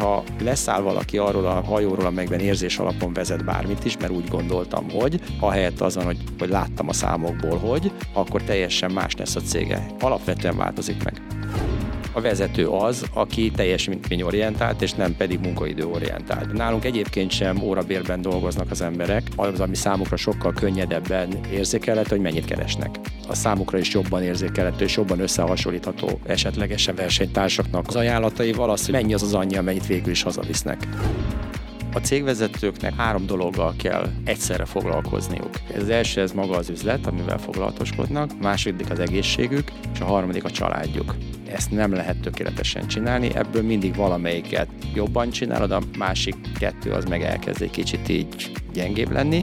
hogyha leszáll valaki arról a hajóról, amelyben érzés alapon vezet bármit is, mert úgy gondoltam, hogy, ahelyett azon, hogy, hogy láttam a számokból, hogy, akkor teljesen más lesz a cége. Alapvetően változik meg a vezető az, aki teljesítményorientált, és nem pedig munkaidőorientált. Nálunk egyébként sem órabérben dolgoznak az emberek, az, ami számukra sokkal könnyedebben érzékelhető, hogy mennyit keresnek. A számukra is jobban érzékelhető és jobban összehasonlítható esetlegesen versenytársaknak az ajánlataival az, hogy mennyi az az annyi, amennyit végül is hazavisznek. A cégvezetőknek három dologgal kell egyszerre foglalkozniuk. Ez az első, ez maga az üzlet, amivel foglalatoskodnak, a második az egészségük, és a harmadik a családjuk. Ezt nem lehet tökéletesen csinálni, ebből mindig valamelyiket jobban csinálod, a másik kettő az meg elkezd egy kicsit így gyengébb lenni.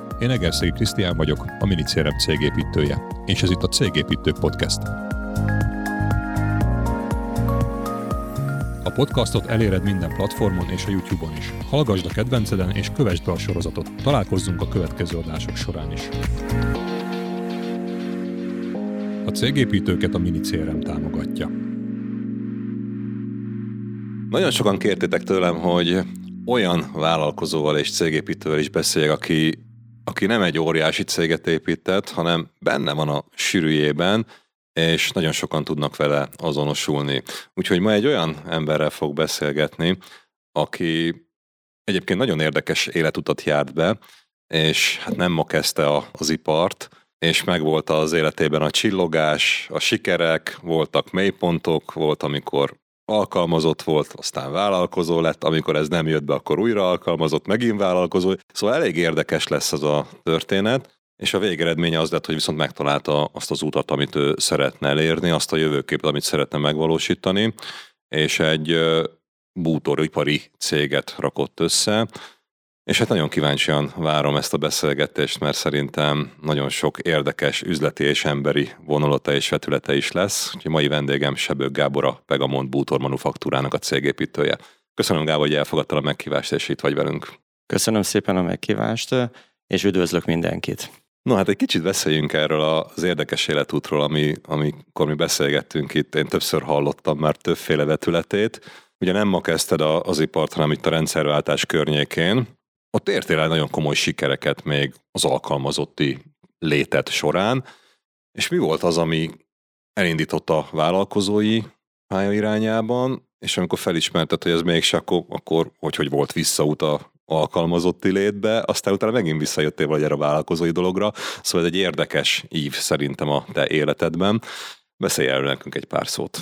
Én Egerszegi Krisztián vagyok, a Minicérem cégépítője, és ez itt a Cégépítők Podcast. A podcastot eléred minden platformon és a YouTube-on is. Hallgasd a kedvenceden és kövessd be a sorozatot. Találkozzunk a következő adások során is. A cégépítőket a Minicérem támogatja. Nagyon sokan kértétek tőlem, hogy olyan vállalkozóval és cégépítővel is beszéljek, aki aki nem egy óriási céget épített, hanem benne van a sűrűjében, és nagyon sokan tudnak vele azonosulni. Úgyhogy ma egy olyan emberrel fog beszélgetni, aki egyébként nagyon érdekes életutat járt be, és hát nem ma kezdte az ipart, és megvolt az életében a csillogás, a sikerek, voltak mélypontok, volt, amikor alkalmazott volt, aztán vállalkozó lett, amikor ez nem jött be, akkor újra alkalmazott, megint vállalkozó. Szóval elég érdekes lesz ez a történet, és a végeredménye az lett, hogy viszont megtalálta azt az utat, amit ő szeretne elérni, azt a jövőképet, amit szeretne megvalósítani, és egy bútoripari céget rakott össze, és hát nagyon kíváncsian várom ezt a beszélgetést, mert szerintem nagyon sok érdekes üzleti és emberi vonulata és vetülete is lesz. Úgyhogy mai vendégem Sebők Gábor, a Pegamont Bútor Manufaktúrának a cégépítője. Köszönöm Gábor, hogy elfogadtad a meghívást, és itt vagy velünk. Köszönöm szépen a meghívást, és üdvözlök mindenkit. No hát egy kicsit beszéljünk erről az érdekes életútról, ami, amikor mi beszélgettünk itt. Én többször hallottam már többféle vetületét. Ugye nem ma kezdted az ipart, hanem itt a rendszerváltás környékén ott értél el nagyon komoly sikereket még az alkalmazotti létet során, és mi volt az, ami elindította a vállalkozói pálya irányában, és amikor felismerted, hogy ez mégse, akkor, akkor hogy, hogy volt visszaút a alkalmazotti létbe, aztán utána megint visszajöttél vagy erre a vállalkozói dologra, szóval ez egy érdekes ív szerintem a te életedben. Beszélj erről nekünk egy pár szót.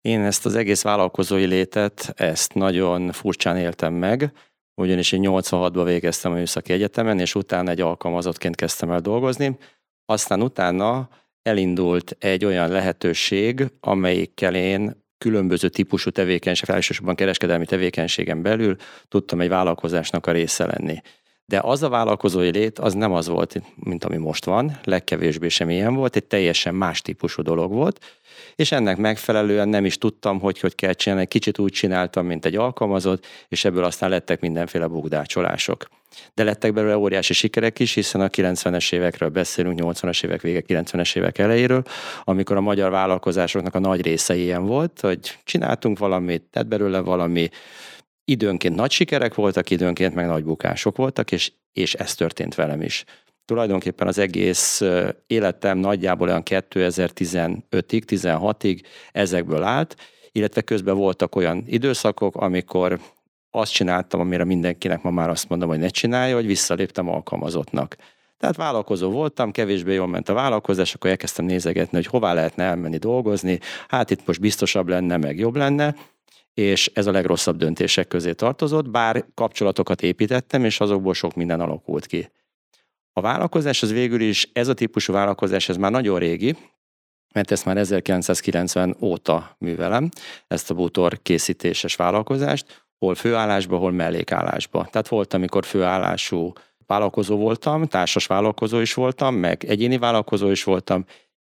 Én ezt az egész vállalkozói létet, ezt nagyon furcsán éltem meg, ugyanis én 86-ban végeztem a Műszaki Egyetemen, és utána egy alkalmazottként kezdtem el dolgozni. Aztán utána elindult egy olyan lehetőség, amelyikkel én különböző típusú tevékenység, elsősorban kereskedelmi tevékenységen belül tudtam egy vállalkozásnak a része lenni. De az a vállalkozói lét, az nem az volt, mint ami most van, legkevésbé sem ilyen volt, egy teljesen más típusú dolog volt, és ennek megfelelően nem is tudtam, hogy hogy kell csinálni, kicsit úgy csináltam, mint egy alkalmazott, és ebből aztán lettek mindenféle bukdácsolások. De lettek belőle óriási sikerek is, hiszen a 90-es évekről beszélünk, 80-as évek vége, 90-es évek elejéről, amikor a magyar vállalkozásoknak a nagy része ilyen volt, hogy csináltunk valamit, tett belőle valami, időnként nagy sikerek voltak, időnként meg nagy bukások voltak, és, és ez történt velem is tulajdonképpen az egész életem nagyjából olyan 2015-ig, 16-ig ezekből állt, illetve közben voltak olyan időszakok, amikor azt csináltam, amire mindenkinek ma már azt mondom, hogy ne csinálja, hogy visszaléptem alkalmazottnak. Tehát vállalkozó voltam, kevésbé jól ment a vállalkozás, akkor elkezdtem nézegetni, hogy hová lehetne elmenni dolgozni, hát itt most biztosabb lenne, meg jobb lenne, és ez a legrosszabb döntések közé tartozott, bár kapcsolatokat építettem, és azokból sok minden alakult ki. A vállalkozás az végül is, ez a típusú vállalkozás, ez már nagyon régi, mert ezt már 1990 óta művelem, ezt a bútor készítéses vállalkozást, hol főállásba, hol mellékállásba. Tehát volt, amikor főállású vállalkozó voltam, társas vállalkozó is voltam, meg egyéni vállalkozó is voltam,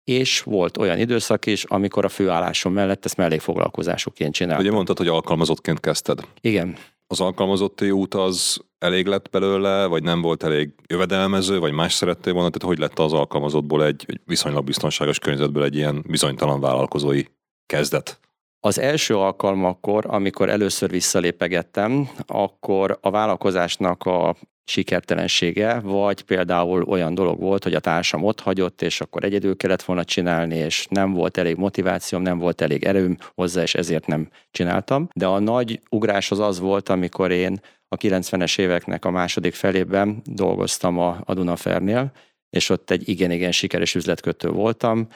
és volt olyan időszak is, amikor a főállásom mellett ezt mellékfoglalkozásokként csináltam. Ugye mondtad, hogy alkalmazottként kezdted. Igen. Az alkalmazotti út az elég lett belőle, vagy nem volt elég jövedelmező, vagy más szerettél volna? Tehát hogy lett az alkalmazottból egy, egy viszonylag biztonságos környezetből egy ilyen bizonytalan vállalkozói kezdet? Az első alkalmakkor, amikor először visszalépegettem, akkor a vállalkozásnak a sikertelensége, vagy például olyan dolog volt, hogy a társam ott hagyott, és akkor egyedül kellett volna csinálni, és nem volt elég motivációm, nem volt elég erőm hozzá, és ezért nem csináltam. De a nagy ugrás az az volt, amikor én a 90-es éveknek a második felében dolgoztam a, a Dunafernél, és ott egy igen-igen sikeres üzletkötő voltam,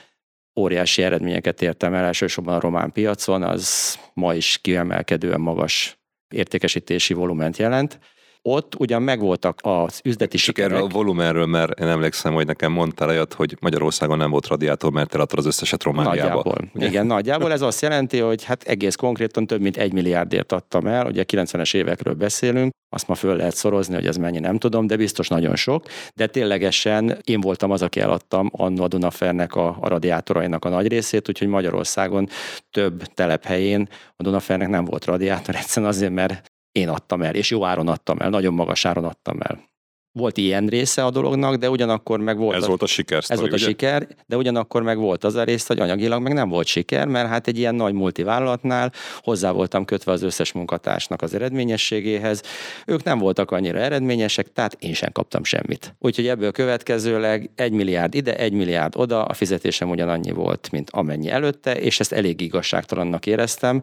óriási eredményeket értem el, elsősorban a román piacon, az ma is kiemelkedően magas értékesítési volument jelent, ott ugyan megvoltak az üzleti Csak sikerek. erről a volumenről, mert én emlékszem, hogy nekem mondtál olyat, hogy Magyarországon nem volt radiátor, mert eladtad az összeset Romániába. Nagyjából. Ugye? Igen, nagyjából ez azt jelenti, hogy hát egész konkrétan több mint egy milliárdért adtam el, ugye 90-es évekről beszélünk, azt ma föl lehet szorozni, hogy ez mennyi nem tudom, de biztos nagyon sok, de ténylegesen én voltam az, aki eladtam annó a Dunafernek a, a radiátorainak a nagy részét, úgyhogy Magyarországon több telephelyén a Dunafernek nem volt radiátor, egyszerűen azért, mert én adtam el, és jó áron adtam el, nagyon magas áron adtam el. Volt ilyen része a dolognak, de ugyanakkor meg volt... Ez a, volt a siker. Ez volt a ugye? siker, de ugyanakkor meg volt az a rész, hogy anyagilag meg nem volt siker, mert hát egy ilyen nagy multivállalatnál hozzá voltam kötve az összes munkatársnak az eredményességéhez. Ők nem voltak annyira eredményesek, tehát én sem kaptam semmit. Úgyhogy ebből következőleg egy milliárd ide, egy milliárd oda, a fizetésem ugyanannyi volt, mint amennyi előtte, és ezt elég igazságtalannak éreztem,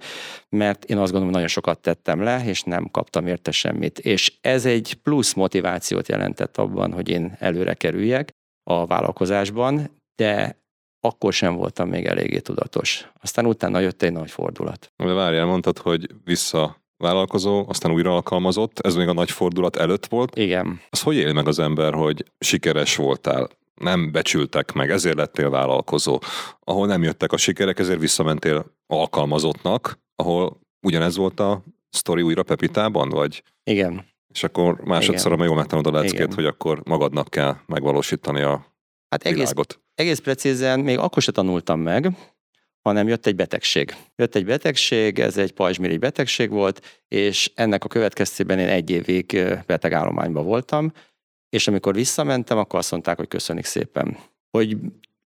mert én azt gondolom, hogy nagyon sokat tettem le, és nem kaptam érte semmit. És ez egy plusz motivációt jelentett abban, hogy én előre kerüljek a vállalkozásban, de akkor sem voltam még eléggé tudatos. Aztán utána jött egy nagy fordulat. De várjál, mondtad, hogy vissza vállalkozó, aztán újra alkalmazott, ez még a nagy fordulat előtt volt. Igen. Az hogy él meg az ember, hogy sikeres voltál, nem becsültek meg, ezért lettél vállalkozó. Ahol nem jöttek a sikerek, ezért visszamentél alkalmazottnak, ahol ugyanez volt a sztori újra Pepitában, vagy? Igen. És akkor másodszorra már jól megtanulod a leckét, Igen. hogy akkor magadnak kell megvalósítani a Hát egész, világot. egész precízen még akkor se tanultam meg, hanem jött egy betegség. Jött egy betegség, ez egy pajzsmirigy betegség volt, és ennek a következtében én egy évig betegállományban voltam, és amikor visszamentem, akkor azt mondták, hogy köszönik szépen. Hogy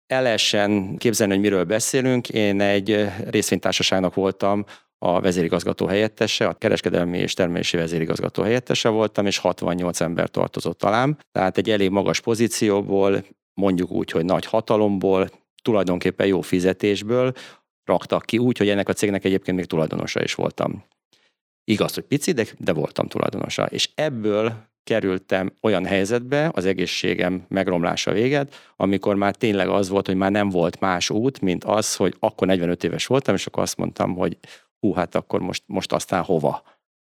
el lehessen képzelni, hogy miről beszélünk, én egy részvénytársaságnak voltam a vezérigazgató helyettese, a kereskedelmi és termelési vezérigazgató helyettese voltam, és 68 ember tartozott talán. Tehát egy elég magas pozícióból, mondjuk úgy, hogy nagy hatalomból, tulajdonképpen jó fizetésből raktak ki úgy, hogy ennek a cégnek egyébként még tulajdonosa is voltam. Igaz, hogy pici, de, de voltam tulajdonosa. És ebből kerültem olyan helyzetbe, az egészségem megromlása véget, amikor már tényleg az volt, hogy már nem volt más út, mint az, hogy akkor 45 éves voltam, és akkor azt mondtam, hogy hú, hát akkor most, most aztán hova?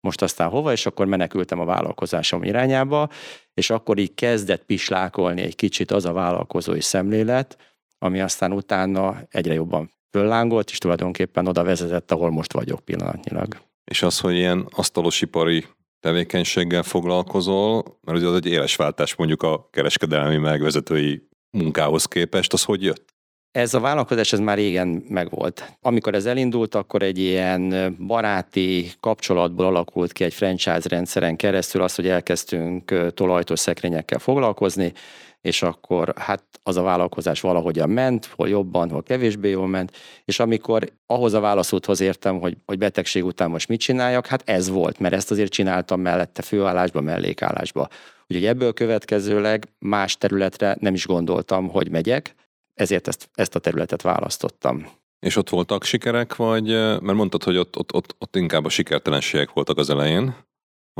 Most aztán hova, és akkor menekültem a vállalkozásom irányába, és akkor így kezdett pislákolni egy kicsit az a vállalkozói szemlélet, ami aztán utána egyre jobban föllángolt, és tulajdonképpen oda vezetett, ahol most vagyok pillanatnyilag. És az, hogy ilyen asztalosipari tevékenységgel foglalkozol, mert ugye az egy éles váltás mondjuk a kereskedelmi megvezetői munkához képest, az hogy jött? Ez a vállalkozás ez már régen megvolt. Amikor ez elindult, akkor egy ilyen baráti kapcsolatból alakult ki egy franchise rendszeren keresztül az, hogy elkezdtünk tolajtos szekrényekkel foglalkozni, és akkor hát az a vállalkozás valahogyan ment, hol jobban, hol kevésbé jól ment, és amikor ahhoz a válaszúthoz értem, hogy, hogy betegség után most mit csináljak, hát ez volt, mert ezt azért csináltam mellette főállásba, mellékállásba. Úgyhogy ebből következőleg más területre nem is gondoltam, hogy megyek, ezért ezt, ezt a területet választottam. És ott voltak sikerek, vagy, mert mondtad, hogy ott, ott, ott, ott inkább a sikertelenségek voltak az elején,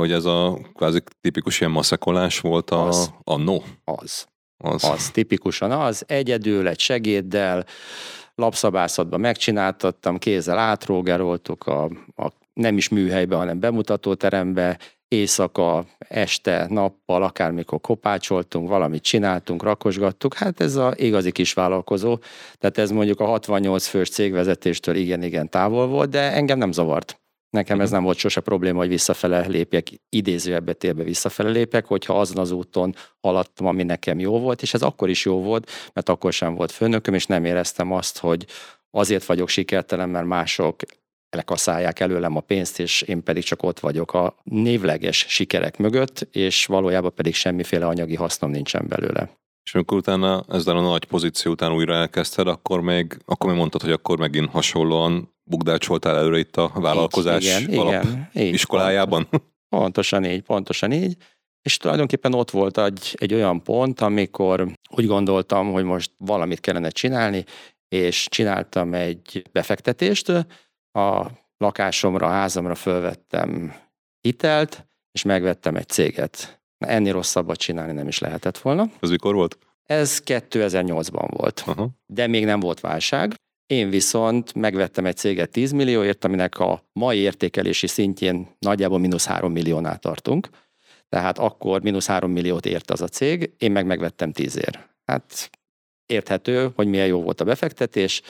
hogy ez a kvázi tipikus ilyen maszekolás volt a, az. a no. Az. Az. az. Tipikusan az. Egyedül, egy segéddel, lapszabászatban megcsináltattam, kézzel átrógeroltuk a, a nem is műhelybe, hanem bemutatóterembe, éjszaka, este, nappal, akármikor kopácsoltunk, valamit csináltunk, rakosgattuk, hát ez a igazi kis vállalkozó, tehát ez mondjuk a 68 fős cégvezetéstől igen-igen távol volt, de engem nem zavart. Nekem ez mhm. nem volt sose probléma, hogy visszafele lépjek, idézőjebbe térbe visszafele lépek, hogyha azon az úton haladtam, ami nekem jó volt, és ez akkor is jó volt, mert akkor sem volt főnököm, és nem éreztem azt, hogy azért vagyok sikertelen, mert mások lekaszálják előlem a pénzt, és én pedig csak ott vagyok a névleges sikerek mögött, és valójában pedig semmiféle anyagi hasznom nincsen belőle. És amikor utána ezzel a nagy pozíció után újra elkezdted, akkor még, akkor még mondtad, hogy akkor megint hasonlóan bukdácsoltál előre itt a vállalkozás így, igen, alap igen, így, iskolájában? Pontosan így, pontosan így. És tulajdonképpen ott volt egy, egy olyan pont, amikor úgy gondoltam, hogy most valamit kellene csinálni, és csináltam egy befektetést, a lakásomra, a házamra fölvettem hitelt, és megvettem egy céget. Ennél rosszabbat csinálni nem is lehetett volna. Ez mikor volt? Ez 2008-ban volt, Aha. de még nem volt válság. Én viszont megvettem egy céget 10 millióért, aminek a mai értékelési szintjén nagyjából mínusz 3 milliónál tartunk. Tehát akkor mínusz 3 milliót ért az a cég, én meg megvettem 10 ér. Hát érthető, hogy milyen jó volt a befektetés,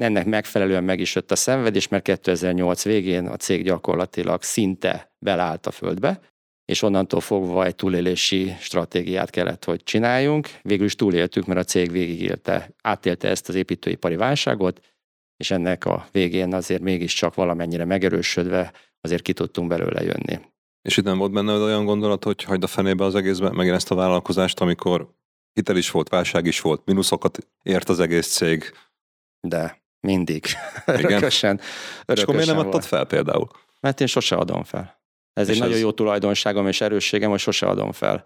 ennek megfelelően meg is jött a szenvedés, mert 2008 végén a cég gyakorlatilag szinte belállt a földbe, és onnantól fogva egy túlélési stratégiát kellett, hogy csináljunk. Végül is túléltük, mert a cég végigélte, átélte ezt az építőipari válságot, és ennek a végén azért mégiscsak valamennyire megerősödve azért ki tudtunk belőle jönni. És itt nem volt benne olyan gondolat, hogy hagyd a fenébe az egészben, megint ezt a vállalkozást, amikor hitel is volt, válság is volt, mínuszokat ért az egész cég. De. Mindig. Igen. örökösen. És akkor miért nem adtad fel például? Mert én sose adom fel. Ez és egy ez... nagyon jó tulajdonságom és erősségem, hogy sose adom fel.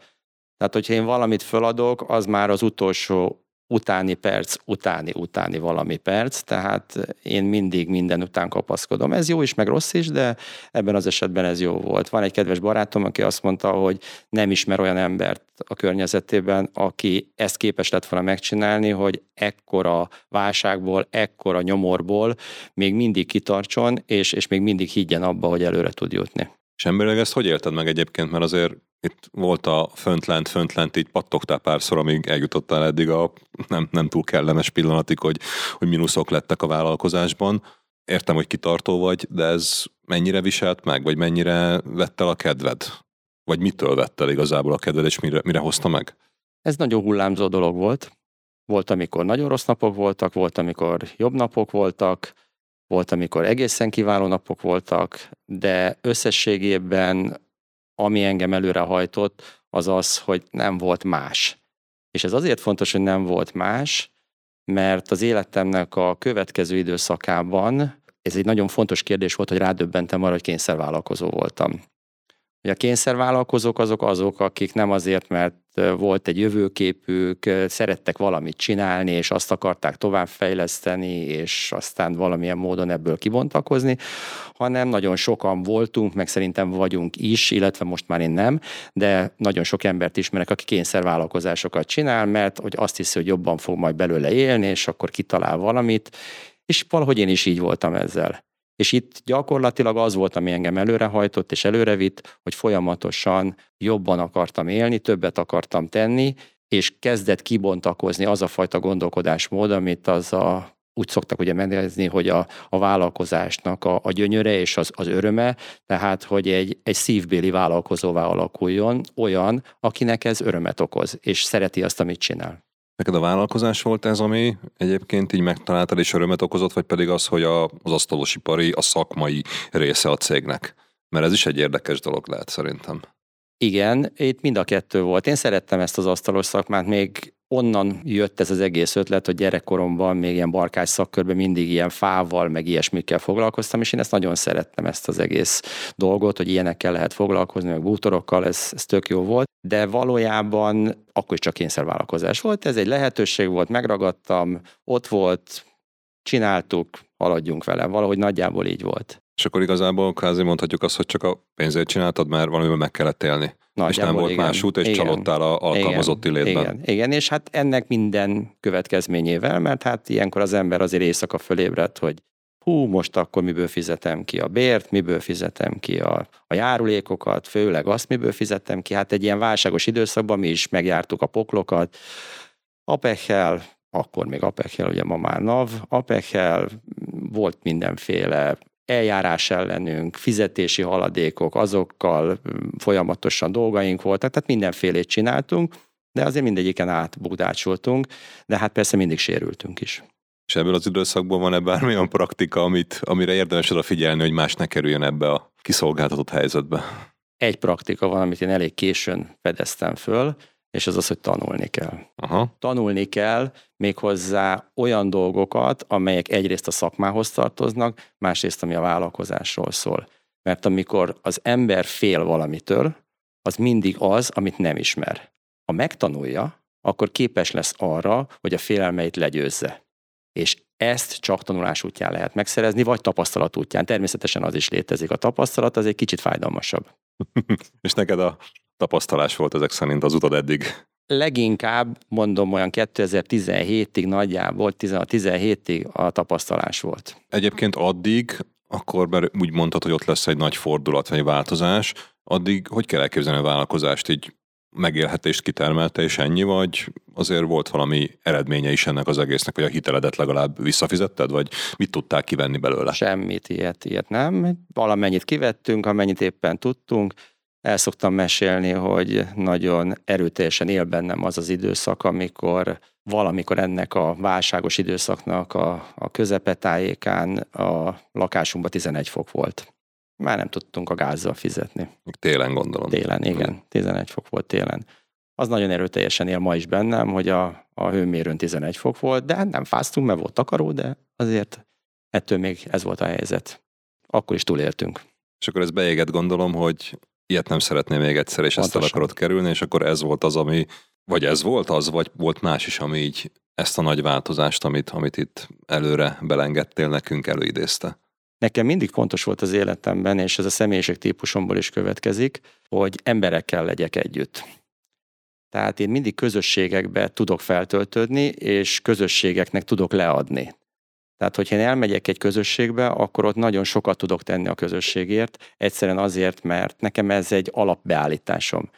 Tehát, hogyha én valamit föladok, az már az utolsó utáni perc, utáni, utáni valami perc, tehát én mindig minden után kapaszkodom. Ez jó is, meg rossz is, de ebben az esetben ez jó volt. Van egy kedves barátom, aki azt mondta, hogy nem ismer olyan embert a környezetében, aki ezt képes lett volna megcsinálni, hogy ekkora válságból, ekkora nyomorból még mindig kitartson, és, és még mindig higgyen abba, hogy előre tud jutni. És emberleg ezt hogy élted meg egyébként, mert azért itt volt a föntlent, föntlent, így pattogtál párszor, amíg eljutottál eddig a nem, nem túl kellemes pillanatig, hogy, hogy mínuszok lettek a vállalkozásban. Értem, hogy kitartó vagy, de ez mennyire viselt meg, vagy mennyire vett a kedved? Vagy mitől vett el igazából a kedved, és mire, mire hozta meg? Ez nagyon hullámzó dolog volt. Volt, amikor nagyon rossz napok voltak, volt, amikor jobb napok voltak, volt, amikor egészen kiváló napok voltak, de összességében ami engem előre hajtott, az az, hogy nem volt más. És ez azért fontos, hogy nem volt más, mert az életemnek a következő időszakában ez egy nagyon fontos kérdés volt, hogy rádöbbentem arra, hogy kényszervállalkozó voltam. Ugye a kényszervállalkozók azok azok, akik nem azért, mert volt egy jövőképük, szerettek valamit csinálni, és azt akarták továbbfejleszteni, és aztán valamilyen módon ebből kibontakozni, hanem nagyon sokan voltunk, meg szerintem vagyunk is, illetve most már én nem, de nagyon sok embert ismerek, aki kényszervállalkozásokat csinál, mert hogy azt hiszi, hogy jobban fog majd belőle élni, és akkor kitalál valamit, és valahogy én is így voltam ezzel. És itt gyakorlatilag az volt, ami engem előrehajtott és előrevitt, hogy folyamatosan jobban akartam élni, többet akartam tenni, és kezdett kibontakozni az a fajta gondolkodásmód, amit az a úgy szoktak ugye menezni, hogy a, a vállalkozásnak a, a gyönyöre és az, az öröme, tehát hogy egy, egy szívbéli vállalkozóvá alakuljon olyan, akinek ez örömet okoz, és szereti azt, amit csinál. Neked a vállalkozás volt ez, ami egyébként így megtaláltad és örömet okozott, vagy pedig az, hogy a, az asztalosipari, a szakmai része a cégnek? Mert ez is egy érdekes dolog lehet szerintem. Igen, itt mind a kettő volt. Én szerettem ezt az asztalos szakmát, még onnan jött ez az egész ötlet, hogy gyerekkoromban még ilyen barkás szakkörben mindig ilyen fával, meg ilyesmikkel foglalkoztam, és én ezt nagyon szerettem, ezt az egész dolgot, hogy ilyenekkel lehet foglalkozni, meg bútorokkal, ez, ez tök jó volt, de valójában akkor is csak kényszervállalkozás volt, ez egy lehetőség volt, megragadtam, ott volt, csináltuk, haladjunk vele. Valahogy nagyjából így volt. És akkor igazából kvázi mondhatjuk azt, hogy csak a pénzért csináltad, mert valamiben meg kellett élni. Nagyjából, és nem volt igen. más út, és igen. csalódtál a alkalmazotti igen. létben. Igen. igen, és hát ennek minden következményével, mert hát ilyenkor az ember azért éjszaka fölébredt, hogy hú, most akkor miből fizetem ki a bért, miből fizetem ki a, a járulékokat, főleg azt miből fizetem ki. Hát egy ilyen válságos időszakban mi is megjártuk a poklokat. Apechel, akkor még Apechel, ugye ma már NAV, Apechel, volt mindenféle eljárás ellenünk, fizetési haladékok, azokkal folyamatosan dolgaink voltak, tehát mindenfélét csináltunk, de azért mindegyiken átbukdácsoltunk, de hát persze mindig sérültünk is. És ebből az időszakból van-e bármilyen praktika, amit, amire érdemes odafigyelni, hogy más ne kerüljön ebbe a kiszolgáltatott helyzetbe? Egy praktika van, amit én elég későn fedeztem föl, és az az, hogy tanulni kell. Aha. Tanulni kell méghozzá olyan dolgokat, amelyek egyrészt a szakmához tartoznak, másrészt ami a vállalkozásról szól. Mert amikor az ember fél valamitől, az mindig az, amit nem ismer. Ha megtanulja, akkor képes lesz arra, hogy a félelmeit legyőzze. És ezt csak tanulás útján lehet megszerezni, vagy tapasztalat útján. Természetesen az is létezik. A tapasztalat az egy kicsit fájdalmasabb. És neked a tapasztalás volt ezek szerint az utad eddig? Leginkább, mondom, olyan 2017-ig nagyjából, 16-17-ig a tapasztalás volt. Egyébként addig, akkor mert úgy mondtad, hogy ott lesz egy nagy fordulat, vagy változás, addig hogy kell elképzelni a vállalkozást? Így megélhetést kitermelte, és ennyi, vagy azért volt valami eredménye is ennek az egésznek, hogy a hiteledet legalább visszafizetted, vagy mit tudták kivenni belőle? Semmit, ilyet, ilyet nem. Valamennyit kivettünk, amennyit éppen tudtunk. El szoktam mesélni, hogy nagyon erőteljesen él bennem az az időszak, amikor valamikor ennek a válságos időszaknak a, a közepetájékán a lakásunkban 11 fok volt már nem tudtunk a gázzal fizetni. Télen gondolom. Télen, igen. 11 fok volt télen. Az nagyon erőteljesen él ma is bennem, hogy a, a hőmérőn 11 fok volt, de nem fáztunk, mert volt takaró, de azért ettől még ez volt a helyzet. Akkor is túléltünk. És akkor ez beégett gondolom, hogy ilyet nem szeretném még egyszer, és Pontosan. ezt el akarod kerülni, és akkor ez volt az, ami, vagy ez volt az, vagy volt más is, ami így ezt a nagy változást, amit, amit itt előre belengedtél nekünk, előidézte. Nekem mindig fontos volt az életemben, és ez a személyiség típusomból is következik, hogy emberekkel legyek együtt. Tehát én mindig közösségekbe tudok feltöltődni, és közösségeknek tudok leadni. Tehát, hogyha én elmegyek egy közösségbe, akkor ott nagyon sokat tudok tenni a közösségért, egyszerűen azért, mert nekem ez egy alapbeállításom.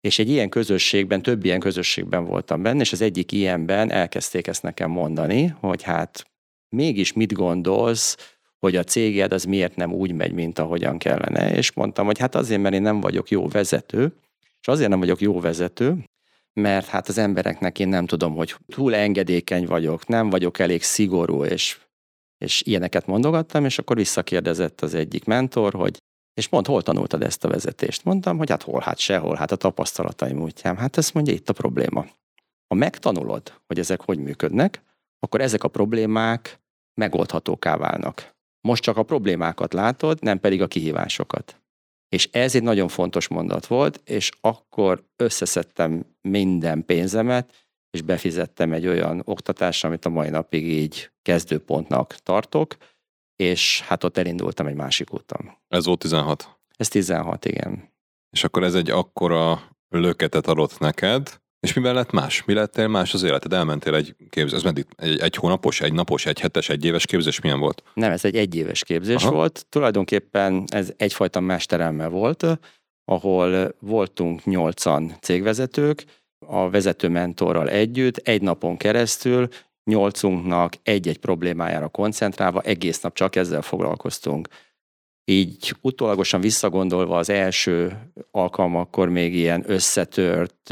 És egy ilyen közösségben, több ilyen közösségben voltam benne, és az egyik ilyenben elkezdték ezt nekem mondani, hogy hát mégis mit gondolsz hogy a céged az miért nem úgy megy, mint ahogyan kellene. És mondtam, hogy hát azért, mert én nem vagyok jó vezető, és azért nem vagyok jó vezető, mert hát az embereknek én nem tudom, hogy túl engedékeny vagyok, nem vagyok elég szigorú, és, és ilyeneket mondogattam, és akkor visszakérdezett az egyik mentor, hogy és mond, hol tanultad ezt a vezetést? Mondtam, hogy hát hol, hát sehol, hát a tapasztalataim útján. Hát ezt mondja, itt a probléma. Ha megtanulod, hogy ezek hogy működnek, akkor ezek a problémák megoldhatóká válnak. Most csak a problémákat látod, nem pedig a kihívásokat. És ez egy nagyon fontos mondat volt, és akkor összeszedtem minden pénzemet, és befizettem egy olyan oktatásra, amit a mai napig így kezdőpontnak tartok, és hát ott elindultam egy másik úton. Ez volt 16? Ez 16, igen. És akkor ez egy akkora löketet adott neked, és miben lett más? Mi lettél más az életed? Elmentél egy képzés, ez meddig? Egy, egy hónapos, egy napos, egy hetes, egy éves képzés milyen volt? Nem, ez egy egyéves képzés Aha. volt. Tulajdonképpen ez egyfajta mesterelme volt, ahol voltunk nyolcan cégvezetők, a vezető mentorral együtt, egy napon keresztül nyolcunknak egy-egy problémájára koncentrálva egész nap csak ezzel foglalkoztunk így utólagosan visszagondolva az első alkalmakkor még ilyen összetört,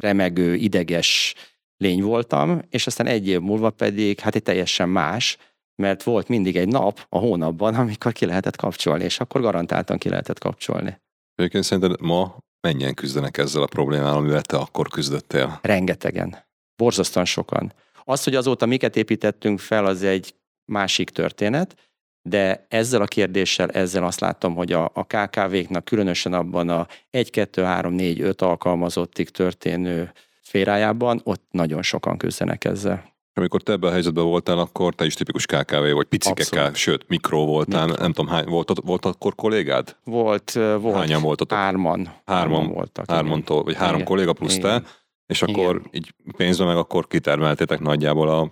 remegő, ideges lény voltam, és aztán egy év múlva pedig hát egy teljesen más, mert volt mindig egy nap a hónapban, amikor ki lehetett kapcsolni, és akkor garantáltan ki lehetett kapcsolni. Egyébként szerinted ma mennyien küzdenek ezzel a problémával, amivel te akkor küzdöttél? Rengetegen. Borzasztóan sokan. Az, hogy azóta miket építettünk fel, az egy másik történet, de ezzel a kérdéssel, ezzel azt láttam, hogy a, a KKV-knak különösen abban a 1, 2, 3, 4, 5 alkalmazottig történő szférájában, ott nagyon sokan küzdenek ezzel. Amikor te ebben a helyzetben voltál, akkor te is tipikus KKV vagy, picike K, sőt, mikro voltál, mikro. nem tudom, hány, volt, volt akkor kollégád? Volt, volt. Hányan voltatok? Hárman. Hárman, hárman voltak. Hármantól, vagy három igen. kolléga plusz igen. te, és akkor igen. így pénzben meg akkor kitermeltétek nagyjából a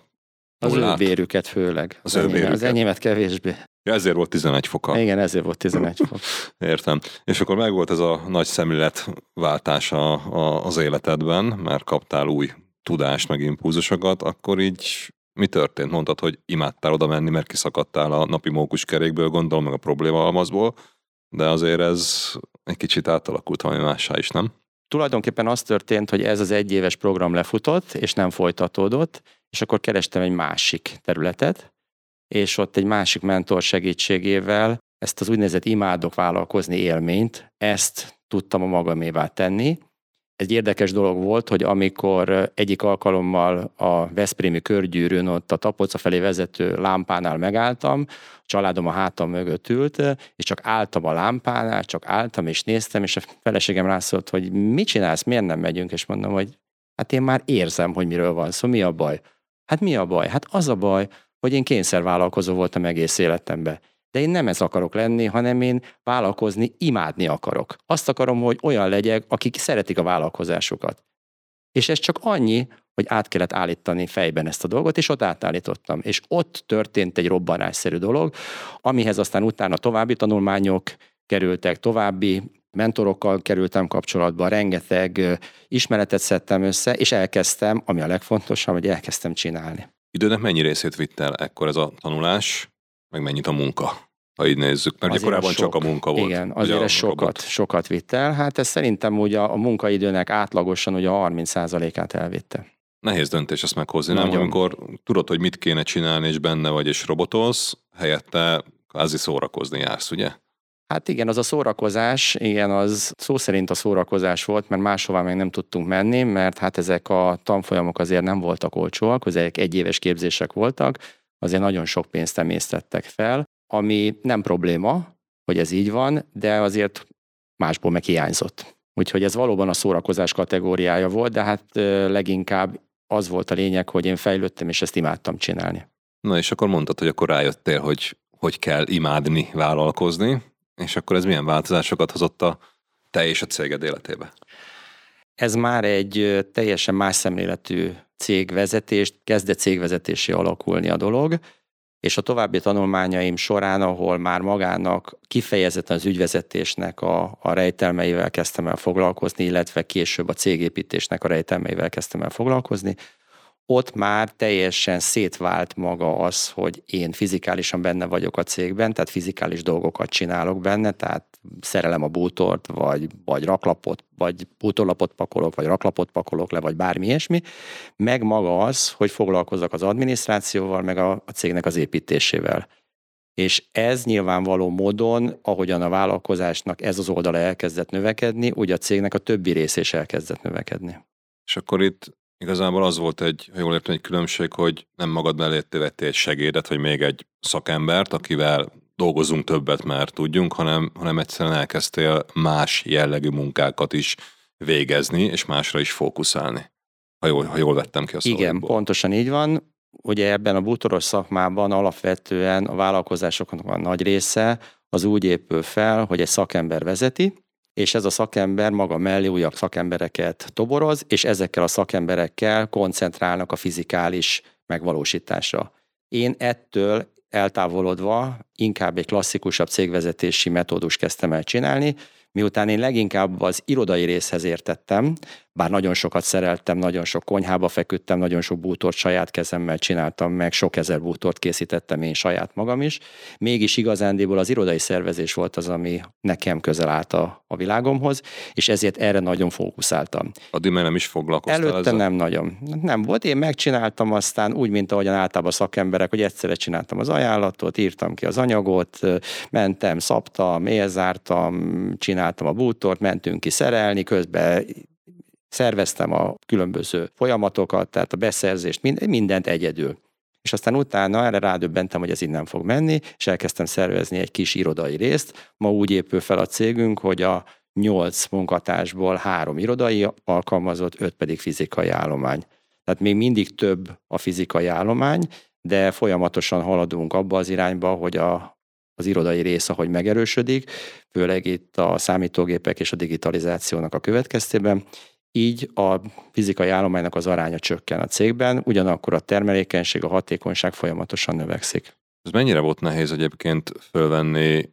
az ő vérüket főleg. Az, az, vérüket. az enyémet kevésbé. Ja, ezért volt 11 foka. Igen, ezért volt 11 fok. Értem. És akkor megvolt ez a nagy szemléletváltás a, a, az életedben, mert kaptál új tudást, meg impulzusokat, akkor így mi történt? Mondtad, hogy imádtál oda menni, mert kiszakadtál a napi mókuskerékből, gondolom, meg a probléma almazból, de azért ez egy kicsit átalakult valami mássá is, nem? Tulajdonképpen az történt, hogy ez az egyéves program lefutott, és nem folytatódott, és akkor kerestem egy másik területet, és ott egy másik mentor segítségével ezt az úgynevezett imádok vállalkozni élményt, ezt tudtam a magamévá tenni. Egy érdekes dolog volt, hogy amikor egyik alkalommal a Veszprémi körgyűrűn ott a Tapolca felé vezető lámpánál megálltam, a családom a hátam mögött ült, és csak álltam a lámpánál, csak álltam és néztem, és a feleségem rászólt, hogy mit csinálsz, miért nem megyünk, és mondom, hogy hát én már érzem, hogy miről van szó, mi a baj? Hát mi a baj? Hát az a baj, hogy én kényszervállalkozó voltam egész életemben. De én nem ez akarok lenni, hanem én vállalkozni, imádni akarok. Azt akarom, hogy olyan legyek, akik szeretik a vállalkozásokat. És ez csak annyi, hogy át kellett állítani fejben ezt a dolgot, és ott átállítottam. És ott történt egy robbanásszerű dolog, amihez aztán utána további tanulmányok kerültek, további mentorokkal kerültem kapcsolatba, rengeteg ismeretet szedtem össze, és elkezdtem, ami a legfontosabb, hogy elkezdtem csinálni. Időnek mennyi részét vitt el ekkor ez a tanulás, meg mennyit a munka? Ha így nézzük, mert azért korábban sok, csak a munka volt. Igen, azért ez sokat, sokat vitt el. Hát ez szerintem ugye a, a munkaidőnek átlagosan ugye a 30%-át elvitte. Nehéz döntés ezt meghozni, Nagyon. nem? Amikor tudod, hogy mit kéne csinálni, és benne vagy, és robotolsz, helyette kvázi szórakozni jársz, ugye? Hát igen, az a szórakozás, igen, az szó szerint a szórakozás volt, mert máshová meg nem tudtunk menni, mert hát ezek a tanfolyamok azért nem voltak olcsóak, ezek egyéves képzések voltak, azért nagyon sok pénzt emésztettek fel, ami nem probléma, hogy ez így van, de azért másból meg hiányzott. Úgyhogy ez valóban a szórakozás kategóriája volt, de hát leginkább az volt a lényeg, hogy én fejlődtem, és ezt imádtam csinálni. Na és akkor mondtad, hogy akkor rájöttél, hogy hogy kell imádni, vállalkozni, és akkor ez milyen változásokat hozott a te és a céged életébe? Ez már egy teljesen más szemléletű cégvezetést, kezdett cégvezetésé alakulni a dolog, és a további tanulmányaim során, ahol már magának kifejezetten az ügyvezetésnek a, a rejtelmeivel kezdtem el foglalkozni, illetve később a cégépítésnek a rejtelmeivel kezdtem el foglalkozni, ott már teljesen szétvált maga az, hogy én fizikálisan benne vagyok a cégben, tehát fizikális dolgokat csinálok benne, tehát szerelem a bútort, vagy, vagy raklapot, vagy bútorlapot pakolok, vagy raklapot pakolok le, vagy bármi ilyesmi, meg maga az, hogy foglalkozok az adminisztrációval, meg a, a cégnek az építésével. És ez nyilvánvaló módon, ahogyan a vállalkozásnak ez az oldala elkezdett növekedni, úgy a cégnek a többi rész is elkezdett növekedni. És akkor itt Igazából az volt egy, ha jól értem, egy különbség, hogy nem magad mellé vettél egy segédet, vagy még egy szakembert, akivel dolgozunk többet, mert tudjunk, hanem, hanem egyszerűen elkezdtél más jellegű munkákat is végezni, és másra is fókuszálni. Ha jól, ha jól vettem ki a szavakból. Igen, pontosan így van. Ugye ebben a bútoros szakmában alapvetően a vállalkozásoknak a nagy része az úgy épül fel, hogy egy szakember vezeti, és ez a szakember maga mellé újabb szakembereket toboroz, és ezekkel a szakemberekkel koncentrálnak a fizikális megvalósításra. Én ettől eltávolodva inkább egy klasszikusabb cégvezetési metódus kezdtem el csinálni, miután én leginkább az irodai részhez értettem, bár nagyon sokat szereltem, nagyon sok konyhába feküdtem, nagyon sok bútort saját kezemmel csináltam meg, sok ezer bútort készítettem én saját magam is. Mégis igazándiból az irodai szervezés volt az, ami nekem közel állt a, a világomhoz, és ezért erre nagyon fókuszáltam. Addig már nem is foglalkoztál Előtte ezzel? nem nagyon. Nem volt, én megcsináltam aztán úgy, mint ahogyan általában szakemberek, hogy egyszerre csináltam az ajánlatot, írtam ki az anyagot, mentem, szabtam, élzártam, csináltam a bútort, mentünk ki szerelni, közben szerveztem a különböző folyamatokat, tehát a beszerzést, mindent egyedül. És aztán utána erre rádöbbentem, hogy ez innen fog menni, és elkezdtem szervezni egy kis irodai részt. Ma úgy épül fel a cégünk, hogy a nyolc munkatársból három irodai alkalmazott, öt pedig fizikai állomány. Tehát még mindig több a fizikai állomány, de folyamatosan haladunk abba az irányba, hogy a, az irodai rész, ahogy megerősödik, főleg itt a számítógépek és a digitalizációnak a következtében, így a fizikai állománynak az aránya csökken a cégben, ugyanakkor a termelékenység, a hatékonyság folyamatosan növekszik. Ez mennyire volt nehéz egyébként fölvenni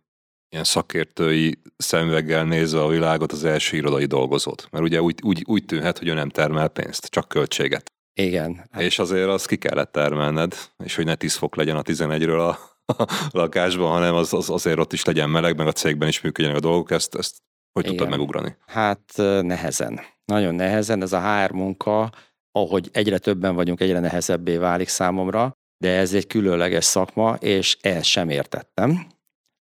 ilyen szakértői szemüveggel nézve a világot az első irodai dolgozót? Mert ugye úgy, úgy, úgy tűnhet, hogy ő nem termel pénzt, csak költséget. Igen. Hát. És azért azt ki kellett termelned, és hogy ne 10 fok legyen a 11-ről a, a lakásban, hanem az, az, azért ott is legyen meleg, meg a cégben is működjenek a dolgok, ezt, ezt hogy Igen. tudtad megugrani? Hát nehezen. Nagyon nehezen. Ez a HR munka, ahogy egyre többen vagyunk, egyre nehezebbé válik számomra, de ez egy különleges szakma, és ezt sem értettem.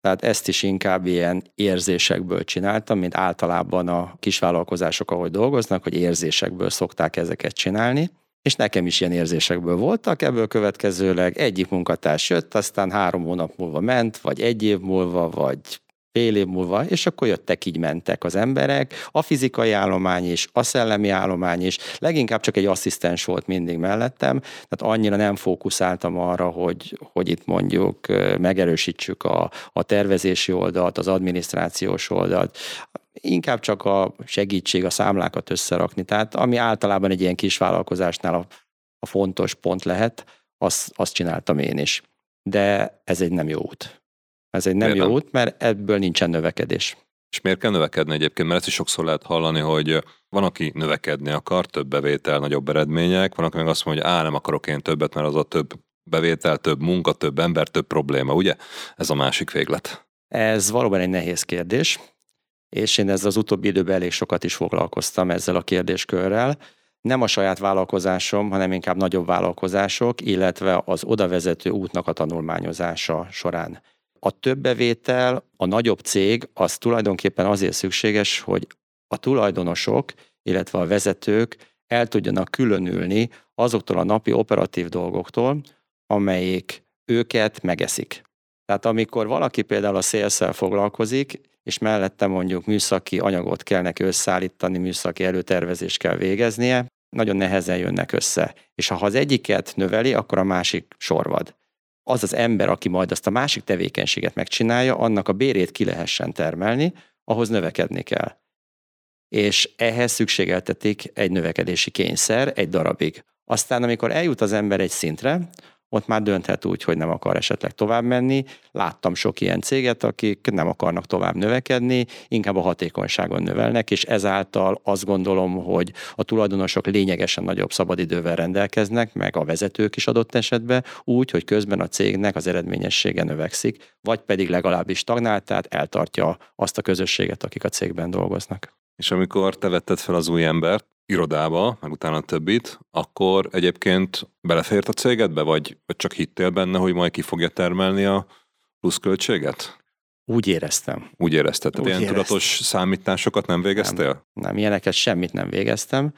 Tehát ezt is inkább ilyen érzésekből csináltam, mint általában a kisvállalkozások, ahogy dolgoznak, hogy érzésekből szokták ezeket csinálni és nekem is ilyen érzésekből voltak, ebből következőleg egyik munkatárs jött, aztán három hónap múlva ment, vagy egy év múlva, vagy fél év múlva, és akkor jöttek, így mentek az emberek, a fizikai állomány is, a szellemi állomány is, leginkább csak egy asszisztens volt mindig mellettem, tehát annyira nem fókuszáltam arra, hogy, hogy itt mondjuk megerősítsük a, a tervezési oldalt, az adminisztrációs oldalt, inkább csak a segítség, a számlákat összerakni. Tehát ami általában egy ilyen kis vállalkozásnál a, a fontos pont lehet, azt, azt csináltam én is. De ez egy nem jó út. Ez egy nem miért jó nem? út, mert ebből nincsen növekedés. És miért kell növekedni egyébként? Mert ezt is sokszor lehet hallani, hogy van, aki növekedni akar, több bevétel, nagyobb eredmények, van, aki meg azt mondja, hogy á, nem akarok én többet, mert az a több bevétel, több munka, több ember, több probléma, ugye? Ez a másik véglet. Ez valóban egy nehéz kérdés és én ezzel az utóbbi időben elég sokat is foglalkoztam ezzel a kérdéskörrel. Nem a saját vállalkozásom, hanem inkább nagyobb vállalkozások, illetve az odavezető útnak a tanulmányozása során. A több bevétel, a nagyobb cég az tulajdonképpen azért szükséges, hogy a tulajdonosok, illetve a vezetők el tudjanak különülni azoktól a napi operatív dolgoktól, amelyik őket megeszik. Tehát amikor valaki például a szélszel foglalkozik, és mellette mondjuk műszaki anyagot kell neki összeállítani, műszaki előtervezést kell végeznie, nagyon nehezen jönnek össze. És ha az egyiket növeli, akkor a másik sorvad. Az az ember, aki majd azt a másik tevékenységet megcsinálja, annak a bérét ki lehessen termelni, ahhoz növekedni kell. És ehhez szükségeltetik egy növekedési kényszer egy darabig. Aztán, amikor eljut az ember egy szintre, ott már dönthet úgy, hogy nem akar esetleg tovább menni. Láttam sok ilyen céget, akik nem akarnak tovább növekedni, inkább a hatékonyságon növelnek, és ezáltal azt gondolom, hogy a tulajdonosok lényegesen nagyobb szabadidővel rendelkeznek, meg a vezetők is adott esetben, úgy, hogy közben a cégnek az eredményessége növekszik, vagy pedig legalábbis stagnál, tehát eltartja azt a közösséget, akik a cégben dolgoznak. És amikor te vetted fel az új embert, irodába, meg utána a többit, akkor egyébként belefért a cégedbe, vagy, vagy csak hittél benne, hogy majd ki fogja termelni a pluszköltséget? Úgy éreztem. Úgy érezted? Tehát ilyen éreztem. tudatos számításokat nem végeztél? Nem, nem, ilyeneket semmit nem végeztem.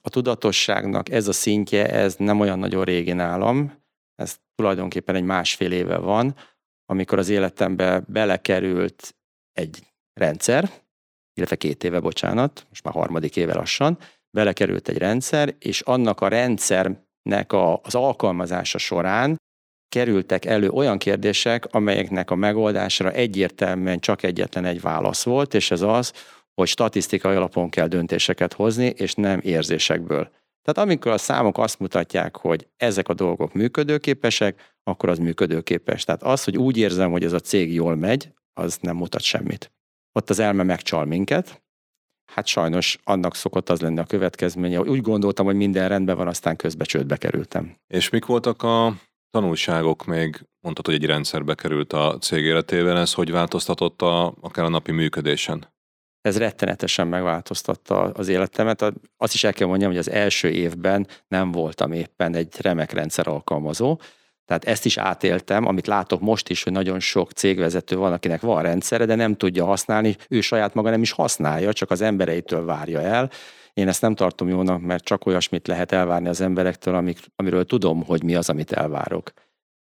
A tudatosságnak ez a szintje, ez nem olyan nagyon régi nálam, ez tulajdonképpen egy másfél éve van, amikor az életembe belekerült egy rendszer, illetve két éve, bocsánat, most már harmadik éve lassan, belekerült egy rendszer, és annak a rendszernek a, az alkalmazása során kerültek elő olyan kérdések, amelyeknek a megoldásra egyértelműen csak egyetlen egy válasz volt, és ez az, hogy statisztikai alapon kell döntéseket hozni, és nem érzésekből. Tehát amikor a számok azt mutatják, hogy ezek a dolgok működőképesek, akkor az működőképes. Tehát az, hogy úgy érzem, hogy ez a cég jól megy, az nem mutat semmit. Ott az elme megcsal minket, hát sajnos annak szokott az lenni a következménye, hogy úgy gondoltam, hogy minden rendben van, aztán közbe csődbe kerültem. És mik voltak a tanulságok még, mondtad, hogy egy rendszerbe került a cég életében, ez hogy változtatott a, akár a napi működésen? Ez rettenetesen megváltoztatta az életemet. Azt is el kell mondjam, hogy az első évben nem voltam éppen egy remek rendszer alkalmazó, tehát ezt is átéltem, amit látok most is, hogy nagyon sok cégvezető van, akinek van rendszere, de nem tudja használni, ő saját maga nem is használja, csak az embereitől várja el. Én ezt nem tartom jónak, mert csak olyasmit lehet elvárni az emberektől, amik, amiről tudom, hogy mi az, amit elvárok.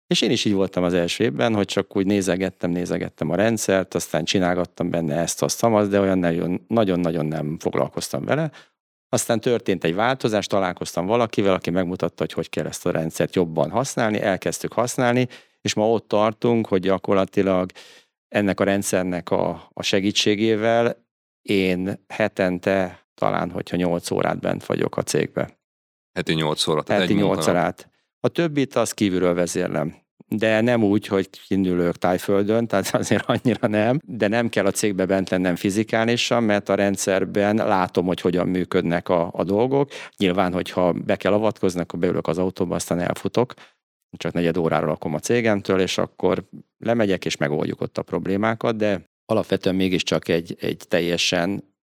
És én is így voltam az első évben, hogy csak úgy nézegettem, nézegettem a rendszert, aztán csinálgattam benne ezt, azt, azt, de olyan nagyon-nagyon nem foglalkoztam vele. Aztán történt egy változás, találkoztam valakivel, aki megmutatta, hogy hogy kell ezt a rendszert jobban használni, elkezdtük használni, és ma ott tartunk, hogy gyakorlatilag ennek a rendszernek a, a segítségével én hetente talán, hogyha 8 órát bent vagyok a cégbe. Heti 8 óra. Tehát Heti 8 órát. A többit az kívülről vezérlem. De nem úgy, hogy kinülök tájföldön, tehát azért annyira nem, de nem kell a cégbe bent lennem fizikálisan, mert a rendszerben látom, hogy hogyan működnek a, a dolgok. Nyilván, hogyha be kell avatkozni, akkor beülök az autóba, aztán elfutok, csak negyed órára lakom a cégemtől, és akkor lemegyek, és megoldjuk ott a problémákat, de alapvetően mégiscsak egy, egy teljesen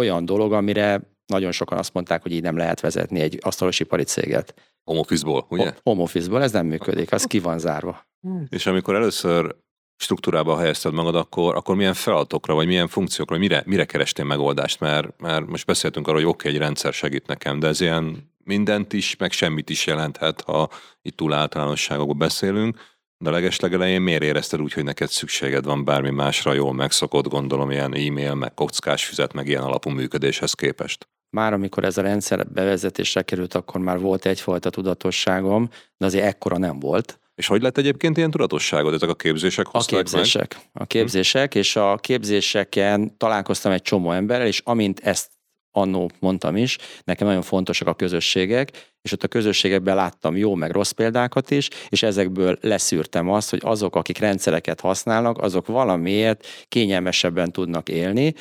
olyan dolog, amire nagyon sokan azt mondták, hogy így nem lehet vezetni egy asztalosipari céget. Home office-ból, ugye? Home office-ból, ez nem működik, az ki van zárva. És amikor először struktúrába helyezted magad, akkor, akkor milyen feladatokra, vagy milyen funkciókra, vagy mire, mire kerestél megoldást? Mert, mert most beszéltünk arról, hogy oké, okay, egy rendszer segít nekem, de ez ilyen mindent is, meg semmit is jelenthet, ha itt túl általánosságokban beszélünk. De a legeslegelején miért érezted úgy, hogy neked szükséged van bármi másra, jól megszokott, gondolom, ilyen e-mail, meg kockás füzet, meg ilyen alapú működéshez képest? Már amikor ez a rendszer bevezetésre került, akkor már volt egyfajta tudatosságom, de azért ekkora nem volt. És hogy lett egyébként ilyen tudatosságod? Ezek a képzések A képzések. Meg? A képzések, és a képzéseken találkoztam egy csomó emberrel, és amint ezt annó mondtam is, nekem nagyon fontosak a közösségek, és ott a közösségekben láttam jó meg rossz példákat is, és ezekből leszűrtem azt, hogy azok, akik rendszereket használnak, azok valamiért kényelmesebben tudnak élni,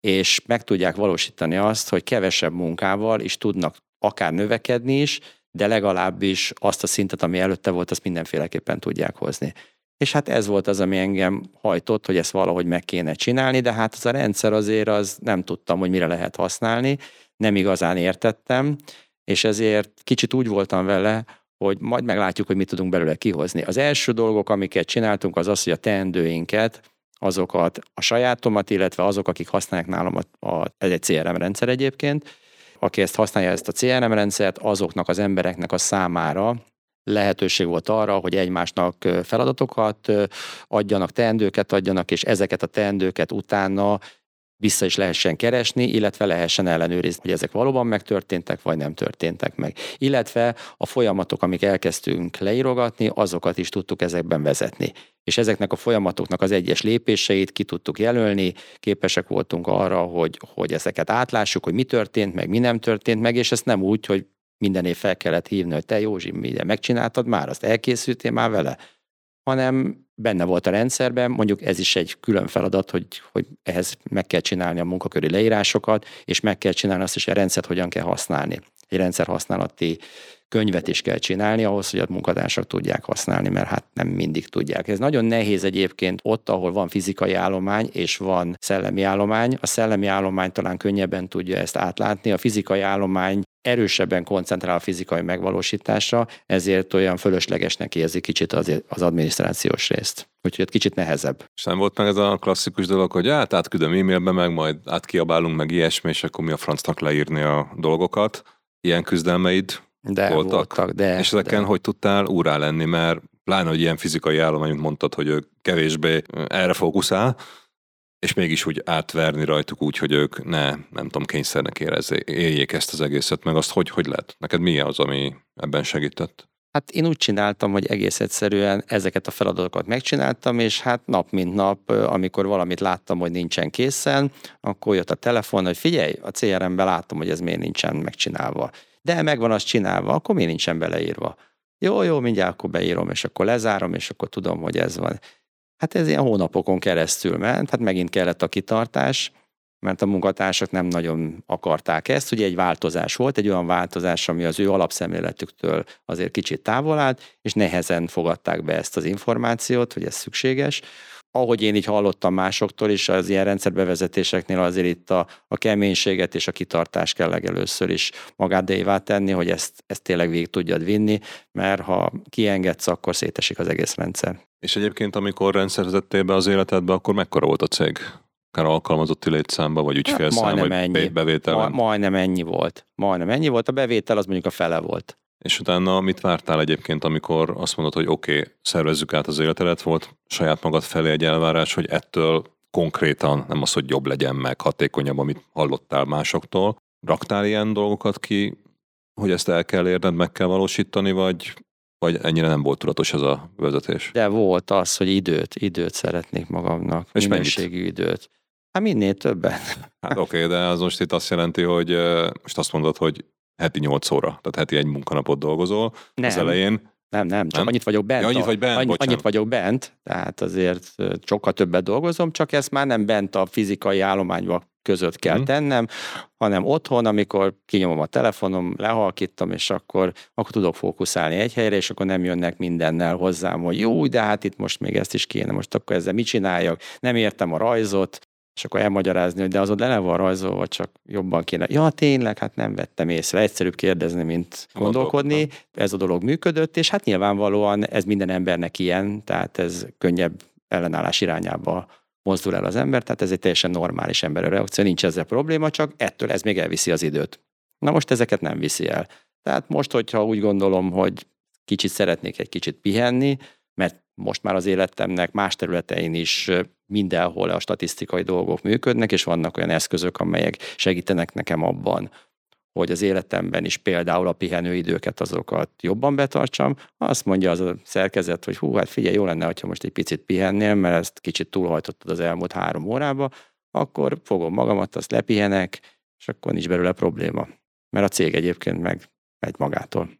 és meg tudják valósítani azt, hogy kevesebb munkával is tudnak akár növekedni is, de legalábbis azt a szintet, ami előtte volt, azt mindenféleképpen tudják hozni. És hát ez volt az, ami engem hajtott, hogy ezt valahogy meg kéne csinálni, de hát az a rendszer azért az nem tudtam, hogy mire lehet használni, nem igazán értettem, és ezért kicsit úgy voltam vele, hogy majd meglátjuk, hogy mit tudunk belőle kihozni. Az első dolgok, amiket csináltunk, az az, hogy a teendőinket, azokat a sajátomat, illetve azok, akik használják nálam, a, a, ez egy CRM rendszer egyébként, aki ezt használja, ezt a CRM rendszert, azoknak az embereknek a számára lehetőség volt arra, hogy egymásnak feladatokat adjanak, teendőket adjanak, és ezeket a teendőket utána vissza is lehessen keresni, illetve lehessen ellenőrizni, hogy ezek valóban megtörténtek, vagy nem történtek meg. Illetve a folyamatok, amik elkezdtünk leírogatni, azokat is tudtuk ezekben vezetni. És ezeknek a folyamatoknak az egyes lépéseit ki tudtuk jelölni, képesek voltunk arra, hogy, hogy ezeket átlássuk, hogy mi történt meg, mi nem történt meg, és ezt nem úgy, hogy minden év fel kellett hívni, hogy te Józsi, minden megcsináltad már, azt elkészültél már vele, hanem benne volt a rendszerben, mondjuk ez is egy külön feladat, hogy, hogy ehhez meg kell csinálni a munkaköri leírásokat, és meg kell csinálni azt is, hogy a rendszert hogyan kell használni. Egy rendszer használati könyvet is kell csinálni ahhoz, hogy a munkatársak tudják használni, mert hát nem mindig tudják. Ez nagyon nehéz egyébként ott, ahol van fizikai állomány és van szellemi állomány. A szellemi állomány talán könnyebben tudja ezt átlátni, a fizikai állomány erősebben koncentrál a fizikai megvalósításra, ezért olyan fölöslegesnek érzi kicsit az, az adminisztrációs részt. Úgyhogy egy kicsit nehezebb. És nem volt meg ez a klasszikus dolog, hogy hát átküldöm e-mailbe, meg majd átkiabálunk, meg ilyesmi, és akkor mi a francnak leírni a dolgokat. Ilyen küzdelmeid de voltak? voltak de, és ezeken de. hogy tudtál úrá lenni, mert pláne, hogy ilyen fizikai állomány, mondtad, hogy ők kevésbé erre fókuszál, és mégis úgy átverni rajtuk úgy, hogy ők ne, nem tudom, kényszernek érezzék, éljék ezt az egészet, meg azt hogy, hogy lehet? Neked mi az, ami ebben segített? Hát én úgy csináltam, hogy egész egyszerűen ezeket a feladatokat megcsináltam, és hát nap mint nap, amikor valamit láttam, hogy nincsen készen, akkor jött a telefon, hogy figyelj, a CRM-ben látom, hogy ez miért nincsen megcsinálva. De megvan az csinálva, akkor miért nincsen beleírva? Jó, jó, mindjárt akkor beírom, és akkor lezárom, és akkor tudom, hogy ez van. Hát ez ilyen hónapokon keresztül ment, hát megint kellett a kitartás, mert a munkatársak nem nagyon akarták ezt. Ugye egy változás volt, egy olyan változás, ami az ő alapszemléletüktől azért kicsit távol állt, és nehezen fogadták be ezt az információt, hogy ez szükséges. Ahogy én így hallottam másoktól is, az ilyen rendszerbevezetéseknél azért itt a, a keménységet és a kitartást kell legelőször is magádévá tenni, hogy ezt, ezt tényleg végig tudjad vinni, mert ha kiengedsz, akkor szétesik az egész rendszer. És egyébként, amikor rendszerzettél be az életedbe, akkor mekkora volt a cég? Akár alkalmazotti létszámba, vagy ügyfélszám, hát, vagy ennyi. bevétel? Ma, majdnem ennyi volt. Majdnem ennyi volt. A bevétel az mondjuk a fele volt. És utána mit vártál egyébként, amikor azt mondod, hogy oké, okay, szervezzük át az életedet, volt saját magad felé egy elvárás, hogy ettől konkrétan nem az, hogy jobb legyen meg, hatékonyabb, amit hallottál másoktól, raktál ilyen dolgokat ki, hogy ezt el kell érned, meg kell valósítani, vagy, vagy ennyire nem volt tudatos ez a vezetés? De volt az, hogy időt, időt szeretnék magamnak, És minőségű időt. Hát minél többen. Hát oké, okay, de az most itt azt jelenti, hogy most azt mondod, hogy heti 8 óra, tehát heti egy munkanapot dolgozol. Nem, Az elején nem, nem, csak Nem? annyit vagyok bent. Ja, annyit vagy bent, annyi, annyit vagyok bent, tehát azért sokkal többet dolgozom, csak ezt már nem bent a fizikai állományba között kell Mhm. tennem, hanem otthon, amikor kinyomom a telefonom, lehalkítom, és akkor, akkor tudok fókuszálni egy helyre, és akkor nem jönnek mindennel hozzám, hogy jó, de hát itt most még ezt is kéne, most akkor ezzel mit csináljak, nem értem a rajzot, és akkor elmagyarázni, hogy de az ott le van rajzolva, csak jobban kéne. Ja, tényleg, hát nem vettem észre. Egyszerűbb kérdezni, mint gondolkodni. Ez a dolog működött, és hát nyilvánvalóan ez minden embernek ilyen, tehát ez könnyebb ellenállás irányába mozdul el az ember, tehát ez egy teljesen normális emberi reakció, nincs ezzel probléma, csak ettől ez még elviszi az időt. Na most ezeket nem viszi el. Tehát most, hogyha úgy gondolom, hogy kicsit szeretnék egy kicsit pihenni, mert most már az életemnek más területein is mindenhol a statisztikai dolgok működnek, és vannak olyan eszközök, amelyek segítenek nekem abban, hogy az életemben is például a pihenőidőket azokat jobban betartsam, azt mondja az a szerkezet, hogy hú, hát figyelj, jó lenne, ha most egy picit pihennél, mert ezt kicsit túlhajtottad az elmúlt három órába, akkor fogom magamat, azt lepihenek, és akkor nincs belőle probléma. Mert a cég egyébként meg megy magától.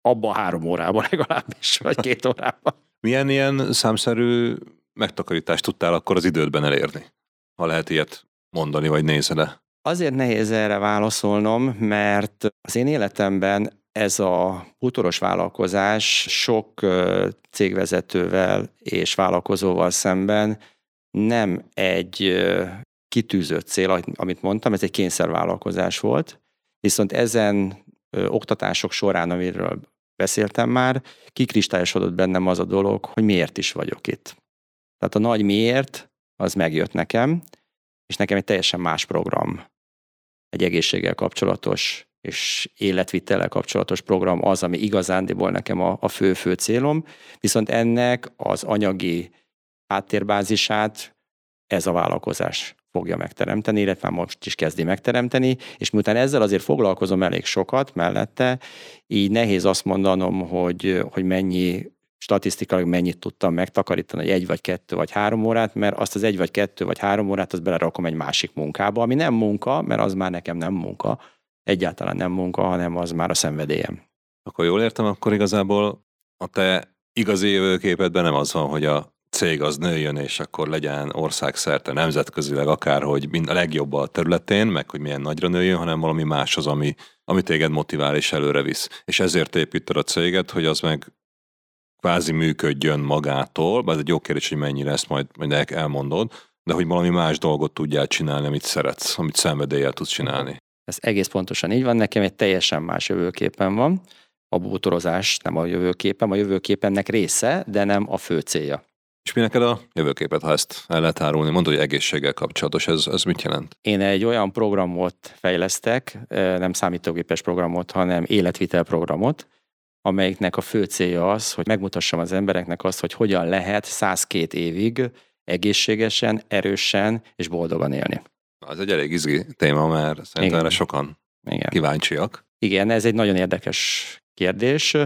Abban három órában legalábbis, vagy két órában. milyen ilyen számszerű megtakarítást tudtál akkor az idődben elérni? Ha lehet ilyet mondani, vagy nézed -e. Azért nehéz erre válaszolnom, mert az én életemben ez a bútoros vállalkozás sok cégvezetővel és vállalkozóval szemben nem egy kitűzött cél, amit mondtam, ez egy kényszervállalkozás volt, viszont ezen oktatások során, amiről beszéltem már, kikristályosodott bennem az a dolog, hogy miért is vagyok itt. Tehát a nagy miért, az megjött nekem, és nekem egy teljesen más program. Egy egészséggel kapcsolatos és életvitellel kapcsolatos program az, ami igazándiból nekem a, fő-fő célom, viszont ennek az anyagi háttérbázisát ez a vállalkozás fogja megteremteni, illetve most is kezdi megteremteni, és miután ezzel azért foglalkozom elég sokat mellette, így nehéz azt mondanom, hogy, hogy mennyi statisztikailag mennyit tudtam megtakarítani, hogy egy vagy kettő vagy három órát, mert azt az egy vagy kettő vagy három órát, azt belerakom egy másik munkába, ami nem munka, mert az már nekem nem munka, egyáltalán nem munka, hanem az már a szenvedélyem. Akkor jól értem, akkor igazából a te igazi jövőképedben nem az van, hogy a cég az nőjön, és akkor legyen országszerte, nemzetközileg akárhogy mind a legjobb a területén, meg hogy milyen nagyra nőjön, hanem valami más az, ami, ami téged motivál és előre visz. És ezért építed a céget, hogy az meg kvázi működjön magától, ez egy jó kérdés, hogy mennyire ezt majd, majd el- elmondod, de hogy valami más dolgot tudjál csinálni, amit szeretsz, amit szenvedéllyel tudsz csinálni. Ez egész pontosan így van, nekem egy teljesen más jövőképen van. A bútorozás nem a jövőképem, a jövőképemnek része, de nem a fő célja. És mi neked a jövőképet, ha ezt el lehet árulni? Mondod, hogy egészséggel kapcsolatos, ez, ez mit jelent? Én egy olyan programot fejlesztek, eh, nem számítógépes programot, hanem életvitel programot, amelyiknek a fő célja az, hogy megmutassam az embereknek azt, hogy hogyan lehet 102 évig egészségesen, erősen és boldogan élni. Az egy elég izgi téma, mert szerintem Igen. erre sokan Igen. kíváncsiak. Igen, ez egy nagyon érdekes kérdés,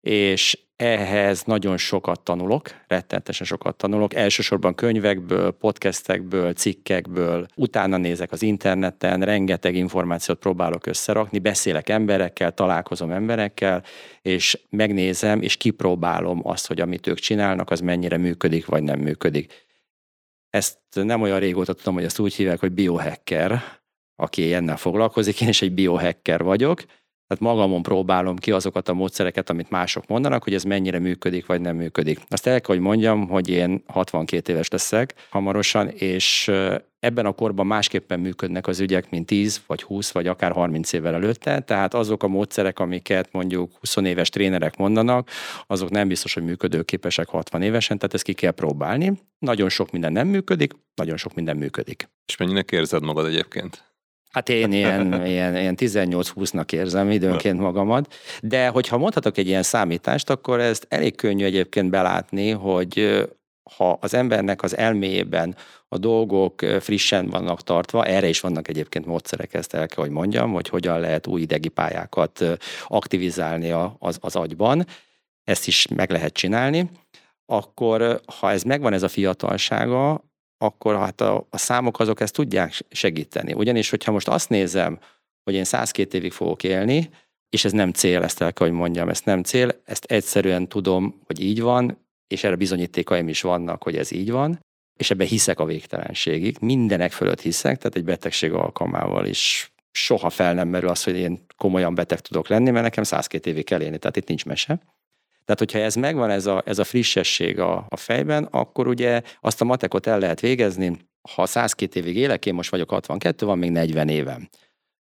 és ehhez nagyon sokat tanulok, rettenetesen sokat tanulok, elsősorban könyvekből, podcastekből, cikkekből, utána nézek az interneten, rengeteg információt próbálok összerakni, beszélek emberekkel, találkozom emberekkel, és megnézem, és kipróbálom azt, hogy amit ők csinálnak, az mennyire működik, vagy nem működik. Ezt nem olyan régóta tudom, hogy ezt úgy hívják, hogy biohacker, aki ennel foglalkozik, én is egy biohacker vagyok, tehát magamon próbálom ki azokat a módszereket, amit mások mondanak, hogy ez mennyire működik, vagy nem működik. Azt el kell, hogy mondjam, hogy én 62 éves leszek hamarosan, és ebben a korban másképpen működnek az ügyek, mint 10, vagy 20, vagy akár 30 évvel előtte. Tehát azok a módszerek, amiket mondjuk 20 éves trénerek mondanak, azok nem biztos, hogy működőképesek 60 évesen, tehát ezt ki kell próbálni. Nagyon sok minden nem működik, nagyon sok minden működik. És mennyinek érzed magad egyébként? Hát én ilyen, ilyen, ilyen 18-20-nak érzem időnként magamat, de hogyha mondhatok egy ilyen számítást, akkor ezt elég könnyű egyébként belátni, hogy ha az embernek az elméjében a dolgok frissen vannak tartva, erre is vannak egyébként módszerek, ezt el kell, hogy mondjam, hogy hogyan lehet új idegi pályákat aktivizálni az, az agyban, ezt is meg lehet csinálni, akkor ha ez megvan ez a fiatalsága, akkor hát a, a számok azok ezt tudják segíteni. Ugyanis, hogyha most azt nézem, hogy én 102 évig fogok élni, és ez nem cél, ezt el kell, hogy mondjam, ez nem cél, ezt egyszerűen tudom, hogy így van, és erre bizonyítékaim is vannak, hogy ez így van, és ebbe hiszek a végtelenségig, mindenek fölött hiszek, tehát egy betegség alkalmával is soha fel nem merül az, hogy én komolyan beteg tudok lenni, mert nekem 102 évig kell élni, tehát itt nincs mese. Tehát, hogyha ez megvan, ez a, ez a frissesség a, a fejben, akkor ugye azt a matekot el lehet végezni, ha 102 évig élek, én most vagyok 62, van még 40 évem.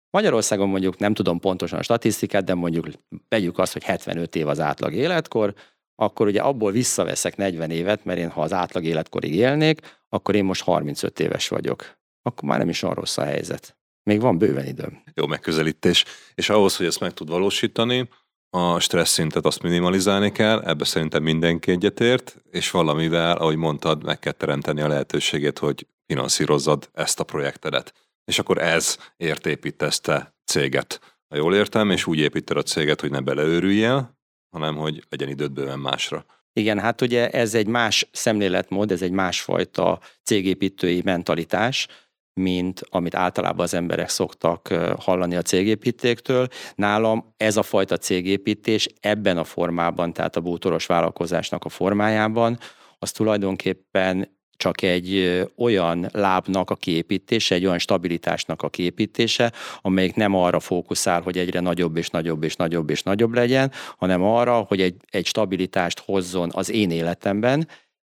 Magyarországon mondjuk nem tudom pontosan a statisztikát, de mondjuk vegyük azt, hogy 75 év az átlag életkor, akkor ugye abból visszaveszek 40 évet, mert én ha az átlag életkorig élnék, akkor én most 35 éves vagyok. Akkor már nem is olyan rossz a helyzet. Még van bőven időm. Jó megközelítés. És ahhoz, hogy ezt meg tud valósítani, a stressz szintet azt minimalizálni kell, ebbe szerintem mindenki egyetért, és valamivel, ahogy mondtad, meg kell teremteni a lehetőségét, hogy finanszírozzad ezt a projektedet. És akkor ez értépítette céget, ha jól értem, és úgy építed a céget, hogy ne beleőrüljél, hanem hogy legyen időd bőven másra. Igen, hát ugye ez egy más szemléletmód, ez egy másfajta cégépítői mentalitás, mint amit általában az emberek szoktak hallani a cégépítéktől. Nálam ez a fajta cégépítés ebben a formában, tehát a bútoros vállalkozásnak a formájában, az tulajdonképpen csak egy olyan lábnak a kiépítése, egy olyan stabilitásnak a kiépítése, amelyik nem arra fókuszál, hogy egyre nagyobb és nagyobb és nagyobb és nagyobb legyen, hanem arra, hogy egy, egy stabilitást hozzon az én életemben,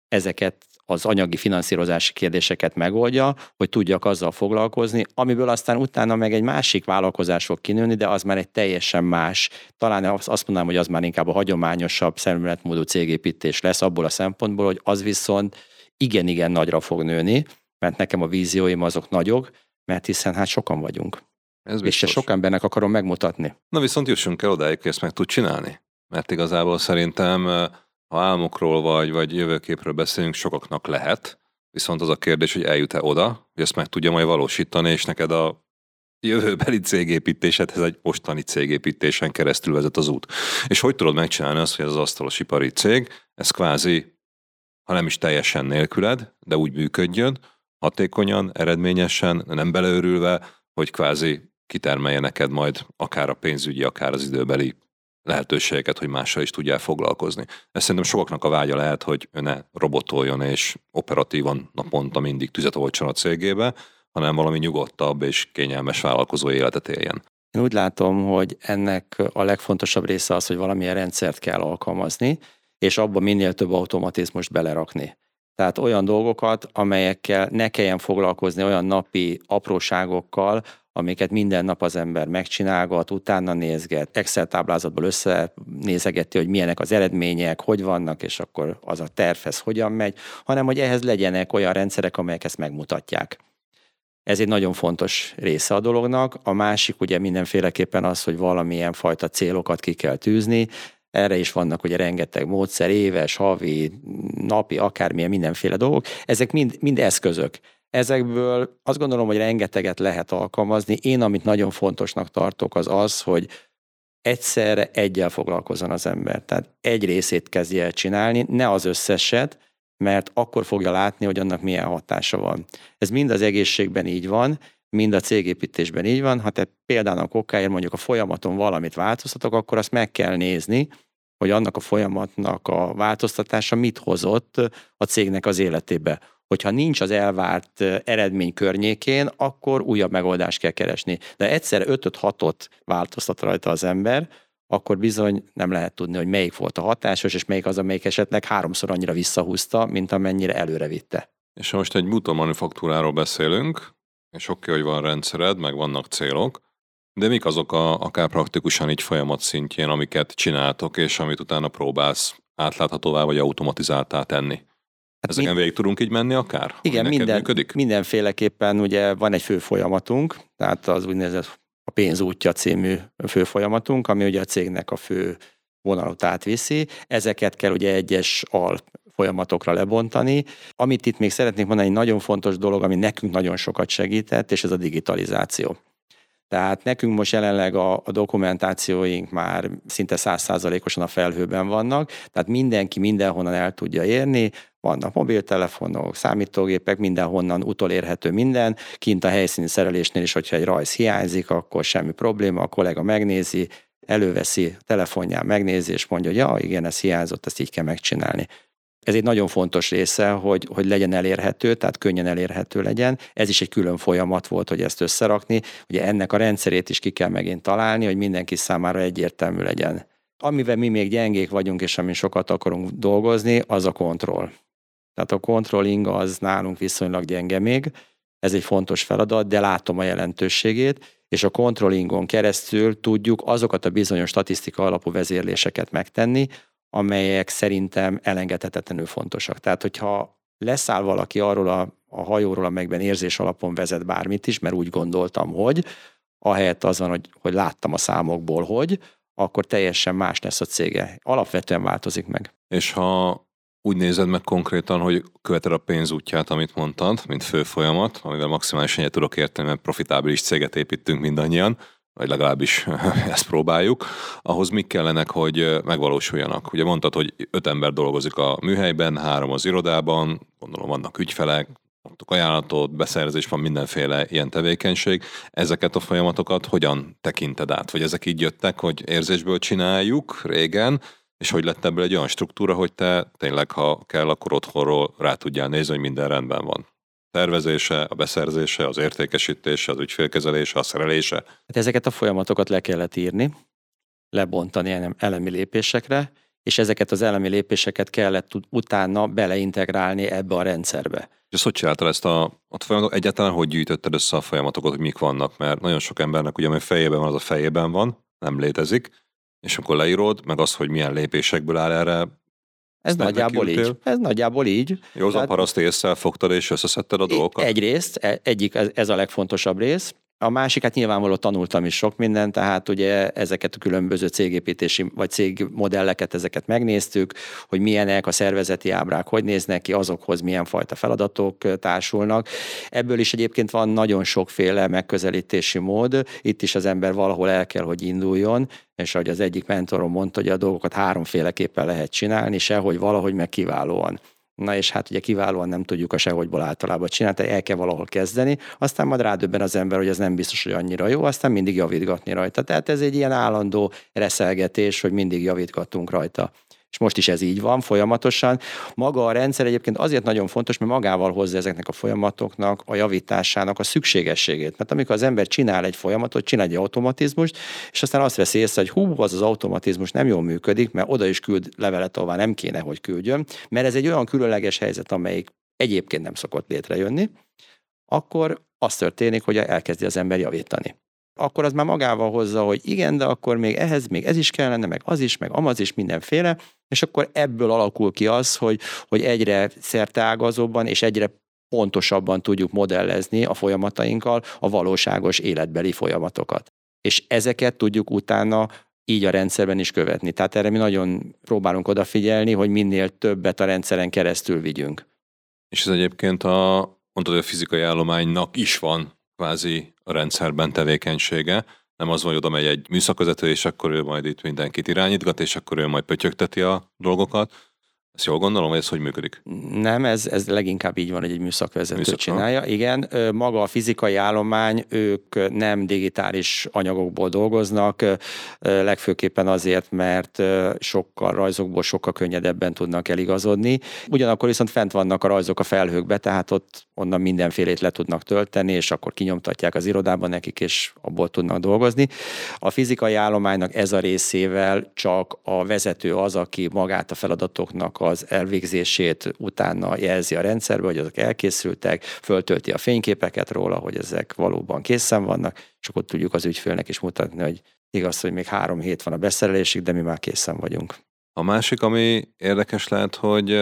ezeket az anyagi finanszírozási kérdéseket megoldja, hogy tudjak azzal foglalkozni, amiből aztán utána meg egy másik vállalkozás fog kinőni, de az már egy teljesen más, talán azt mondanám, hogy az már inkább a hagyományosabb szemléletmódú cégépítés lesz abból a szempontból, hogy az viszont igen-igen nagyra fog nőni, mert nekem a vízióim azok nagyok, mert hiszen hát sokan vagyunk. Ez és se sok embernek akarom megmutatni. Na viszont jussunk el odáig, hogy ezt meg tud csinálni. Mert igazából szerintem, ha álmokról vagy, vagy jövőképről beszélünk, sokaknak lehet, viszont az a kérdés, hogy eljut-e oda, hogy ezt meg tudja majd valósítani, és neked a jövőbeli cégépítésedhez egy mostani cégépítésen keresztül vezet az út. És hogy tudod megcsinálni azt, hogy az asztalos ipari cég, ez kvázi ha nem is teljesen nélküled, de úgy működjön, hatékonyan, eredményesen, nem beleörülve, hogy kvázi kitermelje neked majd akár a pénzügyi, akár az időbeli lehetőségeket, hogy mással is tudjál foglalkozni. Ez szerintem sokaknak a vágya lehet, hogy ne robotoljon és operatívan naponta mindig tüzet oltson a cégébe, hanem valami nyugodtabb és kényelmes vállalkozó életet éljen. Én úgy látom, hogy ennek a legfontosabb része az, hogy valamilyen rendszert kell alkalmazni, és abba minél több automatizmust belerakni. Tehát olyan dolgokat, amelyekkel ne kelljen foglalkozni olyan napi apróságokkal, amiket minden nap az ember megcsinálgat, utána nézget, Excel táblázatból összenézegeti, hogy milyenek az eredmények, hogy vannak, és akkor az a tervhez hogyan megy, hanem hogy ehhez legyenek olyan rendszerek, amelyek ezt megmutatják. Ez egy nagyon fontos része a dolognak. A másik ugye mindenféleképpen az, hogy valamilyen fajta célokat ki kell tűzni, erre is vannak ugye rengeteg módszer, éves, havi, napi, akármilyen mindenféle dolgok. Ezek mind, mind eszközök. Ezekből azt gondolom, hogy rengeteget lehet alkalmazni. Én, amit nagyon fontosnak tartok, az az, hogy egyszerre egyel foglalkozzon az ember. Tehát egy részét kezdje el csinálni, ne az összeset, mert akkor fogja látni, hogy annak milyen hatása van. Ez mind az egészségben így van, mind a cégépítésben így van. Ha te például a kokáért mondjuk a folyamaton valamit változtatok, akkor azt meg kell nézni, hogy annak a folyamatnak a változtatása mit hozott a cégnek az életébe. Hogyha nincs az elvárt eredmény környékén, akkor újabb megoldást kell keresni. De egyszer 5-6-ot változtat rajta az ember, akkor bizony nem lehet tudni, hogy melyik volt a hatásos, és melyik az, amelyik esetleg háromszor annyira visszahúzta, mint amennyire előre vitte. És most egy mutomanufaktúráról beszélünk, és oké, okay, hogy van rendszered, meg vannak célok, de mik azok a, akár praktikusan így folyamat szintjén, amiket csináltok, és amit utána próbálsz átláthatóvá vagy automatizáltá tenni? Hát Ezeken mind... végig tudunk így menni akár? Igen, minden, működik? mindenféleképpen ugye van egy fő folyamatunk, tehát az úgynevezett a pénzútja című fő folyamatunk, ami ugye a cégnek a fő vonalat átviszi. Ezeket kell ugye egyes al folyamatokra lebontani. Amit itt még szeretnék mondani, egy nagyon fontos dolog, ami nekünk nagyon sokat segített, és ez a digitalizáció. Tehát nekünk most jelenleg a, a dokumentációink már szinte százszázalékosan a felhőben vannak, tehát mindenki mindenhonnan el tudja érni, vannak mobiltelefonok, számítógépek, mindenhonnan utolérhető minden. Kint a helyszíni szerelésnél is, hogyha egy rajz hiányzik, akkor semmi probléma, a kollega megnézi, előveszi telefonján, megnézi, és mondja, hogy ja, igen, ez hiányzott, ezt így kell megcsinálni. Ez egy nagyon fontos része, hogy, hogy legyen elérhető, tehát könnyen elérhető legyen. Ez is egy külön folyamat volt, hogy ezt összerakni. Ugye ennek a rendszerét is ki kell megint találni, hogy mindenki számára egyértelmű legyen. Amivel mi még gyengék vagyunk, és amin sokat akarunk dolgozni, az a kontroll. Tehát a controlling az nálunk viszonylag gyenge még, ez egy fontos feladat, de látom a jelentőségét, és a controllingon keresztül tudjuk azokat a bizonyos statisztika alapú vezérléseket megtenni, amelyek szerintem elengedhetetlenül fontosak. Tehát, hogyha leszáll valaki arról a, a hajóról, amelyben érzés alapon vezet bármit is, mert úgy gondoltam, hogy, ahelyett az van, hogy, hogy láttam a számokból, hogy, akkor teljesen más lesz a cége. Alapvetően változik meg. És ha úgy nézed meg konkrétan, hogy követed a pénzútját, amit mondtad, mint fő folyamat, amivel maximálisan egyet tudok érteni, mert profitábilis céget építünk mindannyian, vagy legalábbis ezt próbáljuk, ahhoz mik kellenek, hogy megvalósuljanak. Ugye mondtad, hogy öt ember dolgozik a műhelyben, három az irodában, gondolom vannak ügyfelek, mondtuk ajánlatot, beszerzés, van mindenféle ilyen tevékenység. Ezeket a folyamatokat hogyan tekinted át? Vagy ezek így jöttek, hogy érzésből csináljuk régen, és hogy lett ebből egy olyan struktúra, hogy te tényleg, ha kell, akkor otthonról rá tudjál nézni, hogy minden rendben van tervezése, a beszerzése, az értékesítése, az ügyfélkezelése, a szerelése. Hát ezeket a folyamatokat le kellett írni, lebontani elemi lépésekre, és ezeket az elemi lépéseket kellett utána beleintegrálni ebbe a rendszerbe. És hogy csináltad ezt a, a folyamatot? Egyáltalán hogy gyűjtötted össze a folyamatokat, hogy mik vannak? Mert nagyon sok embernek ugye, ami fejében van, az a fejében van, nem létezik, és akkor leírod, meg az, hogy milyen lépésekből áll erre ez nagyjából így. Ez nagyjából így. Józan Tehát, paraszt észre fogtad és összeszedted a dolgokat? Egyrészt, e- egyik, ez a legfontosabb rész. A másik, hát nyilvánvalóan tanultam is sok mindent, tehát ugye ezeket a különböző cégépítési vagy cégmodelleket, ezeket megnéztük, hogy milyenek a szervezeti ábrák, hogy néznek ki, azokhoz milyen fajta feladatok társulnak. Ebből is egyébként van nagyon sokféle megközelítési mód, itt is az ember valahol el kell, hogy induljon, és ahogy az egyik mentorom mondta, hogy a dolgokat háromféleképpen lehet csinálni, sehogy valahogy meg kiválóan. Na és hát ugye kiválóan nem tudjuk a sehogyból általában csinálni, tehát el kell valahol kezdeni, aztán majd rádöbben az ember, hogy ez nem biztos, hogy annyira jó, aztán mindig javítgatni rajta. Tehát ez egy ilyen állandó reszelgetés, hogy mindig javítgatunk rajta és most is ez így van folyamatosan. Maga a rendszer egyébként azért nagyon fontos, mert magával hozza ezeknek a folyamatoknak a javításának a szükségességét. Mert amikor az ember csinál egy folyamatot, csinál egy automatizmust, és aztán azt veszi észre, hogy hú, az az automatizmus nem jól működik, mert oda is küld levelet, ahová nem kéne, hogy küldjön, mert ez egy olyan különleges helyzet, amelyik egyébként nem szokott létrejönni, akkor az történik, hogy elkezdi az ember javítani akkor az már magával hozza, hogy igen, de akkor még ehhez még ez is kellene, meg az is, meg amaz is, mindenféle, és akkor ebből alakul ki az, hogy, hogy egyre szerteágazóbban és egyre pontosabban tudjuk modellezni a folyamatainkkal a valóságos életbeli folyamatokat. És ezeket tudjuk utána így a rendszerben is követni. Tehát erre mi nagyon próbálunk odafigyelni, hogy minél többet a rendszeren keresztül vigyünk. És ez egyébként a, mondtad, hogy a fizikai állománynak is van kvázi a rendszerben tevékenysége, nem az, hogy oda megy egy műszakvezető, és akkor ő majd itt mindenkit irányítgat, és akkor ő majd pötyögteti a dolgokat, ezt jól gondolom, hogy ez hogy működik? Nem, ez, ez leginkább így van, hogy egy műszakvezető Műszak, csinálja. Igen, maga a fizikai állomány, ők nem digitális anyagokból dolgoznak, legfőképpen azért, mert sokkal rajzokból sokkal könnyedebben tudnak eligazodni. Ugyanakkor viszont fent vannak a rajzok a felhőkbe, tehát ott onnan mindenfélét le tudnak tölteni, és akkor kinyomtatják az irodában nekik, és abból tudnak dolgozni. A fizikai állománynak ez a részével csak a vezető az, aki magát a feladatoknak az elvégzését utána jelzi a rendszerbe, hogy azok elkészültek, föltölti a fényképeket róla, hogy ezek valóban készen vannak, és akkor tudjuk az ügyfélnek is mutatni, hogy igaz, hogy még három hét van a beszerelésig, de mi már készen vagyunk. A másik, ami érdekes lehet, hogy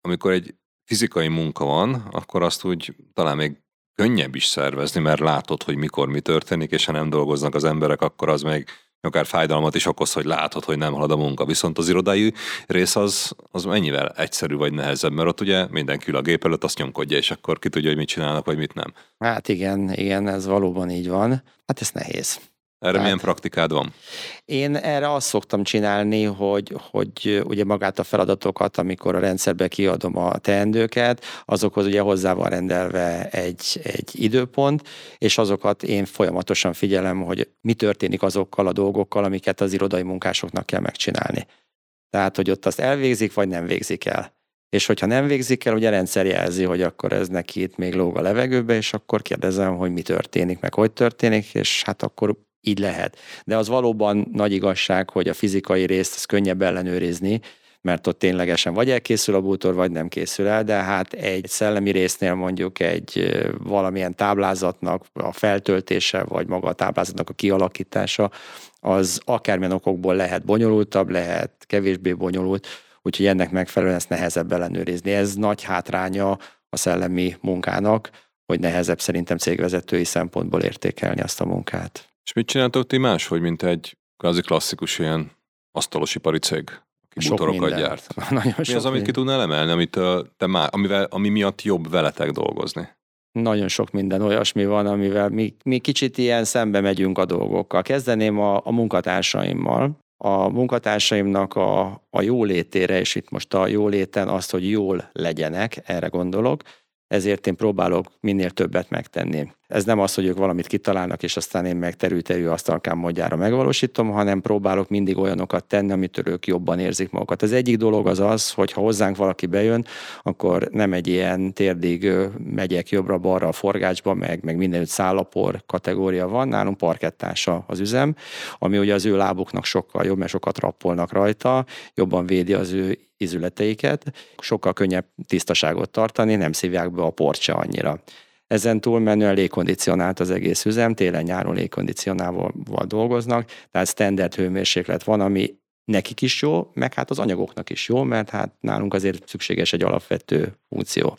amikor egy fizikai munka van, akkor azt úgy talán még könnyebb is szervezni, mert látod, hogy mikor mi történik, és ha nem dolgoznak az emberek, akkor az még akár fájdalmat is okoz, hogy látod, hogy nem halad a munka. Viszont az irodai rész az, az mennyivel egyszerű vagy nehezebb, mert ott ugye mindenki a gép előtt, azt nyomkodja, és akkor ki tudja, hogy mit csinálnak, vagy mit nem. Hát igen, igen, ez valóban így van. Hát ez nehéz. Erre Tehát, milyen praktikád van? Én erre azt szoktam csinálni, hogy, hogy ugye magát a feladatokat, amikor a rendszerbe kiadom a teendőket, azokhoz ugye hozzá van rendelve egy, egy időpont, és azokat én folyamatosan figyelem, hogy mi történik azokkal a dolgokkal, amiket az irodai munkásoknak kell megcsinálni. Tehát, hogy ott azt elvégzik, vagy nem végzik el. És hogyha nem végzik el, ugye a rendszer jelzi, hogy akkor ez neki itt még lóg a levegőbe, és akkor kérdezem, hogy mi történik, meg hogy történik, és hát akkor így lehet. De az valóban nagy igazság, hogy a fizikai részt az könnyebb ellenőrizni, mert ott ténylegesen vagy elkészül a bútor, vagy nem készül el, de hát egy szellemi résznél mondjuk egy valamilyen táblázatnak a feltöltése, vagy maga a táblázatnak a kialakítása, az akármilyen okokból lehet bonyolultabb, lehet kevésbé bonyolult, úgyhogy ennek megfelelően ezt nehezebb ellenőrizni. Ez nagy hátránya a szellemi munkának, hogy nehezebb szerintem cégvezetői szempontból értékelni azt a munkát. És mit csináltok ti máshogy, mint egy kvázi klasszikus ilyen asztalosipari cég, aki sok bútorokat gyárt? Nagyon Mi az, amit ki tudnál emelni, amit te má, amivel, ami miatt jobb veletek dolgozni? Nagyon sok minden olyasmi van, amivel mi, mi kicsit ilyen szembe megyünk a dolgokkal. Kezdeném a, a munkatársaimmal. A munkatársaimnak a, a jólétére, és itt most a jóléten azt, hogy jól legyenek, erre gondolok, ezért én próbálok minél többet megtenni. Ez nem az, hogy ők valamit kitalálnak, és aztán én meg terű-terű asztalkám módjára megvalósítom, hanem próbálok mindig olyanokat tenni, amitől ők jobban érzik magukat. Az egyik dolog az az, hogy ha hozzánk valaki bejön, akkor nem egy ilyen térdig megyek jobbra-balra a forgácsba, meg, meg mindenütt szállapor kategória van, nálunk parkettása az üzem, ami ugye az ő lábuknak sokkal jobb, mert sokat rappolnak rajta, jobban védi az ő izületeiket, sokkal könnyebb tisztaságot tartani, nem szívják be a porcsa annyira. Ezen túlmenően légkondicionált az egész üzem, télen-nyáron légkondicionálval dolgoznak, tehát standard hőmérséklet van, ami nekik is jó, meg hát az anyagoknak is jó, mert hát nálunk azért szükséges egy alapvető funkció.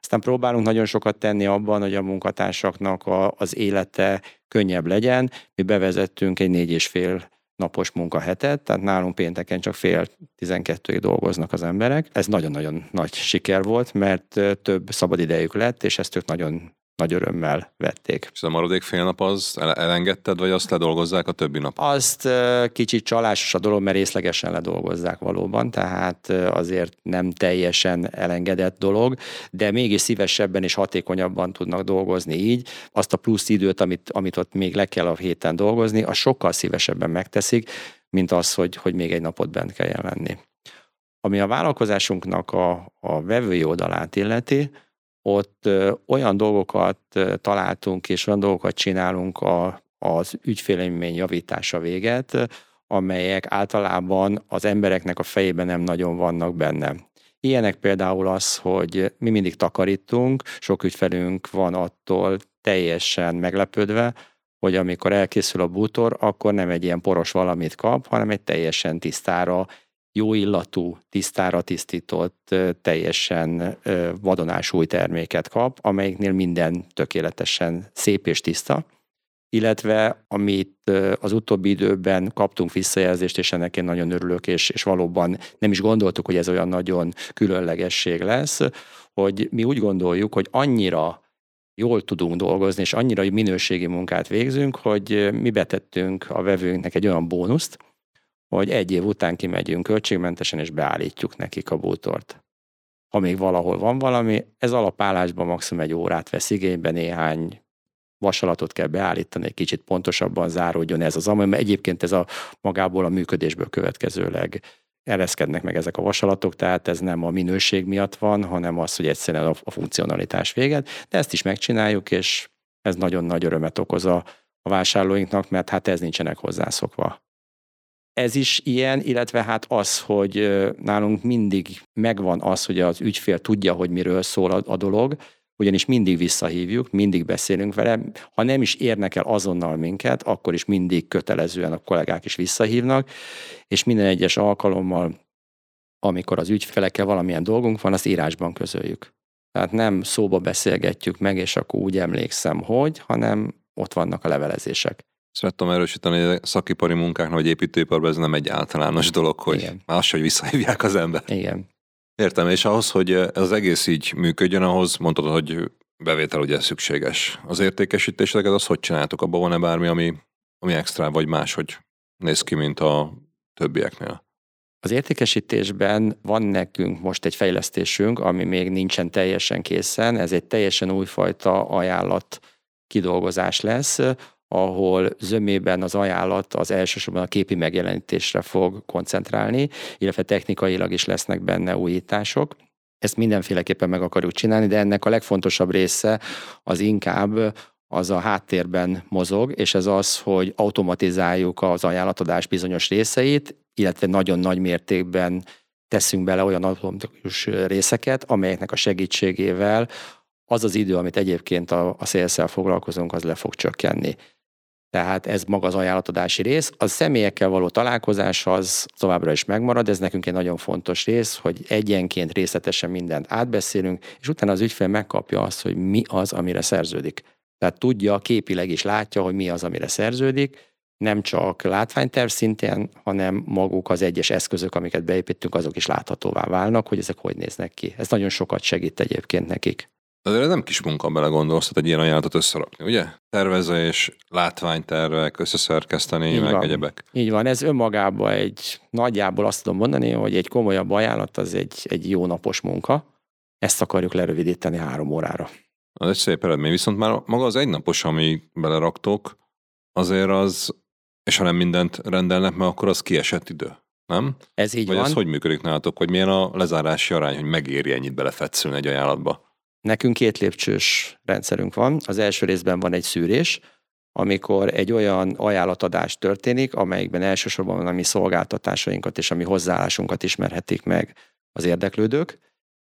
Aztán próbálunk nagyon sokat tenni abban, hogy a munkatársaknak a, az élete könnyebb legyen. Mi bevezettünk egy négy és fél napos munkahetet, tehát nálunk pénteken csak fél tizenkettőig dolgoznak az emberek. Ez nagyon-nagyon nagy siker volt, mert több szabadidejük lett, és ezt ők nagyon nagy örömmel vették. És a maradék fél nap az elengedted, vagy azt ledolgozzák a többi nap? Azt kicsit csalásos a dolog, mert részlegesen ledolgozzák valóban, tehát azért nem teljesen elengedett dolog, de mégis szívesebben és hatékonyabban tudnak dolgozni így. Azt a plusz időt, amit, amit ott még le kell a héten dolgozni, az sokkal szívesebben megteszik, mint az, hogy, hogy még egy napot bent kell lenni. Ami a vállalkozásunknak a, a vevői oldalát illeti, ott olyan dolgokat találtunk és olyan dolgokat csinálunk a, az ügyfélmény javítása véget, amelyek általában az embereknek a fejében nem nagyon vannak benne. Ilyenek például az, hogy mi mindig takarítunk, sok ügyfelünk van attól teljesen meglepődve, hogy amikor elkészül a bútor, akkor nem egy ilyen poros valamit kap, hanem egy teljesen tisztára jó illatú, tisztára tisztított, teljesen vadonás új terméket kap, amelyiknél minden tökéletesen szép és tiszta, illetve amit az utóbbi időben kaptunk visszajelzést, és ennek én nagyon örülök, és, és valóban nem is gondoltuk, hogy ez olyan nagyon különlegesség lesz, hogy mi úgy gondoljuk, hogy annyira jól tudunk dolgozni, és annyira minőségi munkát végzünk, hogy mi betettünk a vevőnknek egy olyan bónuszt, hogy egy év után kimegyünk költségmentesen, és beállítjuk nekik a bútort. Ha még valahol van valami, ez alapállásban maximum egy órát vesz igénybe, néhány vasalatot kell beállítani, egy kicsit pontosabban záródjon ez az, ami egyébként ez a magából a működésből következőleg ereszkednek meg ezek a vasalatok, tehát ez nem a minőség miatt van, hanem az, hogy egyszerűen a funkcionalitás véget, de ezt is megcsináljuk, és ez nagyon nagy örömet okoz a, a vásárlóinknak, mert hát ez nincsenek hozzászokva ez is ilyen, illetve hát az, hogy nálunk mindig megvan az, hogy az ügyfél tudja, hogy miről szól a, a dolog, ugyanis mindig visszahívjuk, mindig beszélünk vele. Ha nem is érnek el azonnal minket, akkor is mindig kötelezően a kollégák is visszahívnak, és minden egyes alkalommal, amikor az ügyfelekkel valamilyen dolgunk van, azt írásban közöljük. Tehát nem szóba beszélgetjük meg, és akkor úgy emlékszem, hogy, hanem ott vannak a levelezések Szerettem erősíteni, a szakipari munkáknak vagy építőiparban ez nem egy általános dolog, hogy Igen. más, hogy visszahívják az ember. Igen. Értem, és ahhoz, hogy ez az egész így működjön, ahhoz mondtad, hogy bevétel ugye szükséges. Az értékesítéseket az hogy csináltok? Abban van-e bármi, ami, ami extra, vagy más, hogy néz ki, mint a többieknél? Az értékesítésben van nekünk most egy fejlesztésünk, ami még nincsen teljesen készen. Ez egy teljesen újfajta ajánlat kidolgozás lesz, ahol zömében az ajánlat az elsősorban a képi megjelenítésre fog koncentrálni, illetve technikailag is lesznek benne újítások. Ezt mindenféleképpen meg akarjuk csinálni, de ennek a legfontosabb része az inkább az a háttérben mozog, és ez az, hogy automatizáljuk az ajánlatadás bizonyos részeit, illetve nagyon nagy mértékben teszünk bele olyan automatikus részeket, amelyeknek a segítségével az az idő, amit egyébként a, a szélszel foglalkozunk, az le fog csökkenni. Tehát ez maga az ajánlatodási rész. A személyekkel való találkozás az továbbra is megmarad, ez nekünk egy nagyon fontos rész, hogy egyenként részletesen mindent átbeszélünk, és utána az ügyfél megkapja azt, hogy mi az, amire szerződik. Tehát tudja, képileg is látja, hogy mi az, amire szerződik, nem csak látványterv szintén, hanem maguk az egyes eszközök, amiket beépítünk, azok is láthatóvá válnak, hogy ezek hogy néznek ki. Ez nagyon sokat segít egyébként nekik. Azért nem kis munka belegondolsz, hogy egy ilyen ajánlatot összerakni, ugye? Tervezés, látványtervek, összeszerkeszteni, Így meg van. egyebek. Így van, ez önmagában egy, nagyjából azt tudom mondani, hogy egy komolyabb ajánlat az egy, egy jó napos munka. Ezt akarjuk lerövidíteni három órára. Az egy szép eredmény, viszont már maga az egynapos, ami beleraktok, azért az, és ha nem mindent rendelnek, mert akkor az kiesett idő, nem? Ez így Vagy van. ez hogy működik nálatok, hogy milyen a lezárási arány, hogy megéri ennyit belefetszülni egy ajánlatba? Nekünk két lépcsős rendszerünk van. Az első részben van egy szűrés, amikor egy olyan ajánlatadás történik, amelyikben elsősorban a mi szolgáltatásainkat és a mi hozzáállásunkat ismerhetik meg az érdeklődők,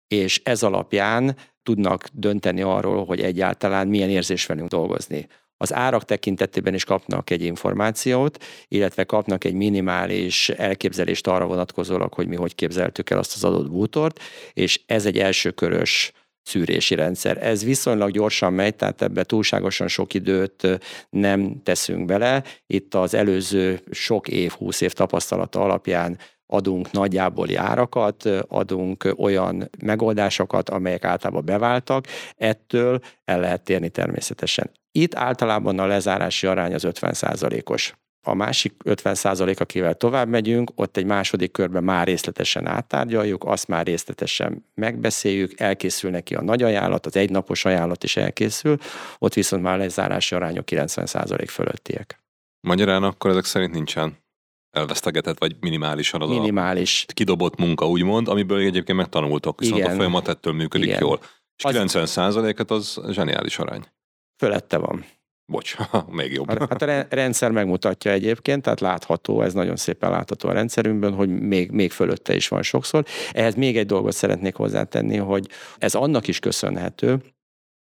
és ez alapján tudnak dönteni arról, hogy egyáltalán milyen érzés velünk dolgozni. Az árak tekintetében is kapnak egy információt, illetve kapnak egy minimális elképzelést arra vonatkozólag, hogy mi hogy képzeltük el azt az adott bútort, és ez egy elsőkörös szűrési rendszer. Ez viszonylag gyorsan megy, tehát ebbe túlságosan sok időt nem teszünk bele. Itt az előző sok év, húsz év tapasztalata alapján adunk nagyjából árakat, adunk olyan megoldásokat, amelyek általában beváltak, ettől el lehet térni természetesen. Itt általában a lezárási arány az 50% os a másik 50 akivel tovább megyünk, ott egy második körben már részletesen áttárgyaljuk, azt már részletesen megbeszéljük, elkészül neki a nagy ajánlat, az egynapos ajánlat is elkészül, ott viszont már lezárási arányok 90% fölöttiek. Magyarán akkor ezek szerint nincsen elvesztegetett, vagy minimálisan az Minimális. a kidobott munka, úgymond, amiből egyébként megtanultok, viszont Igen. a folyamat ettől működik Igen. jól. És az... 90 százaléket az zseniális arány. Fölette van. Bocs, még jobb. Hát a rendszer megmutatja egyébként, tehát látható, ez nagyon szépen látható a rendszerünkben, hogy még, még fölötte is van sokszor. Ehhez még egy dolgot szeretnék hozzátenni, hogy ez annak is köszönhető,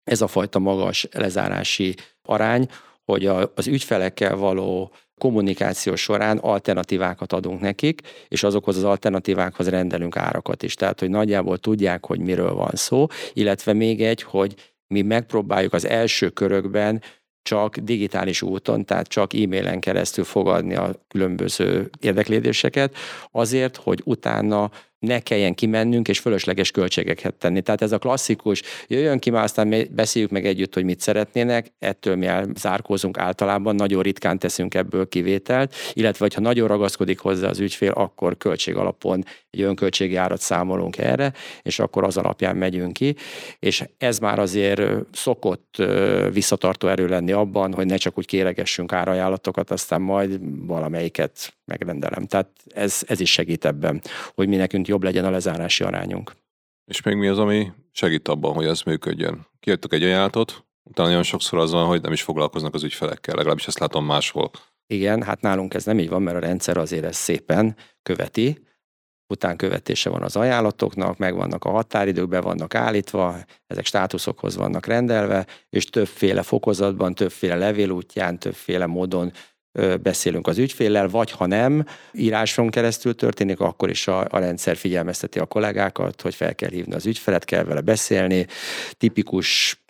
ez a fajta magas lezárási arány, hogy az ügyfelekkel való kommunikáció során alternatívákat adunk nekik, és azokhoz az alternatívákhoz rendelünk árakat is. Tehát, hogy nagyjából tudják, hogy miről van szó, illetve még egy, hogy mi megpróbáljuk az első körökben csak digitális úton, tehát csak e-mailen keresztül fogadni a különböző érdeklődéseket, azért, hogy utána ne kelljen kimennünk és fölösleges költségeket tenni. Tehát ez a klasszikus, jöjjön ki, már aztán beszéljük meg együtt, hogy mit szeretnének, ettől mi zárkózunk általában, nagyon ritkán teszünk ebből kivételt, illetve ha nagyon ragaszkodik hozzá az ügyfél, akkor költség alapon egy önköltségi árat számolunk erre, és akkor az alapján megyünk ki, és ez már azért szokott visszatartó erő lenni abban, hogy ne csak úgy kéregessünk árajánlatokat, aztán majd valamelyiket megrendelem. Tehát ez, ez is segít ebben, hogy mi nekünk jobb legyen a lezárási arányunk. És még mi az, ami segít abban, hogy ez működjön? Kiadtuk egy ajánlatot, utána nagyon sokszor az van, hogy nem is foglalkoznak az ügyfelekkel, legalábbis ezt látom máshol. Igen, hát nálunk ez nem így van, mert a rendszer azért ezt szépen követi, utánkövetése van az ajánlatoknak, megvannak a határidők, be vannak állítva, ezek státuszokhoz vannak rendelve, és többféle fokozatban, többféle levélútján, többféle módon beszélünk az ügyféllel, vagy ha nem, íráson keresztül történik, akkor is a, a rendszer figyelmezteti a kollégákat, hogy fel kell hívni az ügyfelet, kell vele beszélni. Tipikus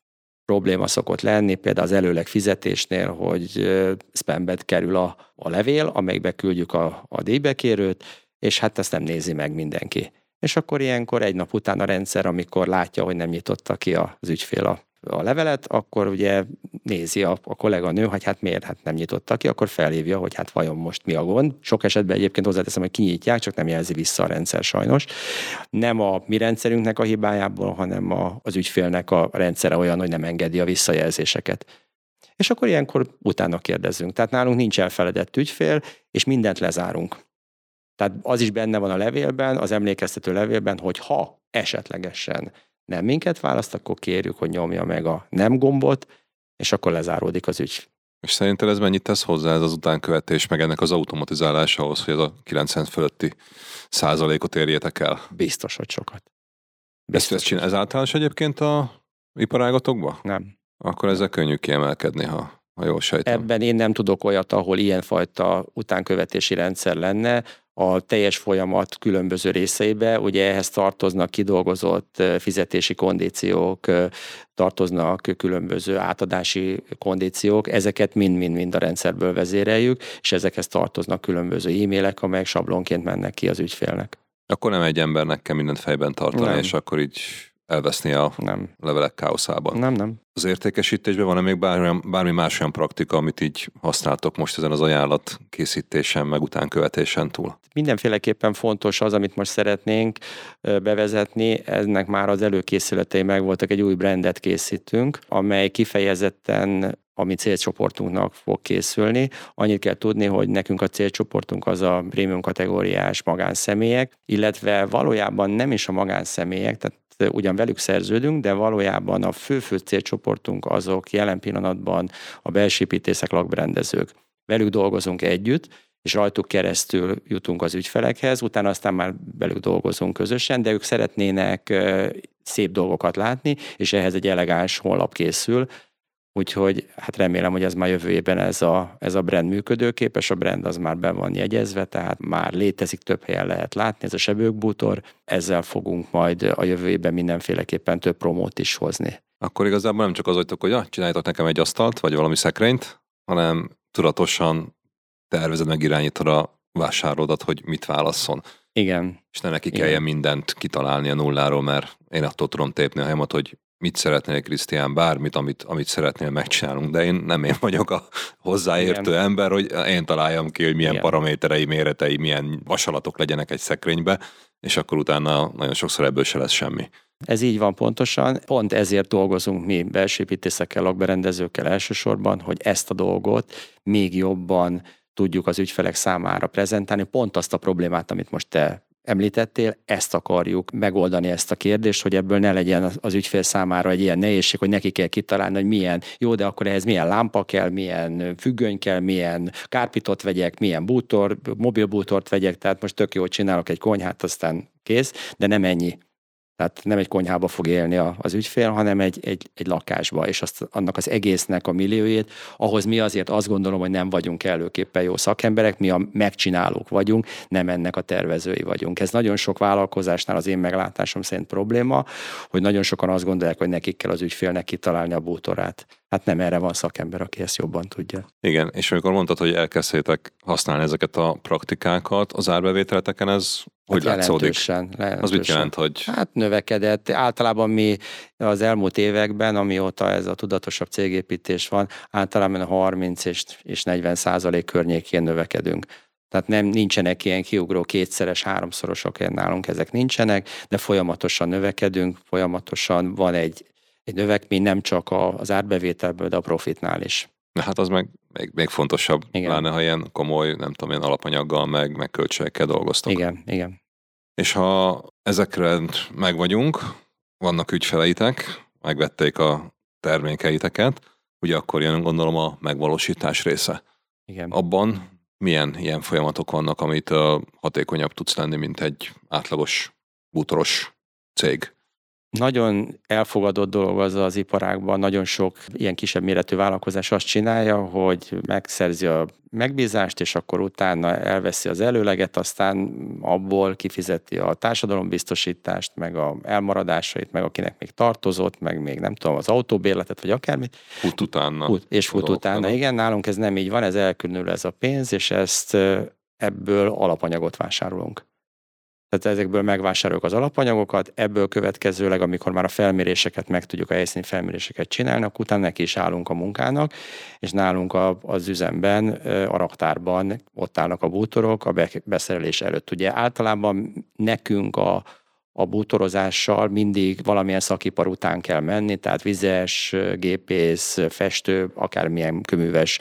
probléma szokott lenni, például az előleg fizetésnél, hogy spambet kerül a, a levél, amelybe küldjük a, a díjbekérőt, és hát ezt nem nézi meg mindenki. És akkor ilyenkor egy nap után a rendszer, amikor látja, hogy nem nyitotta ki az ügyfél a a levelet, akkor ugye nézi a, a kolléganő, hogy hát miért hát nem nyitotta ki, akkor felhívja, hogy hát vajon most mi a gond. Sok esetben egyébként hozzáteszem, hogy kinyitják, csak nem jelzi vissza a rendszer sajnos. Nem a mi rendszerünknek a hibájából, hanem a, az ügyfélnek a rendszere olyan, hogy nem engedi a visszajelzéseket. És akkor ilyenkor utána kérdezzünk. Tehát nálunk nincs elfeledett ügyfél, és mindent lezárunk. Tehát az is benne van a levélben, az emlékeztető levélben, hogy ha esetlegesen nem minket választ, akkor kérjük, hogy nyomja meg a nem gombot, és akkor lezáródik az ügy. És szerinted ez mennyit tesz hozzá ez az utánkövetés, meg ennek az automatizálás ahhoz, hogy ez a 90 fölötti százalékot érjétek el? Biztos, hogy sokat. Biztos, ezt, ezt csinál, ez általános egyébként a iparágatokban? Nem. Akkor ezzel könnyű kiemelkedni, ha, ha jól sejtem. Ebben én nem tudok olyat, ahol ilyenfajta utánkövetési rendszer lenne, a teljes folyamat különböző részeibe. Ugye ehhez tartoznak kidolgozott fizetési kondíciók, tartoznak különböző átadási kondíciók, ezeket mind-mind-mind a rendszerből vezéreljük, és ezekhez tartoznak különböző e-mailek, amelyek sablonként mennek ki az ügyfélnek. Akkor nem egy embernek kell mindent fejben tartani, nem. és akkor így elveszni a nem. levelek káoszában. Nem, nem. Az értékesítésben van-e még bármi, bármi más olyan praktika, amit így használtok most ezen az ajánlat készítésen, meg utánkövetésen túl? Mindenféleképpen fontos az, amit most szeretnénk bevezetni, ennek már az előkészületei megvoltak, egy új brandet készítünk, amely kifejezetten a mi célcsoportunknak fog készülni. Annyit kell tudni, hogy nekünk a célcsoportunk az a prémium kategóriás magánszemélyek, illetve valójában nem is a magánszemélyek, tehát ugyan velük szerződünk, de valójában a fő-fő célcsoportunk azok jelen pillanatban a belsépítészek, lakberendezők. Velük dolgozunk együtt, és rajtuk keresztül jutunk az ügyfelekhez, utána aztán már velük dolgozunk közösen, de ők szeretnének szép dolgokat látni, és ehhez egy elegáns honlap készül, Úgyhogy hát remélem, hogy ez már jövő évben ez a, ez a brand működőképes, a brand az már be van jegyezve, tehát már létezik, több helyen lehet látni, ez a sebőkbútor, ezzel fogunk majd a jövő évben mindenféleképpen több promót is hozni. Akkor igazából nem csak az vagytok, hogy ah, csináljátok nekem egy asztalt, vagy valami szekrényt, hanem tudatosan tervezed meg irányítod a vásárlódat, hogy mit válasszon. Igen. És ne neki kelljen mindent kitalálni a nulláról, mert én attól tudom tépni a helyemet, hogy mit szeretnél, Krisztián, bármit, amit, amit szeretnél, megcsinálunk, de én nem én vagyok a hozzáértő Igen. ember, hogy én találjam ki, hogy milyen Igen. paraméterei, méretei, milyen vasalatok legyenek egy szekrénybe, és akkor utána nagyon sokszor ebből se lesz semmi. Ez így van pontosan. Pont ezért dolgozunk mi belsépítészekkel, lakberendezőkkel elsősorban, hogy ezt a dolgot még jobban tudjuk az ügyfelek számára prezentálni, pont azt a problémát, amit most te említettél, ezt akarjuk megoldani ezt a kérdést, hogy ebből ne legyen az ügyfél számára egy ilyen nehézség, hogy neki kell kitalálni, hogy milyen, jó, de akkor ehhez milyen lámpa kell, milyen függöny kell, milyen kárpitot vegyek, milyen bútor, mobilbútort vegyek, tehát most tök jó, csinálok egy konyhát, aztán kész, de nem ennyi. Tehát nem egy konyhába fog élni az ügyfél, hanem egy, egy, egy lakásba, és azt, annak az egésznek a milliójét, ahhoz mi azért azt gondolom, hogy nem vagyunk előképpen jó szakemberek, mi a megcsinálók vagyunk, nem ennek a tervezői vagyunk. Ez nagyon sok vállalkozásnál az én meglátásom szerint probléma, hogy nagyon sokan azt gondolják, hogy nekik kell az ügyfélnek kitalálni a bútorát. Hát nem erre van szakember, aki ezt jobban tudja. Igen, és amikor mondtad, hogy elkezdtétek használni ezeket a praktikákat, az árbevételeteken ez hogy hát látszódik? Jelentősen. Az mit jelent, hogy... Hát növekedett. Általában mi az elmúlt években, amióta ez a tudatosabb cégépítés van, általában a 30 és, és 40 százalék környékén növekedünk. Tehát nem, nincsenek ilyen kiugró kétszeres, háromszorosok ilyen nálunk, ezek nincsenek, de folyamatosan növekedünk, folyamatosan van egy, egy növekmény nem csak az árbevételből, de a profitnál is. Na hát az meg még, még fontosabb, igen. pláne ha ilyen komoly, nem tudom, ilyen alapanyaggal, meg, meg költségekkel dolgoztok. Igen, igen. És ha ezekre meg vagyunk, vannak ügyfeleitek, megvették a termékeiteket, ugye akkor jön gondolom a megvalósítás része. Igen. Abban milyen ilyen folyamatok vannak, amit hatékonyabb tudsz lenni, mint egy átlagos bútoros cég? Nagyon elfogadott dolog az az iparágban, nagyon sok ilyen kisebb méretű vállalkozás azt csinálja, hogy megszerzi a megbízást, és akkor utána elveszi az előleget, aztán abból kifizeti a társadalombiztosítást, meg a elmaradásait, meg akinek még tartozott, meg még nem tudom, az autóbérletet, vagy akármit. Fut utána. Fut, és fut utána, igen, nálunk ez nem így van, ez elkülönül ez a pénz, és ezt ebből alapanyagot vásárolunk. Tehát ezekből megvásároljuk az alapanyagokat, ebből következőleg, amikor már a felméréseket meg tudjuk, a helyszíni felméréseket csinálni, akkor utána neki is állunk a munkának, és nálunk a, az üzemben, a raktárban ott állnak a bútorok a beszerelés előtt. Ugye általában nekünk a, a bútorozással mindig valamilyen szakipar után kell menni, tehát vizes, gépész, festő, akármilyen köműves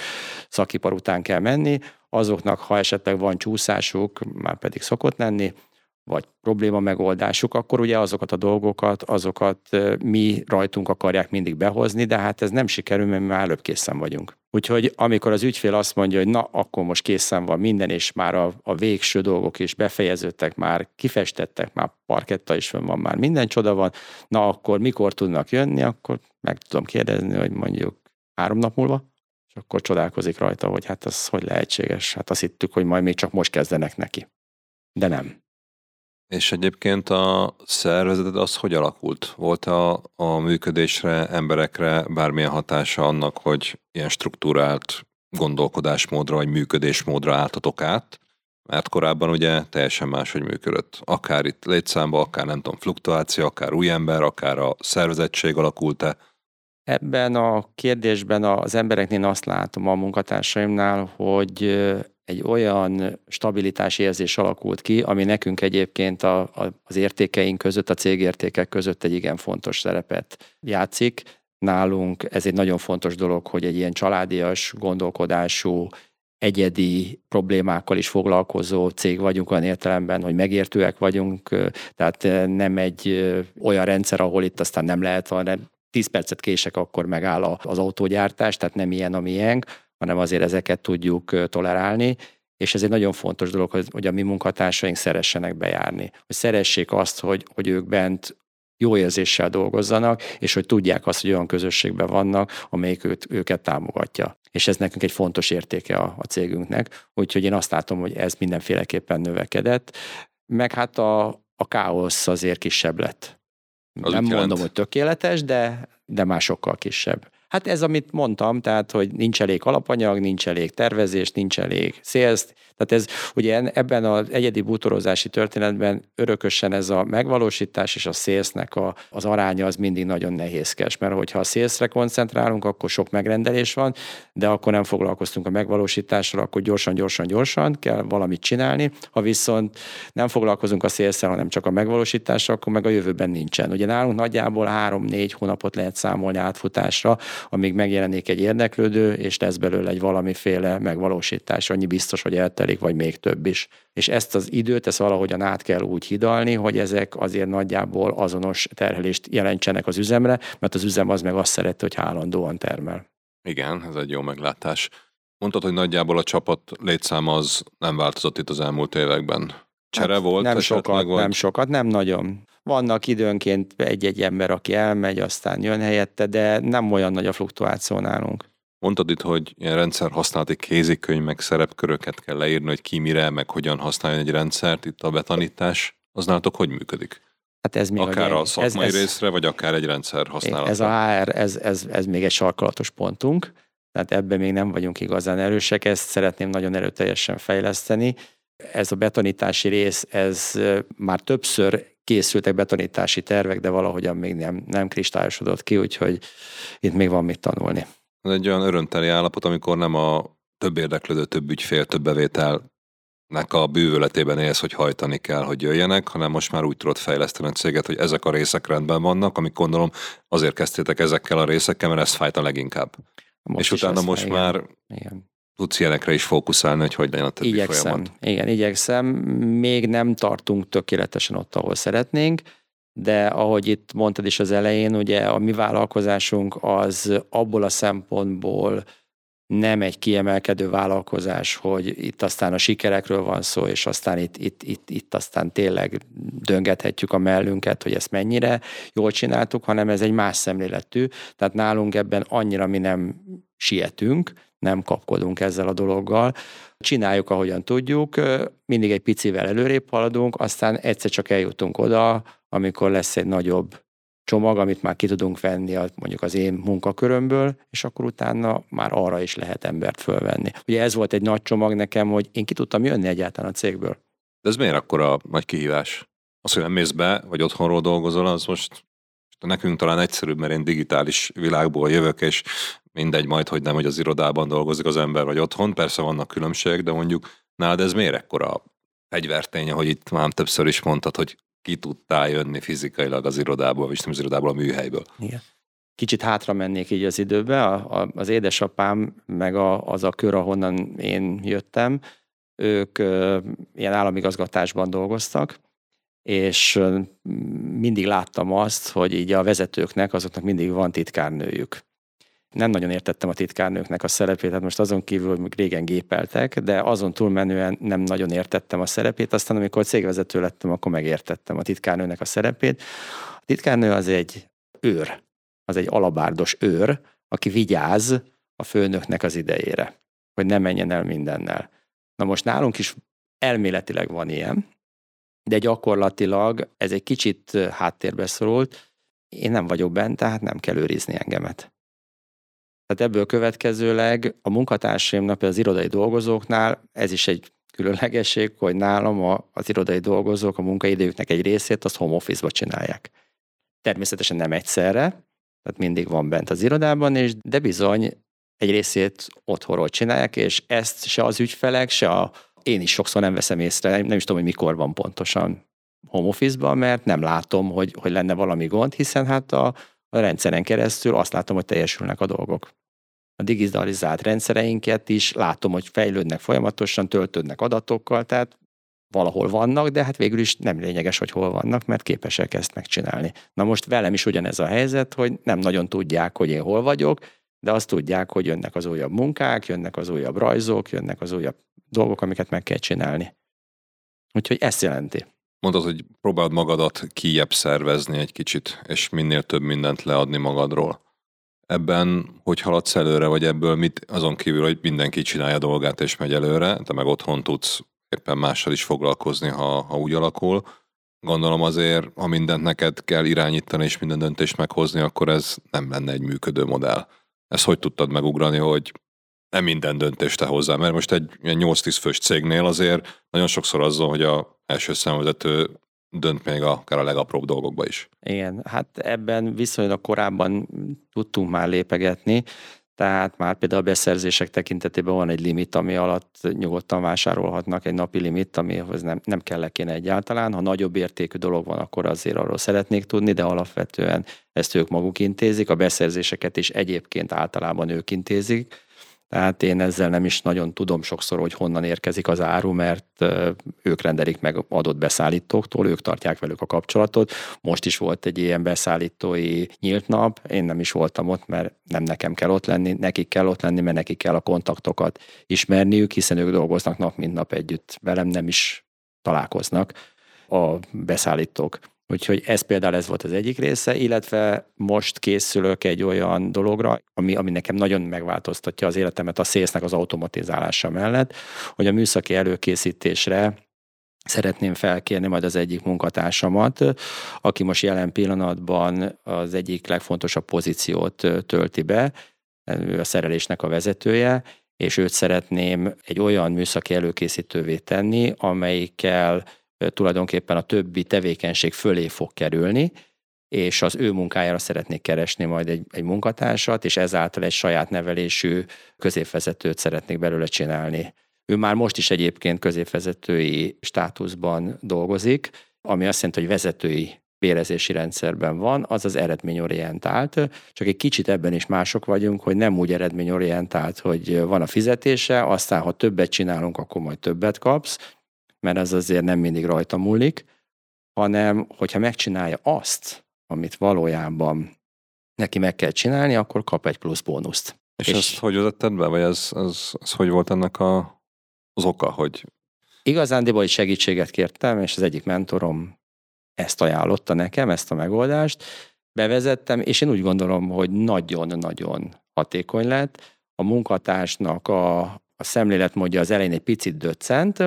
szakipar után kell menni. Azoknak, ha esetleg van csúszásuk, már pedig szokott lenni, vagy probléma megoldásuk, akkor ugye azokat a dolgokat, azokat mi rajtunk akarják mindig behozni, de hát ez nem sikerül, mert mi már előbb készen vagyunk. Úgyhogy amikor az ügyfél azt mondja, hogy na, akkor most készen van minden, és már a, a végső dolgok is befejeződtek, már kifestettek, már parketta is van, már minden csoda van, na akkor mikor tudnak jönni, akkor meg tudom kérdezni, hogy mondjuk három nap múlva, és akkor csodálkozik rajta, hogy hát az hogy lehetséges. Hát azt hittük, hogy majd még csak most kezdenek neki. De nem. És egyébként a szervezeted az hogy alakult? Volt a, a működésre, emberekre bármilyen hatása annak, hogy ilyen struktúrált gondolkodásmódra vagy működésmódra álltatok át? Mert korábban ugye teljesen máshogy működött. Akár itt létszámba, akár nem tudom, fluktuáció, akár új ember, akár a szervezettség alakult-e. Ebben a kérdésben az embereknél azt látom a munkatársaimnál, hogy egy olyan stabilitás érzés alakult ki, ami nekünk egyébként a, a, az értékeink között, a cégértékek között egy igen fontos szerepet játszik. Nálunk ez egy nagyon fontos dolog, hogy egy ilyen családias gondolkodású, egyedi problémákkal is foglalkozó cég vagyunk olyan értelemben, hogy megértőek vagyunk, tehát nem egy olyan rendszer, ahol itt aztán nem lehet, hanem 10 percet kések, akkor megáll az autógyártás, tehát nem ilyen a miénk, hanem azért ezeket tudjuk tolerálni, és ez egy nagyon fontos dolog, hogy, a mi munkatársaink szeressenek bejárni. Hogy szeressék azt, hogy, hogy ők bent jó érzéssel dolgozzanak, és hogy tudják azt, hogy olyan közösségben vannak, amelyik őt, őket támogatja. És ez nekünk egy fontos értéke a, a cégünknek. Úgyhogy én azt látom, hogy ez mindenféleképpen növekedett. Meg hát a, a káosz azért kisebb lett. Az Nem mondom, jelent. hogy tökéletes, de, de már sokkal kisebb. Hát ez, amit mondtam, tehát, hogy nincs elég alapanyag, nincs elég tervezés, nincs elég szélsz. Tehát ez ugye ebben az egyedi bútorozási történetben örökösen ez a megvalósítás és a szélsznek a, az aránya az mindig nagyon nehézkes, mert hogyha a szélszre koncentrálunk, akkor sok megrendelés van, de akkor nem foglalkoztunk a megvalósítással, akkor gyorsan, gyorsan, gyorsan kell valamit csinálni. Ha viszont nem foglalkozunk a szélszel, hanem csak a megvalósítással, akkor meg a jövőben nincsen. Ugye nálunk nagyjából három-négy hónapot lehet számolni átfutásra, amíg megjelenik egy érdeklődő, és lesz belőle egy valamiféle megvalósítás, annyi biztos, hogy eltelik, vagy még több is. És ezt az időt, ezt valahogyan át kell úgy hidalni, hogy ezek azért nagyjából azonos terhelést jelentsenek az üzemre, mert az üzem az meg azt szereti, hogy állandóan termel. Igen, ez egy jó meglátás. Mondtad, hogy nagyjából a csapat létszám az nem változott itt az elmúlt években. Csere hát volt? Nem sokat, vagy? nem sokat, nem nagyon. Vannak időnként egy-egy ember, aki elmegy, aztán jön helyette, de nem olyan nagy a fluktuáció nálunk. Mondtad itt, hogy ilyen rendszer használati kézikönyv, meg szerepköröket kell leírni, hogy ki mire, meg hogyan használjon egy rendszert, itt a betanítás. Az nálatok hogy működik? Hát ez még akár a, a szakmai ez, ez, részre, vagy akár egy rendszer használatra. Ez a HR, ez, ez, ez még egy sarkalatos pontunk, tehát ebben még nem vagyunk igazán erősek, ezt szeretném nagyon erőteljesen fejleszteni. Ez a betonítási rész, ez már többször készültek betonítási tervek, de valahogyan még nem, nem kristályosodott ki, úgyhogy itt még van mit tanulni. Ez egy olyan örömteli állapot, amikor nem a több érdeklődő, több ügyfél, több bevétel nek a bűvöletében élsz, hogy hajtani kell, hogy jöjjenek, hanem most már úgy tudod fejleszteni a céget, hogy ezek a részek rendben vannak, amik gondolom azért kezdtétek ezekkel a részekkel, mert ez fájt a leginkább. Most és utána most már igen tudsz ilyenekre is fókuszálni, hogy hogy legyen a többi igyekszem, folyamat. Igen, igyekszem. Még nem tartunk tökéletesen ott, ahol szeretnénk, de ahogy itt mondtad is az elején, ugye a mi vállalkozásunk az abból a szempontból nem egy kiemelkedő vállalkozás, hogy itt aztán a sikerekről van szó, és aztán itt, itt, itt, itt aztán tényleg döngethetjük a mellünket, hogy ezt mennyire jól csináltuk, hanem ez egy más szemléletű. Tehát nálunk ebben annyira mi nem sietünk, nem kapkodunk ezzel a dologgal. Csináljuk, ahogyan tudjuk, mindig egy picivel előrébb haladunk, aztán egyszer csak eljutunk oda, amikor lesz egy nagyobb csomag, amit már ki tudunk venni mondjuk az én munkakörömből, és akkor utána már arra is lehet embert fölvenni. Ugye ez volt egy nagy csomag nekem, hogy én ki tudtam jönni egyáltalán a cégből. De ez miért akkor a nagy kihívás? Az, hogy nem mész be, vagy otthonról dolgozol, az most nekünk talán egyszerűbb, mert én digitális világból jövök, és mindegy majd, hogy nem, hogy az irodában dolgozik az ember, vagy otthon. Persze vannak különbségek, de mondjuk nálad ez miért ekkora fegyvertény, hogy itt már többször is mondtad, hogy ki tudtál jönni fizikailag az irodából, vagy nem az irodából, a műhelyből. Igen. Kicsit hátra mennék így az időbe, a, a, az édesapám, meg a, az a kör, ahonnan én jöttem, ők ö, ilyen államigazgatásban dolgoztak, és mindig láttam azt, hogy így a vezetőknek, azoknak mindig van titkárnőjük nem nagyon értettem a titkárnőknek a szerepét, hát most azon kívül, hogy régen gépeltek, de azon túlmenően nem nagyon értettem a szerepét, aztán amikor cégvezető lettem, akkor megértettem a titkárnőnek a szerepét. A titkárnő az egy őr, az egy alabárdos őr, aki vigyáz a főnöknek az idejére, hogy ne menjen el mindennel. Na most nálunk is elméletileg van ilyen, de gyakorlatilag ez egy kicsit háttérbe szorult, én nem vagyok bent, tehát nem kell őrizni engemet. Tehát ebből következőleg a munkatársaimnak, az irodai dolgozóknál ez is egy különlegesség, hogy nálam a, az irodai dolgozók a munkaidőjüknek egy részét azt home office-ba csinálják. Természetesen nem egyszerre, tehát mindig van bent az irodában, és de bizony egy részét otthonról csinálják, és ezt se az ügyfelek, se a, én is sokszor nem veszem észre, nem is tudom, hogy mikor van pontosan home office mert nem látom, hogy, hogy lenne valami gond, hiszen hát a, a rendszeren keresztül azt látom, hogy teljesülnek a dolgok a digitalizált rendszereinket is látom, hogy fejlődnek folyamatosan, töltődnek adatokkal, tehát valahol vannak, de hát végül is nem lényeges, hogy hol vannak, mert képesek ezt megcsinálni. Na most velem is ugyanez a helyzet, hogy nem nagyon tudják, hogy én hol vagyok, de azt tudják, hogy jönnek az újabb munkák, jönnek az újabb rajzok, jönnek az újabb dolgok, amiket meg kell csinálni. Úgyhogy ezt jelenti. Mondod, hogy próbáld magadat kijebb szervezni egy kicsit, és minél több mindent leadni magadról ebben hogy haladsz előre, vagy ebből mit, azon kívül, hogy mindenki csinálja dolgát és megy előre, te meg otthon tudsz éppen mással is foglalkozni, ha, ha úgy alakul. Gondolom azért, ha mindent neked kell irányítani és minden döntést meghozni, akkor ez nem lenne egy működő modell. Ezt hogy tudtad megugrani, hogy nem minden döntést te hozzá, mert most egy 8-10 fős cégnél azért nagyon sokszor azzal, hogy a első szemvezető dönt még akár a legapróbb dolgokba is. Igen, hát ebben viszonylag korábban tudtunk már lépegetni, tehát már például a beszerzések tekintetében van egy limit, ami alatt nyugodtan vásárolhatnak, egy napi limit, amihoz nem, nem kell kéne egyáltalán. Ha nagyobb értékű dolog van, akkor azért arról szeretnék tudni, de alapvetően ezt ők maguk intézik. A beszerzéseket is egyébként általában ők intézik tehát én ezzel nem is nagyon tudom sokszor, hogy honnan érkezik az áru, mert ők rendelik meg adott beszállítóktól, ők tartják velük a kapcsolatot. Most is volt egy ilyen beszállítói nyílt nap, én nem is voltam ott, mert nem nekem kell ott lenni, nekik kell ott lenni, mert nekik kell a kontaktokat ismerniük, hiszen ők dolgoznak nap mint nap együtt, velem nem is találkoznak a beszállítók. Úgyhogy ez például ez volt az egyik része, illetve most készülök egy olyan dologra, ami, ami nekem nagyon megváltoztatja az életemet a szélsznek az automatizálása mellett, hogy a műszaki előkészítésre szeretném felkérni majd az egyik munkatársamat, aki most jelen pillanatban az egyik legfontosabb pozíciót tölti be, ő a szerelésnek a vezetője, és őt szeretném egy olyan műszaki előkészítővé tenni, amelyikkel tulajdonképpen a többi tevékenység fölé fog kerülni, és az ő munkájára szeretnék keresni majd egy, egy munkatársat, és ezáltal egy saját nevelésű középvezetőt szeretnék belőle csinálni. Ő már most is egyébként középvezetői státuszban dolgozik, ami azt jelenti, hogy vezetői bérezési rendszerben van, az az eredményorientált, csak egy kicsit ebben is mások vagyunk, hogy nem úgy eredményorientált, hogy van a fizetése, aztán ha többet csinálunk, akkor majd többet kapsz, mert ez azért nem mindig rajta múlik, hanem hogyha megcsinálja azt, amit valójában neki meg kell csinálni, akkor kap egy plusz bónuszt. És, és ezt hogy vezetted be, vagy ez, ez, ez hogy volt ennek a, az oka, hogy... Igazándiból egy segítséget kértem, és az egyik mentorom ezt ajánlotta nekem, ezt a megoldást, bevezettem, és én úgy gondolom, hogy nagyon-nagyon hatékony lett. A munkatársnak a, a szemléletmódja az elején egy picit döccent,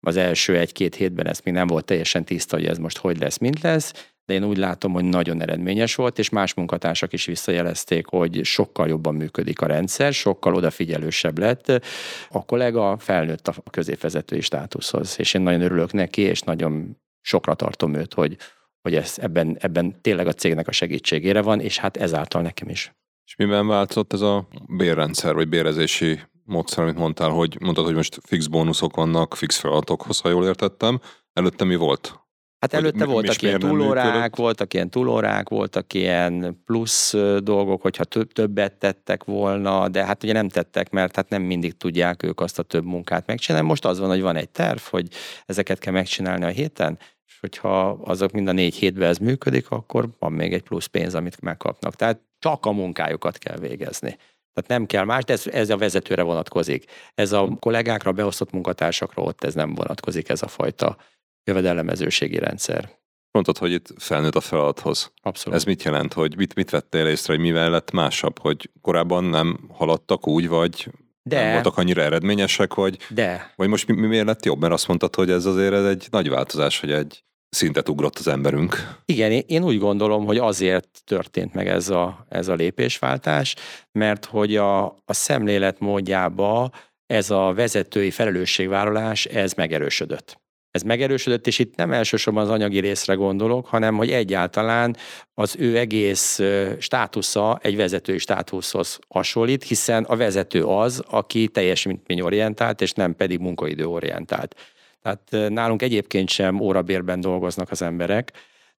az első egy-két hétben ez még nem volt teljesen tiszta, hogy ez most hogy lesz, mint lesz, de én úgy látom, hogy nagyon eredményes volt, és más munkatársak is visszajelezték, hogy sokkal jobban működik a rendszer, sokkal odafigyelősebb lett. A kollega felnőtt a középvezetői státuszhoz, és én nagyon örülök neki, és nagyon sokra tartom őt, hogy, hogy ez, ebben, ebben tényleg a cégnek a segítségére van, és hát ezáltal nekem is. És miben változott ez a bérrendszer, vagy bérezési módszer, amit mondtál, hogy mondtad, hogy most fix bónuszok vannak, fix feladatokhoz, ha jól értettem. Előtte mi volt? Hát előtte mi, voltak ilyen túlórák, voltak ilyen túlórák, voltak ilyen plusz dolgok, hogyha több, többet tettek volna, de hát ugye nem tettek, mert hát nem mindig tudják ők azt a több munkát megcsinálni. Most az van, hogy van egy terv, hogy ezeket kell megcsinálni a héten, és hogyha azok mind a négy hétben ez működik, akkor van még egy plusz pénz, amit megkapnak. Tehát csak a munkájukat kell végezni. Tehát nem kell más, de ez, ez a vezetőre vonatkozik. Ez a kollégákra, beosztott munkatársakra ott ez nem vonatkozik, ez a fajta jövedelemezőségi rendszer. Mondtad, hogy itt felnőtt a feladathoz. Abszolút. Ez mit jelent, hogy mit, mit vettél észre, hogy mivel lett másabb, hogy korábban nem haladtak úgy, vagy de. nem voltak annyira eredményesek, vagy, de. vagy most mi, mi miért lett jobb? Mert azt mondtad, hogy ez azért ez egy nagy változás, hogy egy szintet ugrott az emberünk. Igen, én úgy gondolom, hogy azért történt meg ez a, ez a lépésváltás, mert hogy a, a szemlélet módjába ez a vezetői felelősségvállalás, ez megerősödött. Ez megerősödött, és itt nem elsősorban az anyagi részre gondolok, hanem hogy egyáltalán az ő egész státusza egy vezetői státuszhoz hasonlít, hiszen a vezető az, aki teljesítményorientált, és nem pedig munkaidőorientált. Tehát nálunk egyébként sem órabérben dolgoznak az emberek,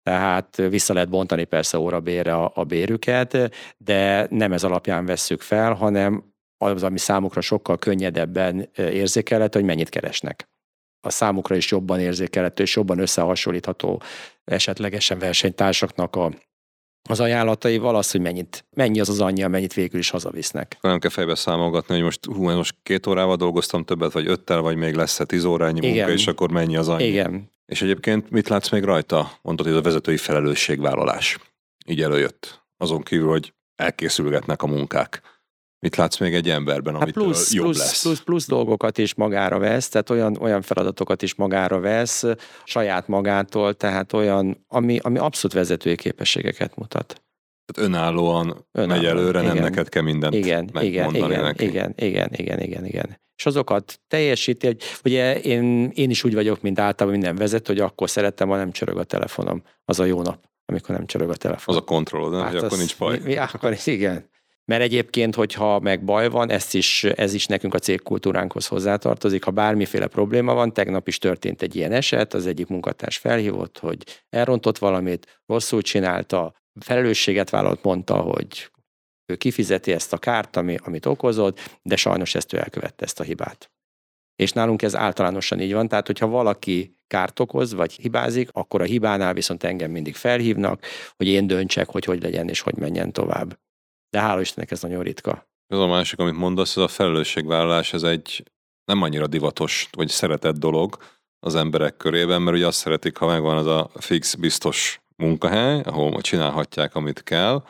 tehát vissza lehet bontani persze órabérre a, a bérüket, de nem ez alapján vesszük fel, hanem az, ami számukra sokkal könnyedebben érzékelhető, hogy mennyit keresnek. A számukra is jobban érzékelhető és jobban összehasonlítható esetlegesen versenytársaknak a az ajánlataival az, hogy mennyit, mennyi az az anyja, mennyit végül is hazavisznek. Nem kell fejbe számolgatni, hogy most, hú, most két órával dolgoztam többet, vagy öttel, vagy még lesz-e tíz órányi Igen. munka, és akkor mennyi az annyi. Igen. És egyébként mit látsz még rajta? Mondtad, hogy ez a vezetői felelősségvállalás. Így előjött. Azon kívül, hogy elkészülgetnek a munkák. Mit látsz még egy emberben, amit hát plusz, jobb plusz, lesz? Plusz, plusz dolgokat is magára vesz, tehát olyan, olyan feladatokat is magára vesz saját magától, tehát olyan, ami, ami abszolút vezetői képességeket mutat. Tehát önállóan, önállóan megy előre, igen. nem neked kell mindent igen, igen, igen, neki. Igen, igen, igen, igen, igen. És azokat teljesíti, hogy ugye én, én is úgy vagyok, mint általában minden vezető, hogy akkor szerettem, ha nem csörög a telefonom. Az a jó nap, amikor nem csörög a telefon. Az a kontrollod, hát hogy akkor nincs baj. Mi, mi, akkor igen. Mert egyébként, hogyha meg baj van, ezt is, ez is nekünk a cégkultúránkhoz hozzátartozik. Ha bármiféle probléma van, tegnap is történt egy ilyen eset, az egyik munkatárs felhívott, hogy elrontott valamit, rosszul csinálta, felelősséget vállalt, mondta, hogy ő kifizeti ezt a kárt, ami, amit okozott, de sajnos ezt ő elkövette, ezt a hibát. És nálunk ez általánosan így van, tehát hogyha valaki kárt okoz, vagy hibázik, akkor a hibánál viszont engem mindig felhívnak, hogy én döntsek, hogy hogy legyen és hogy menjen tovább. De hála Istennek ez nagyon ritka. Ez a másik, amit mondasz, ez a felelősségvállalás, ez egy nem annyira divatos, vagy szeretett dolog az emberek körében, mert ugye azt szeretik, ha megvan az a fix, biztos munkahely, ahol csinálhatják, amit kell,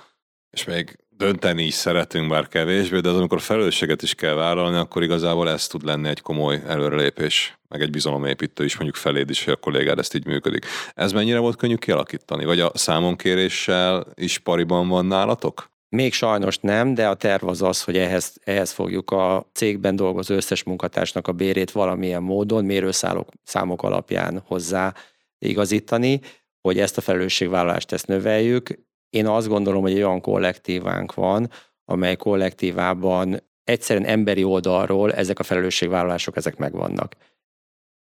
és még dönteni is szeretünk, bár kevésbé, de az, amikor felelősséget is kell vállalni, akkor igazából ez tud lenni egy komoly előrelépés, meg egy bizalomépítő is mondjuk feléd is, hogy a kollégád ezt így működik. Ez mennyire volt könnyű kialakítani? Vagy a számonkéréssel is pariban van nálatok? Még sajnos nem, de a terv az az, hogy ehhez, ehhez fogjuk a cégben dolgozó összes munkatársnak a bérét valamilyen módon mérőszámok számok alapján hozzá igazítani, hogy ezt a felelősségvállalást ezt növeljük. Én azt gondolom, hogy olyan kollektívánk van, amely kollektívában egyszerűen emberi oldalról ezek a felelősségvállalások ezek megvannak.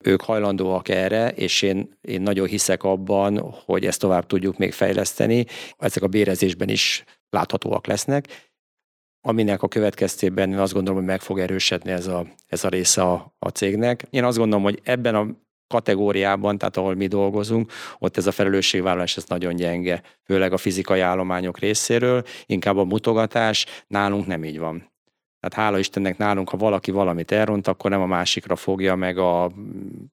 Ők hajlandóak erre, és én, én nagyon hiszek abban, hogy ezt tovább tudjuk még fejleszteni. Ezek a bérezésben is láthatóak lesznek, aminek a következtében én azt gondolom, hogy meg fog erősödni ez a, ez a része a, a cégnek. Én azt gondolom, hogy ebben a kategóriában, tehát ahol mi dolgozunk, ott ez a felelősségvállalás ez nagyon gyenge, főleg a fizikai állományok részéről, inkább a mutogatás, nálunk nem így van. Tehát hála Istennek nálunk, ha valaki valamit elront, akkor nem a másikra fogja, meg a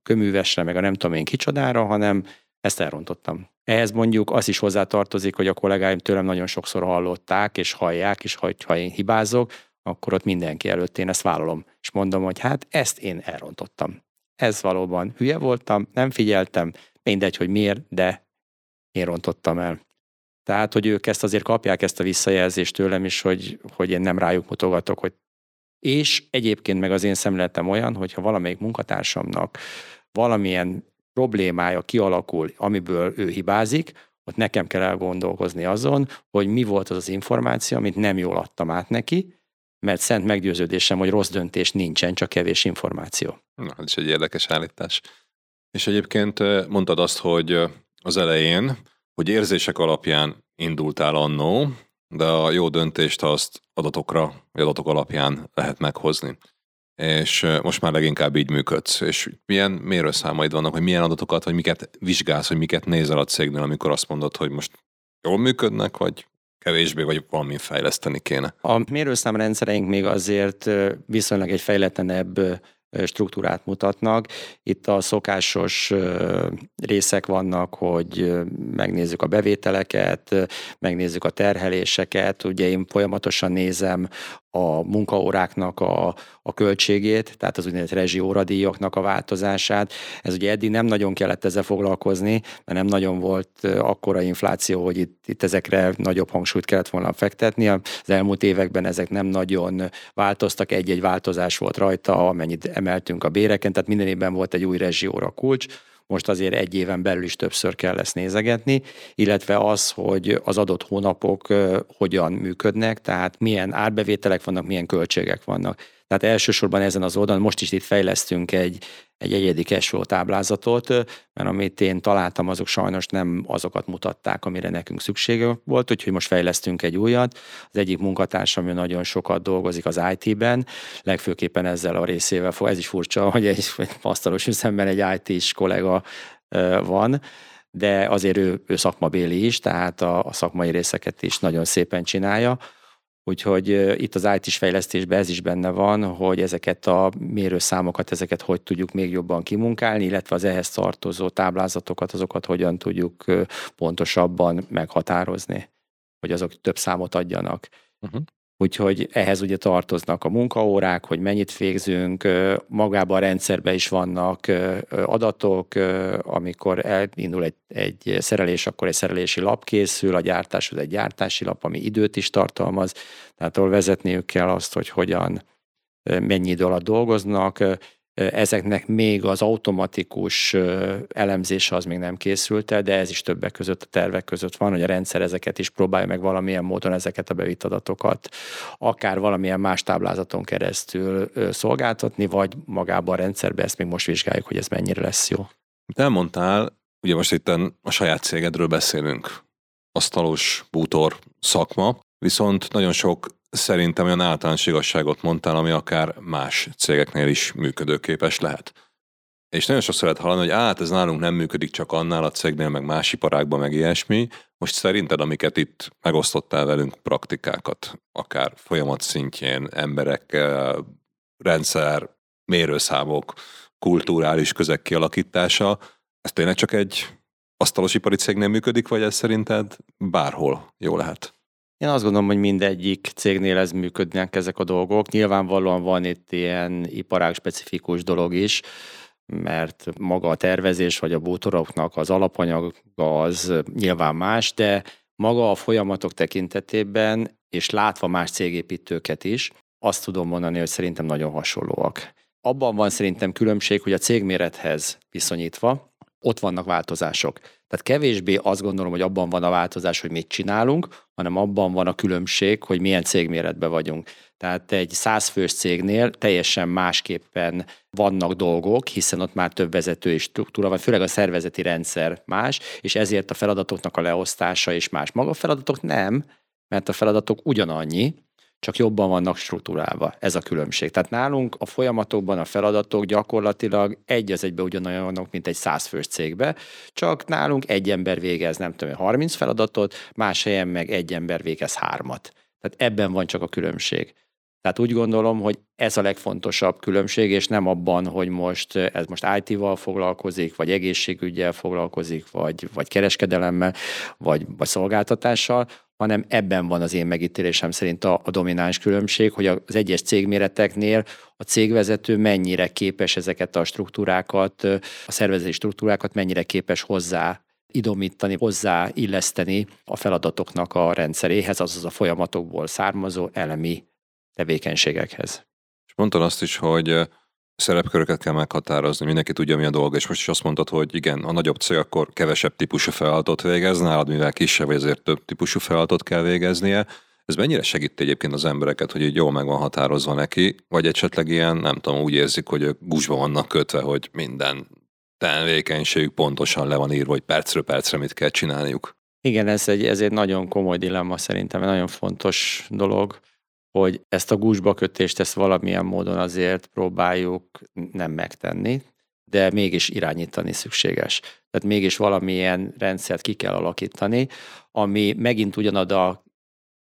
köművesre, meg a nem tudom én kicsodára, hanem ezt elrontottam. Ehhez mondjuk az is hozzátartozik, hogy a kollégáim tőlem nagyon sokszor hallották, és hallják, és ha én hibázok, akkor ott mindenki előtt én ezt vállalom. És mondom, hogy hát ezt én elrontottam. Ez valóban hülye voltam, nem figyeltem, mindegy, hogy miért, de én rontottam el. Tehát, hogy ők ezt azért kapják ezt a visszajelzést tőlem is, hogy, hogy én nem rájuk mutogatok, hogy és egyébként meg az én szemléletem olyan, hogyha valamelyik munkatársamnak valamilyen problémája kialakul, amiből ő hibázik, ott nekem kell elgondolkozni azon, hogy mi volt az az információ, amit nem jól adtam át neki, mert szent meggyőződésem, hogy rossz döntés nincsen, csak kevés információ. Na, ez is egy érdekes állítás. És egyébként mondtad azt, hogy az elején, hogy érzések alapján indultál annó, de a jó döntést azt adatokra, vagy adatok alapján lehet meghozni. És most már leginkább így működsz. És milyen mérőszámaid vannak, hogy milyen adatokat, vagy miket vizsgálsz, hogy miket nézel a cégnél, amikor azt mondod, hogy most jól működnek, vagy kevésbé, vagy valami fejleszteni kéne? A mérőszámrendszereink még azért viszonylag egy fejletlenebb struktúrát mutatnak. Itt a szokásos részek vannak, hogy megnézzük a bevételeket, megnézzük a terheléseket. Ugye én folyamatosan nézem a munkaóráknak a, a költségét, tehát az úgynevezett rezsióradíjaknak a változását. Ez ugye eddig nem nagyon kellett ezzel foglalkozni, mert nem nagyon volt akkora infláció, hogy itt, itt ezekre nagyobb hangsúlyt kellett volna fektetni. Az elmúlt években ezek nem nagyon változtak, egy-egy változás volt rajta, amennyit emeltünk a béreken, tehát minden évben volt egy új rezsióra kulcs, most azért egy éven belül is többször kell ezt nézegetni, illetve az, hogy az adott hónapok hogyan működnek, tehát milyen árbevételek vannak, milyen költségek vannak. Tehát elsősorban ezen az oldalon most is itt fejlesztünk egy, egy egyedi cashflow táblázatot, mert amit én találtam, azok sajnos nem azokat mutatták, amire nekünk szüksége volt, úgyhogy most fejlesztünk egy újat. Az egyik munkatársam, ami nagyon sokat dolgozik az IT-ben, legfőképpen ezzel a részével fog. Ez is furcsa, hogy egy, egy asztalos üzemben egy IT-s kollega van, de azért ő, ő szakmabéli is, tehát a, a szakmai részeket is nagyon szépen csinálja. Úgyhogy itt az IT-s fejlesztésben ez is benne van, hogy ezeket a mérőszámokat, ezeket hogy tudjuk még jobban kimunkálni, illetve az ehhez tartozó táblázatokat, azokat hogyan tudjuk pontosabban meghatározni, hogy azok több számot adjanak. Uh-huh. Úgyhogy ehhez ugye tartoznak a munkaórák, hogy mennyit végzünk, magában a rendszerben is vannak adatok, amikor elindul egy, egy szerelés, akkor egy szerelési lap készül, a gyártáshoz egy gyártási lap, ami időt is tartalmaz, tehát ahol vezetniük kell azt, hogy hogyan, mennyi idő alatt dolgoznak, Ezeknek még az automatikus elemzése az még nem készült el, de ez is többek között a tervek között van, hogy a rendszer ezeket is próbálja meg valamilyen módon ezeket a bevitt adatokat akár valamilyen más táblázaton keresztül szolgáltatni, vagy magában a rendszerbe, ezt még most vizsgáljuk, hogy ez mennyire lesz jó. Te elmondtál, ugye most itt a saját cégedről beszélünk, asztalos bútor szakma, viszont nagyon sok szerintem olyan általános igazságot mondtál, ami akár más cégeknél is működőképes lehet. És nagyon sokszor lehet hallani, hogy át ez nálunk nem működik csak annál a cégnél, meg más iparágban, meg ilyesmi. Most szerinted, amiket itt megosztottál velünk praktikákat, akár folyamat szintjén, emberek, rendszer, mérőszámok, kulturális közeg kialakítása, ez tényleg csak egy asztalos ipari cégnél működik, vagy ez szerinted bárhol jó lehet? Én azt gondolom, hogy mindegyik cégnél ez működnek ezek a dolgok. Nyilvánvalóan van itt ilyen iparág specifikus dolog is, mert maga a tervezés vagy a bútoroknak az alapanyaga az nyilván más, de maga a folyamatok tekintetében, és látva más cégépítőket is, azt tudom mondani, hogy szerintem nagyon hasonlóak. Abban van szerintem különbség, hogy a cégmérethez viszonyítva ott vannak változások. Tehát kevésbé azt gondolom, hogy abban van a változás, hogy mit csinálunk, hanem abban van a különbség, hogy milyen cégméretben vagyunk. Tehát egy százfős cégnél teljesen másképpen vannak dolgok, hiszen ott már több vezetői struktúra van, főleg a szervezeti rendszer más, és ezért a feladatoknak a leosztása is más. Maga a feladatok nem, mert a feladatok ugyanannyi, csak jobban vannak struktúrálva. Ez a különbség. Tehát nálunk a folyamatokban a feladatok gyakorlatilag egy az egybe ugyanolyanok, mint egy százfős cégbe, csak nálunk egy ember végez, nem tudom, 30 feladatot, más helyen meg egy ember végez hármat. Tehát ebben van csak a különbség. Tehát úgy gondolom, hogy ez a legfontosabb különbség, és nem abban, hogy most ez most IT-val foglalkozik, vagy egészségügyel foglalkozik, vagy, vagy kereskedelemmel, vagy, vagy szolgáltatással, hanem ebben van az én megítélésem szerint a, a domináns különbség, hogy az egyes cégméreteknél a cégvezető mennyire képes ezeket a struktúrákat, a szervezeti struktúrákat mennyire képes hozzá idomítani, hozzá illeszteni a feladatoknak a rendszeréhez, azaz a folyamatokból származó elemi tevékenységekhez. És mondtad azt is, hogy szerepköröket kell meghatározni, mindenki tudja, mi a dolga, és most is azt mondtad, hogy igen, a nagyobb cég akkor kevesebb típusú feladatot végez, nálad mivel kisebb, vagy azért több típusú feladatot kell végeznie. Ez mennyire segít egyébként az embereket, hogy így jól meg van határozva neki, vagy esetleg ilyen, nem tudom, úgy érzik, hogy ők gusba vannak kötve, hogy minden tevékenységük pontosan le van írva, hogy percről percre mit kell csinálniuk. Igen, ez egy, ez egy nagyon komoly dilemma szerintem, egy nagyon fontos dolog hogy ezt a gúzsba kötést ezt valamilyen módon azért próbáljuk nem megtenni, de mégis irányítani szükséges. Tehát mégis valamilyen rendszert ki kell alakítani, ami megint ugyanad a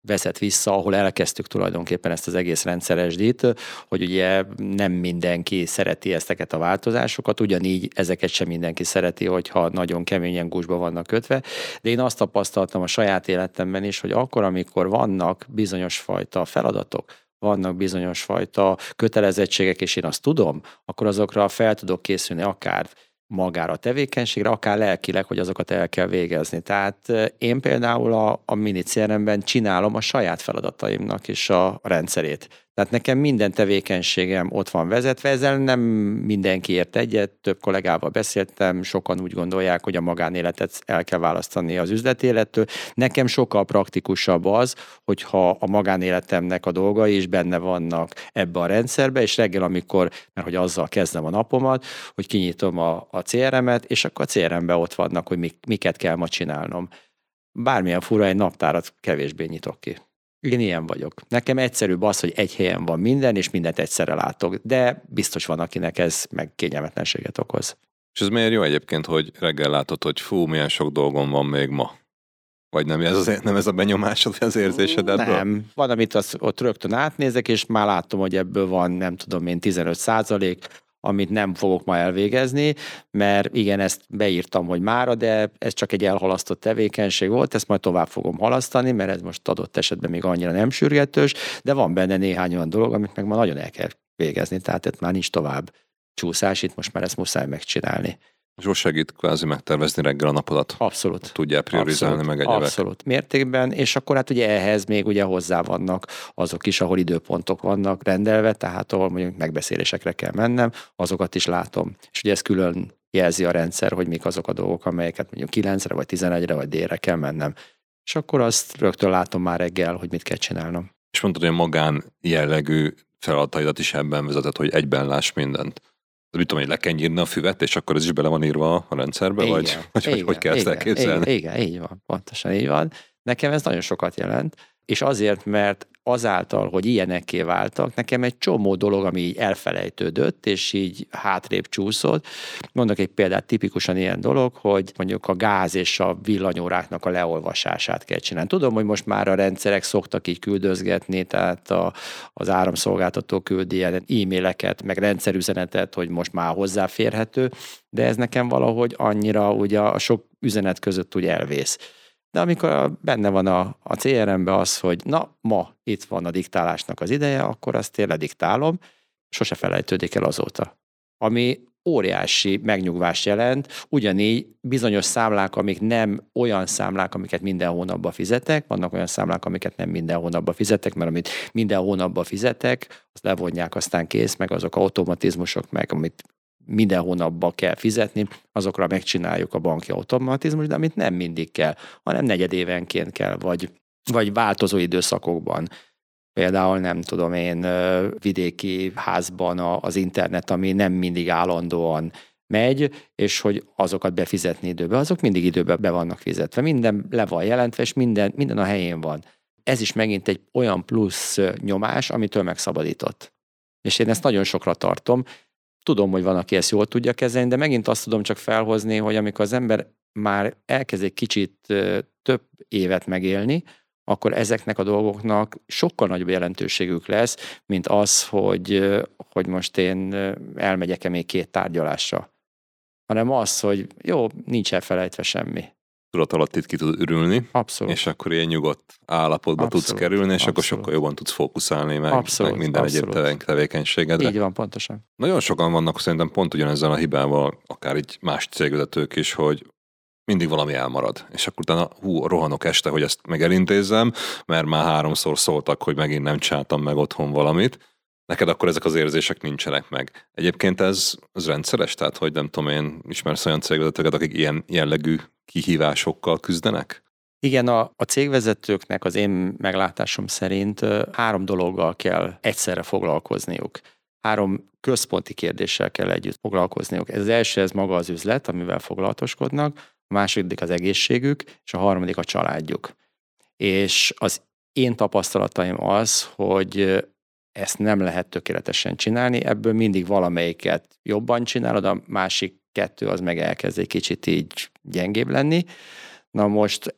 vezet vissza, ahol elkezdtük tulajdonképpen ezt az egész rendszeresdít, hogy ugye nem mindenki szereti ezteket a változásokat, ugyanígy ezeket sem mindenki szereti, hogyha nagyon keményen gúzsba vannak kötve, de én azt tapasztaltam a saját életemben is, hogy akkor, amikor vannak bizonyos fajta feladatok, vannak bizonyos fajta kötelezettségek, és én azt tudom, akkor azokra fel tudok készülni akár magára a tevékenységre, akár lelkileg, hogy azokat el kell végezni. Tehát én például a, a mini csinálom a saját feladataimnak a, a rendszerét. Tehát nekem minden tevékenységem ott van vezetve, ezzel nem mindenki ért egyet, több kollégával beszéltem, sokan úgy gondolják, hogy a magánéletet el kell választani az üzletélettől. Nekem sokkal praktikusabb az, hogyha a magánéletemnek a dolgai is benne vannak ebbe a rendszerbe, és reggel, amikor, mert hogy azzal kezdem a napomat, hogy kinyitom a, a CRM-et, és akkor a CRM-be ott vannak, hogy mik, miket kell ma csinálnom. Bármilyen fura, egy naptárat kevésbé nyitok ki. Én ilyen vagyok. Nekem egyszerűbb az, hogy egy helyen van minden, és mindent egyszerre látok, de biztos van, akinek ez meg kényelmetlenséget okoz. És ez miért jó egyébként, hogy reggel látod, hogy fú, milyen sok dolgom van még ma? Vagy nem ez, az, nem ez a benyomásod, az érzésed ebből? Nem. Van, amit az, ott rögtön átnézek, és már látom, hogy ebből van, nem tudom én, 15 százalék, amit nem fogok ma elvégezni, mert igen, ezt beírtam, hogy mára, de ez csak egy elhalasztott tevékenység volt, ezt majd tovább fogom halasztani, mert ez most adott esetben még annyira nem sürgetős, de van benne néhány olyan dolog, amit meg ma nagyon el kell végezni, tehát itt már nincs tovább csúszás, itt most már ezt muszáj megcsinálni. Zsó segít kvázi megtervezni reggel a napodat. Abszolút. Tudják priorizálni Abszolút. meg egyebek. Abszolút. Mértékben, és akkor hát ugye ehhez még ugye hozzá vannak azok is, ahol időpontok vannak rendelve, tehát ahol mondjuk megbeszélésekre kell mennem, azokat is látom. És ugye ez külön jelzi a rendszer, hogy mik azok a dolgok, amelyeket mondjuk 9-re, vagy 11-re, vagy délre kell mennem. És akkor azt rögtön látom már reggel, hogy mit kell csinálnom. És mondtad, hogy a magán jellegű feladataidat is ebben vezetett, hogy egyben láss mindent mit tudom, hogy le kell nyírni a füvet, és akkor ez is bele van írva a rendszerbe, igen, vagy, vagy igen, hogy kell ezt elképzelni? Igen, igen, így van, pontosan így van. Nekem ez nagyon sokat jelent, és azért, mert azáltal, hogy ilyenekké váltak, nekem egy csomó dolog, ami így elfelejtődött, és így hátrébb csúszott. Mondok egy példát, tipikusan ilyen dolog, hogy mondjuk a gáz és a villanyóráknak a leolvasását kell csinálni. Tudom, hogy most már a rendszerek szoktak így küldözgetni, tehát a, az áramszolgáltató küldi ilyen e-maileket, meg rendszerüzenetet, hogy most már hozzáférhető, de ez nekem valahogy annyira ugye a sok üzenet között úgy elvész de amikor benne van a, a CRM-be az, hogy na, ma itt van a diktálásnak az ideje, akkor azt én lediktálom, sose felejtődik el azóta. Ami óriási megnyugvást jelent, ugyanígy bizonyos számlák, amik nem olyan számlák, amiket minden hónapban fizetek, vannak olyan számlák, amiket nem minden hónapban fizetek, mert amit minden hónapban fizetek, azt levonják, aztán kész, meg azok automatizmusok, meg amit minden hónapban kell fizetni, azokra megcsináljuk a banki automatizmus, de amit nem mindig kell, hanem negyedévenként kell, vagy, vagy változó időszakokban. Például nem tudom én, vidéki házban az internet, ami nem mindig állandóan megy, és hogy azokat befizetni időbe, azok mindig időbe be vannak fizetve. Minden le van jelentve, és minden, minden a helyén van. Ez is megint egy olyan plusz nyomás, amitől megszabadított. És én ezt nagyon sokra tartom, Tudom, hogy van, aki ezt jól tudja kezelni, de megint azt tudom csak felhozni, hogy amikor az ember már elkezd egy kicsit több évet megélni, akkor ezeknek a dolgoknak sokkal nagyobb jelentőségük lesz, mint az, hogy, hogy most én elmegyek-e még két tárgyalásra. Hanem az, hogy jó, nincs elfelejtve semmi tudat alatt itt ki tud ürülni. Abszolút. És akkor ilyen nyugodt állapotba abszolút, tudsz kerülni, és abszolút. akkor sokkal jobban tudsz fókuszálni, meg, abszolút, meg minden abszolút. egyéb tevékenységedre. Így van, pontosan. Nagyon sokan vannak szerintem pont ugyanezzel a hibával, akár így más cégvezetők is, hogy mindig valami elmarad. És akkor utána hú, rohanok este, hogy ezt meg elintézzem, mert már háromszor szóltak, hogy megint nem csináltam meg otthon valamit. Neked akkor ezek az érzések nincsenek meg. Egyébként ez, ez rendszeres? Tehát, hogy nem tudom én, ismersz olyan cégvezetőket, akik ilyen jellegű kihívásokkal küzdenek? Igen, a, a cégvezetőknek az én meglátásom szerint három dologgal kell egyszerre foglalkozniuk. Három központi kérdéssel kell együtt foglalkozniuk. Ez az első, ez maga az üzlet, amivel foglalatoskodnak, a második az egészségük, és a harmadik a családjuk. És az én tapasztalataim az, hogy ezt nem lehet tökéletesen csinálni, ebből mindig valamelyiket jobban csinálod, a másik kettő az meg elkezd egy kicsit így gyengébb lenni. Na most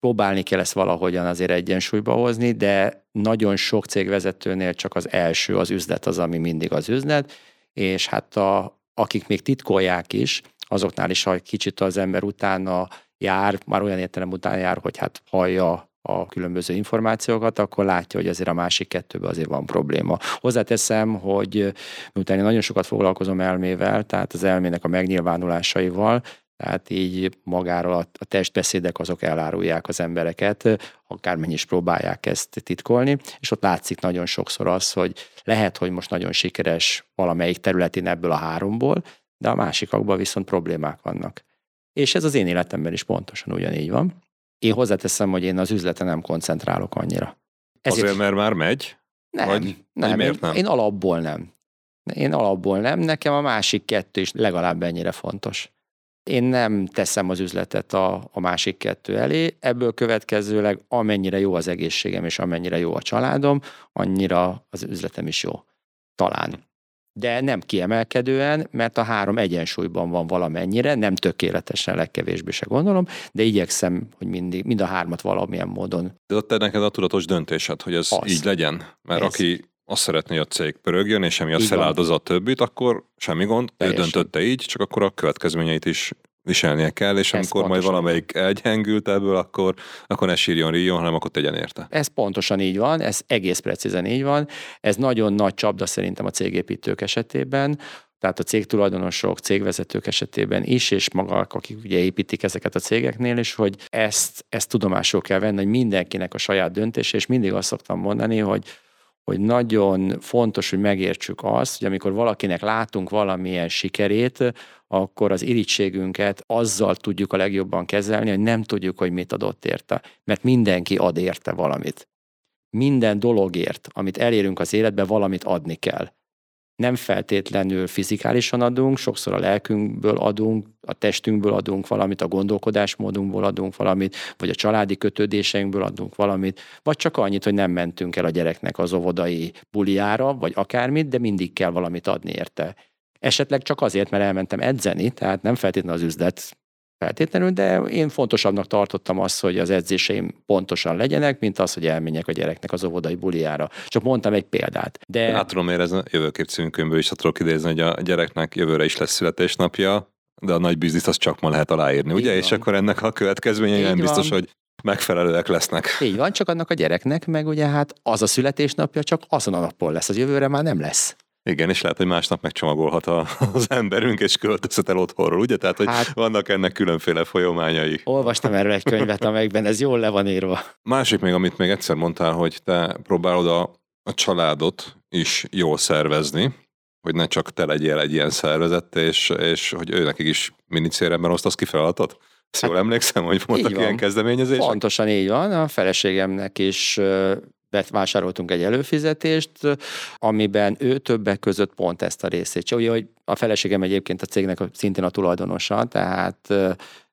próbálni kell ezt valahogyan azért egyensúlyba hozni, de nagyon sok cégvezetőnél csak az első, az üzlet az, ami mindig az üzlet, és hát a, akik még titkolják is, azoknál is, ha kicsit az ember utána jár, már olyan értelem után jár, hogy hát hallja a különböző információkat, akkor látja, hogy azért a másik kettőben azért van probléma. Hozzáteszem, hogy miután én nagyon sokat foglalkozom elmével, tehát az elmének a megnyilvánulásaival, tehát így magáról a, testbeszédek azok elárulják az embereket, akármennyi is próbálják ezt titkolni, és ott látszik nagyon sokszor az, hogy lehet, hogy most nagyon sikeres valamelyik területén ebből a háromból, de a másikakban viszont problémák vannak. És ez az én életemben is pontosan ugyanígy van. Én hozzáteszem, hogy én az üzleten nem koncentrálok annyira. Ezért... Azért, mert már megy? Nem, vagy, nem, miért nem? Én, én alapból nem. Én alapból nem, nekem a másik kettő is legalább ennyire fontos. Én nem teszem az üzletet a, a másik kettő elé, ebből következőleg amennyire jó az egészségem és amennyire jó a családom, annyira az üzletem is jó. Talán de nem kiemelkedően, mert a három egyensúlyban van valamennyire, nem tökéletesen, legkevésbé se gondolom, de igyekszem, hogy mindig, mind a hármat valamilyen módon. De ott neked a tudatos döntésed, hogy ez az. így legyen, mert ez. aki azt szeretné, hogy a cég pörögjön, és emiatt feláldozza a többit, akkor semmi gond, Teljesen. ő döntötte így, csak akkor a következményeit is viselnie kell, és Ez amikor majd valamelyik elgyengült ebből, akkor, akkor ne sírjon, ríjon, hanem akkor tegyen érte. Ez pontosan így van, ez egész precízen így van. Ez nagyon nagy csapda szerintem a cégépítők esetében, tehát a cégtulajdonosok, cégvezetők esetében is, és maga, akik ugye építik ezeket a cégeknél is, hogy ezt, ezt tudomásul kell venni, hogy mindenkinek a saját döntése, és mindig azt szoktam mondani, hogy hogy nagyon fontos, hogy megértsük azt, hogy amikor valakinek látunk valamilyen sikerét, akkor az irítségünket azzal tudjuk a legjobban kezelni, hogy nem tudjuk, hogy mit adott érte. Mert mindenki ad érte valamit. Minden dologért, amit elérünk az életbe, valamit adni kell nem feltétlenül fizikálisan adunk, sokszor a lelkünkből adunk, a testünkből adunk valamit, a gondolkodásmódunkból adunk valamit, vagy a családi kötődéseinkből adunk valamit, vagy csak annyit, hogy nem mentünk el a gyereknek az óvodai buliára, vagy akármit, de mindig kell valamit adni érte. Esetleg csak azért, mert elmentem edzeni, tehát nem feltétlenül az üzlet feltétlenül, de én fontosabbnak tartottam azt, hogy az edzéseim pontosan legyenek, mint az, hogy elmenjek a gyereknek az óvodai buliára. Csak mondtam egy példát. De... Át tudom érezni, a jövőkép címkönyvből is tudok idézni, hogy a gyereknek jövőre is lesz születésnapja, de a nagy bizniszt az csak ma lehet aláírni, ugye? És akkor ennek a következményei nem biztos, hogy megfelelőek lesznek. Így van, csak annak a gyereknek meg ugye hát az a születésnapja csak azon a napon lesz, az jövőre már nem lesz. Igen, és lehet, hogy másnap megcsomagolhat a, az emberünk, és költözhet el otthonról, ugye? Tehát, hogy hát, vannak ennek különféle folyamányai. Olvastam erről egy könyvet, amelyikben ez jól le van írva. Másik még, amit még egyszer mondtál, hogy te próbálod a, a családot is jól szervezni, hogy ne csak te legyél egy ilyen szervezet, és, és hogy ő nekik is minicéremben osztasz ki feladatot? Ezt hát, jól emlékszem, hogy voltak ilyen kezdeményezések? Pontosan így van, a feleségemnek is vásároltunk egy előfizetést, amiben ő többek között pont ezt a részét. Ugye, hogy a feleségem egyébként a cégnek szintén a tulajdonosa, tehát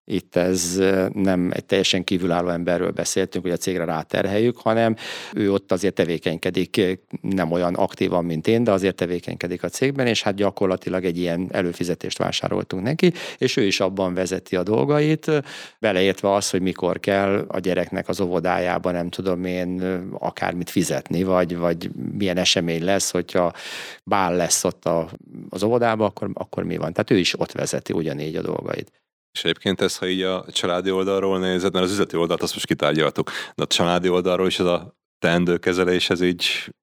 itt ez nem egy teljesen kívülálló emberről beszéltünk, hogy a cégre ráterheljük, hanem ő ott azért tevékenykedik, nem olyan aktívan, mint én, de azért tevékenykedik a cégben, és hát gyakorlatilag egy ilyen előfizetést vásároltunk neki, és ő is abban vezeti a dolgait, beleértve az, hogy mikor kell a gyereknek az óvodájában, nem tudom én, akármit fizetni, vagy, vagy milyen esemény lesz, hogyha bál lesz ott a, az óvodában, akkor, akkor mi van. Tehát ő is ott vezeti ugyanígy a dolgait. És egyébként ez, ha így a családi oldalról nézed, mert az üzleti oldalt azt most kitárgyaltuk, de a családi oldalról is ez a teendőkezelés, ez így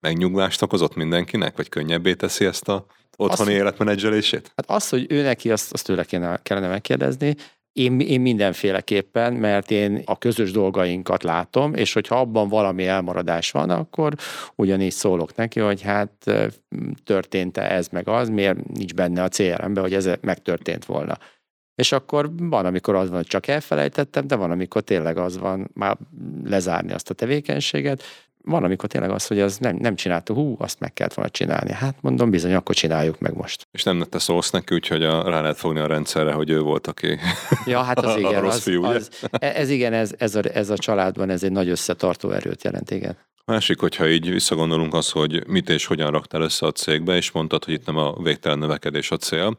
megnyugvást okozott mindenkinek, vagy könnyebbé teszi ezt a otthoni azt, életmenedzselését? Hát az, hogy ő neki, azt, azt tőle kéne, kellene megkérdezni. Én, én mindenféleképpen, mert én a közös dolgainkat látom, és hogyha abban valami elmaradás van, akkor ugyanígy szólok neki, hogy hát történt-e ez meg az, miért nincs benne a CRM-be, hogy ez megtörtént volna. És akkor van, amikor az van, hogy csak elfelejtettem, de van, amikor tényleg az van, már lezárni azt a tevékenységet, van, amikor tényleg az, hogy az nem, nem csinálta, hú, azt meg kellett volna csinálni. Hát mondom, bizony, akkor csináljuk meg most. És nem te szólsz neki, úgyhogy a, rá lehet fogni a rendszerre, hogy ő volt, aki Ja, hát az igen. az, fiú, az, e, ez igen, ez, ez, a, ez a családban ez egy nagy összetartó erőt jelent, igen. Másik, hogyha így visszagondolunk az, hogy mit és hogyan raktál össze a cégbe, és mondtad, hogy itt nem a végtelen növekedés a cél,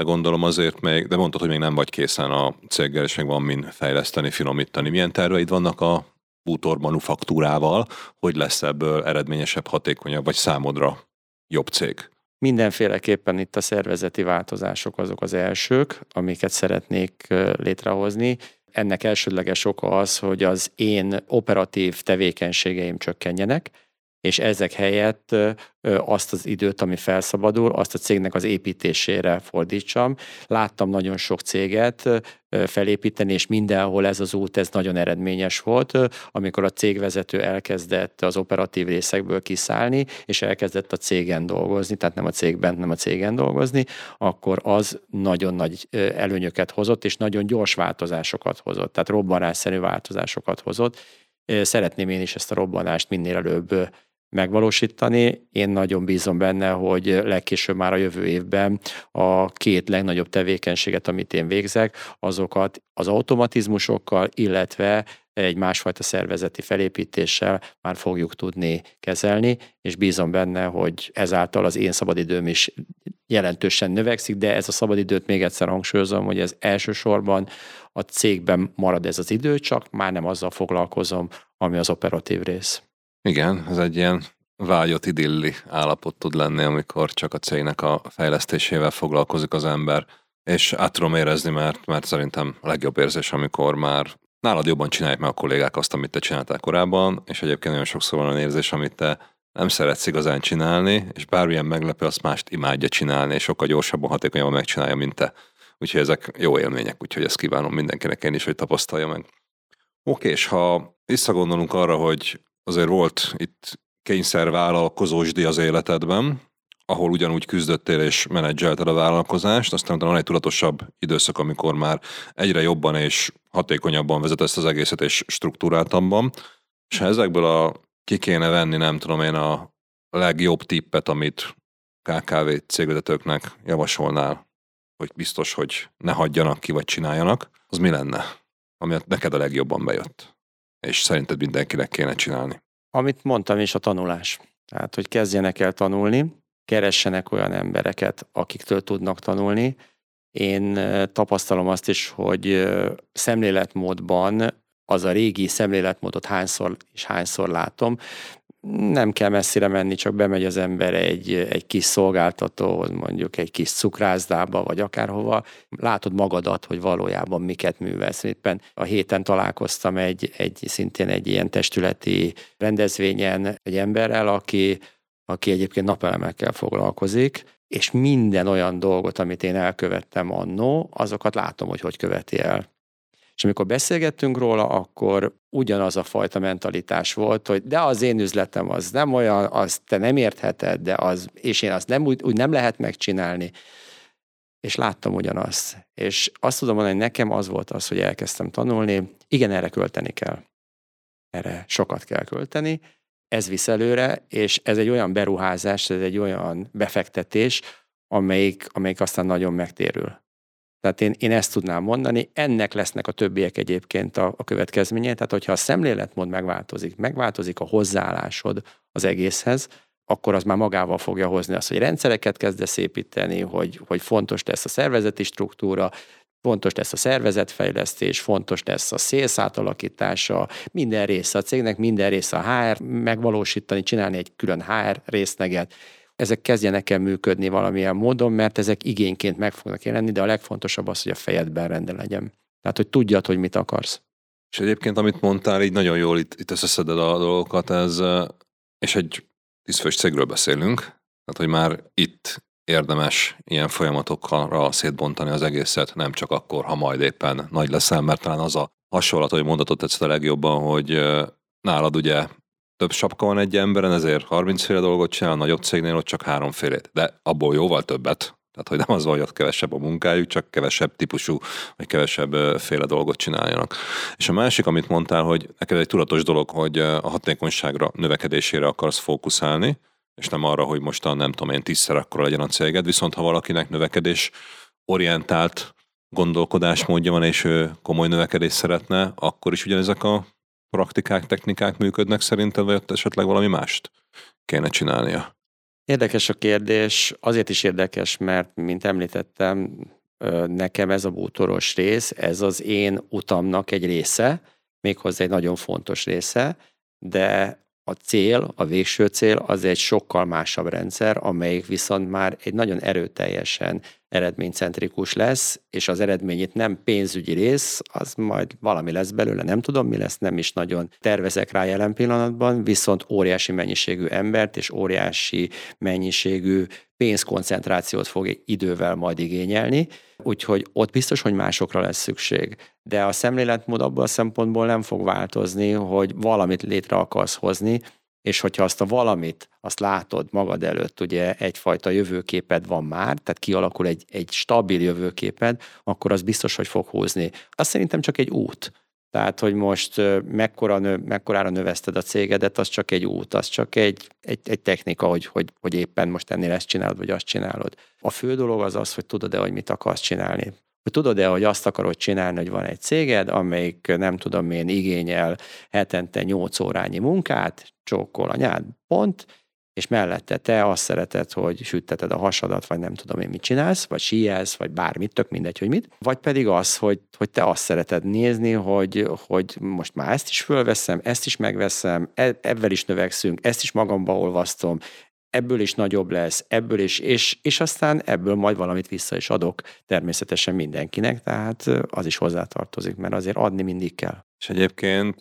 de gondolom azért még, de mondtad, hogy még nem vagy készen a céggel, és még van min fejleszteni, finomítani. Milyen terveid vannak a bútor manufaktúrával, hogy lesz ebből eredményesebb, hatékonyabb, vagy számodra jobb cég? Mindenféleképpen itt a szervezeti változások azok az elsők, amiket szeretnék létrehozni. Ennek elsődleges oka az, hogy az én operatív tevékenységeim csökkenjenek, és ezek helyett azt az időt, ami felszabadul, azt a cégnek az építésére fordítsam. Láttam nagyon sok céget felépíteni, és mindenhol ez az út, ez nagyon eredményes volt, amikor a cégvezető elkezdett az operatív részekből kiszállni, és elkezdett a cégen dolgozni, tehát nem a cégben, nem a cégen dolgozni, akkor az nagyon nagy előnyöket hozott, és nagyon gyors változásokat hozott, tehát robbanásszerű változásokat hozott. Szeretném én is ezt a robbanást minél előbb megvalósítani. Én nagyon bízom benne, hogy legkésőbb már a jövő évben a két legnagyobb tevékenységet, amit én végzek, azokat az automatizmusokkal, illetve egy másfajta szervezeti felépítéssel már fogjuk tudni kezelni, és bízom benne, hogy ezáltal az én szabadidőm is jelentősen növekszik, de ez a szabadidőt még egyszer hangsúlyozom, hogy ez elsősorban a cégben marad ez az idő, csak már nem azzal foglalkozom, ami az operatív rész. Igen, ez egy ilyen vágyott idilli állapot tud lenni, amikor csak a cégnek a fejlesztésével foglalkozik az ember, és át tudom érezni, mert, mert szerintem a legjobb érzés, amikor már nálad jobban csinálják meg a kollégák azt, amit te csináltál korábban, és egyébként nagyon sokszor van olyan érzés, amit te nem szeretsz igazán csinálni, és bármilyen meglepő, azt mást imádja csinálni, és sokkal gyorsabban, hatékonyabban megcsinálja, mint te. Úgyhogy ezek jó élmények, úgyhogy ezt kívánom mindenkinek én is, hogy tapasztalja meg. Oké, és ha visszagondolunk arra, hogy azért volt itt kényszervállalkozósdi az életedben, ahol ugyanúgy küzdöttél és menedzselted a vállalkozást, aztán van egy tudatosabb időszak, amikor már egyre jobban és hatékonyabban vezet ezt az egészet és struktúráltabban. És ha ezekből a ki kéne venni, nem tudom én, a legjobb tippet, amit KKV cégvezetőknek javasolnál, hogy biztos, hogy ne hagyjanak ki, vagy csináljanak, az mi lenne, ami neked a legjobban bejött? És szerinted mindenkinek kéne csinálni? Amit mondtam is, a tanulás. Tehát, hogy kezdjenek el tanulni, keressenek olyan embereket, akiktől tudnak tanulni. Én tapasztalom azt is, hogy szemléletmódban az a régi szemléletmódot hányszor és hányszor látom, nem kell messzire menni, csak bemegy az ember egy, egy kis szolgáltatóhoz, mondjuk egy kis cukrászdába, vagy akárhova, látod magadat, hogy valójában miket művelsz. Éppen a héten találkoztam egy, egy szintén egy ilyen testületi rendezvényen egy emberrel, aki, aki egyébként napelemekkel foglalkozik, és minden olyan dolgot, amit én elkövettem annó, azokat látom, hogy hogy követi el. És amikor beszélgettünk róla, akkor ugyanaz a fajta mentalitás volt, hogy de az én üzletem az nem olyan, azt te nem értheted, de az, és én azt nem úgy, úgy nem lehet megcsinálni. És láttam ugyanazt. És azt tudom mondani, hogy nekem az volt az, hogy elkezdtem tanulni, igen, erre költeni kell. Erre sokat kell költeni, ez visz előre, és ez egy olyan beruházás, ez egy olyan befektetés, amelyik, amelyik aztán nagyon megtérül. Tehát én, én ezt tudnám mondani, ennek lesznek a többiek egyébként a, a következménye. Tehát, hogyha a szemléletmód megváltozik, megváltozik a hozzáállásod az egészhez, akkor az már magával fogja hozni azt, hogy rendszereket kezdesz építeni, hogy, hogy fontos lesz a szervezeti struktúra, fontos lesz a szervezetfejlesztés, fontos lesz a szélsz átalakítása, minden része a cégnek, minden része a HR megvalósítani, csinálni egy külön HR részneget, ezek kezdjenek el működni valamilyen módon, mert ezek igényként meg fognak jelenni, de a legfontosabb az, hogy a fejedben rende legyen. Tehát, hogy tudjad, hogy mit akarsz. És egyébként, amit mondtál, így nagyon jól itt, itt összeszeded a dolgokat, ez, és egy tízfős cégről beszélünk, tehát, hogy már itt érdemes ilyen folyamatokkal szétbontani az egészet, nem csak akkor, ha majd éppen nagy leszel, mert talán az a hasonlat, hogy mondatot tetszett a legjobban, hogy nálad ugye több sapka van egy emberen, ezért 30 féle dolgot csinál, a nagyobb cégnél ott csak háromfélét. De abból jóval többet. Tehát, hogy nem az van, hogy ott kevesebb a munkájuk, csak kevesebb típusú, vagy kevesebb féle dolgot csináljanak. És a másik, amit mondtál, hogy neked egy tudatos dolog, hogy a hatékonyságra, növekedésére akarsz fókuszálni, és nem arra, hogy mostan nem tudom én tízszer akkor legyen a céged, viszont ha valakinek növekedés orientált gondolkodásmódja van, és ő komoly növekedést szeretne, akkor is ugyanezek a praktikák, technikák működnek szerinted, vagy ott esetleg valami mást kéne csinálnia? Érdekes a kérdés, azért is érdekes, mert, mint említettem, nekem ez a bútoros rész, ez az én utamnak egy része, méghozzá egy nagyon fontos része, de a cél, a végső cél az egy sokkal másabb rendszer, amelyik viszont már egy nagyon erőteljesen eredménycentrikus lesz, és az eredményét nem pénzügyi rész, az majd valami lesz belőle, nem tudom mi lesz, nem is nagyon tervezek rá jelen pillanatban, viszont óriási mennyiségű embert és óriási mennyiségű pénzkoncentrációt fog idővel majd igényelni, úgyhogy ott biztos, hogy másokra lesz szükség. De a szemléletmód abban a szempontból nem fog változni, hogy valamit létre akarsz hozni, és hogyha azt a valamit, azt látod magad előtt, ugye egyfajta jövőképed van már, tehát kialakul egy, egy stabil jövőképed, akkor az biztos, hogy fog húzni. Azt szerintem csak egy út. Tehát, hogy most mekkora nő, mekkorára növeszted a cégedet, az csak egy út, az csak egy, egy, egy technika, hogy, hogy, hogy éppen most ennél ezt csinálod, vagy azt csinálod. A fő dolog az az, hogy tudod-e, hogy mit akarsz csinálni. Hogy tudod-e, hogy azt akarod csinálni, hogy van egy céged, amelyik nem tudom én igényel hetente 8 órányi munkát, csókol anyád, pont, és mellette te azt szereted, hogy sütteted a hasadat, vagy nem tudom én mit csinálsz, vagy síjelsz, vagy bármit, tök mindegy, hogy mit, vagy pedig az, hogy, hogy te azt szereted nézni, hogy, hogy most már ezt is fölveszem, ezt is megveszem, e, ebben is növekszünk, ezt is magamba olvasztom, ebből is nagyobb lesz, ebből is, és, és aztán ebből majd valamit vissza is adok természetesen mindenkinek, tehát az is hozzátartozik, mert azért adni mindig kell. És egyébként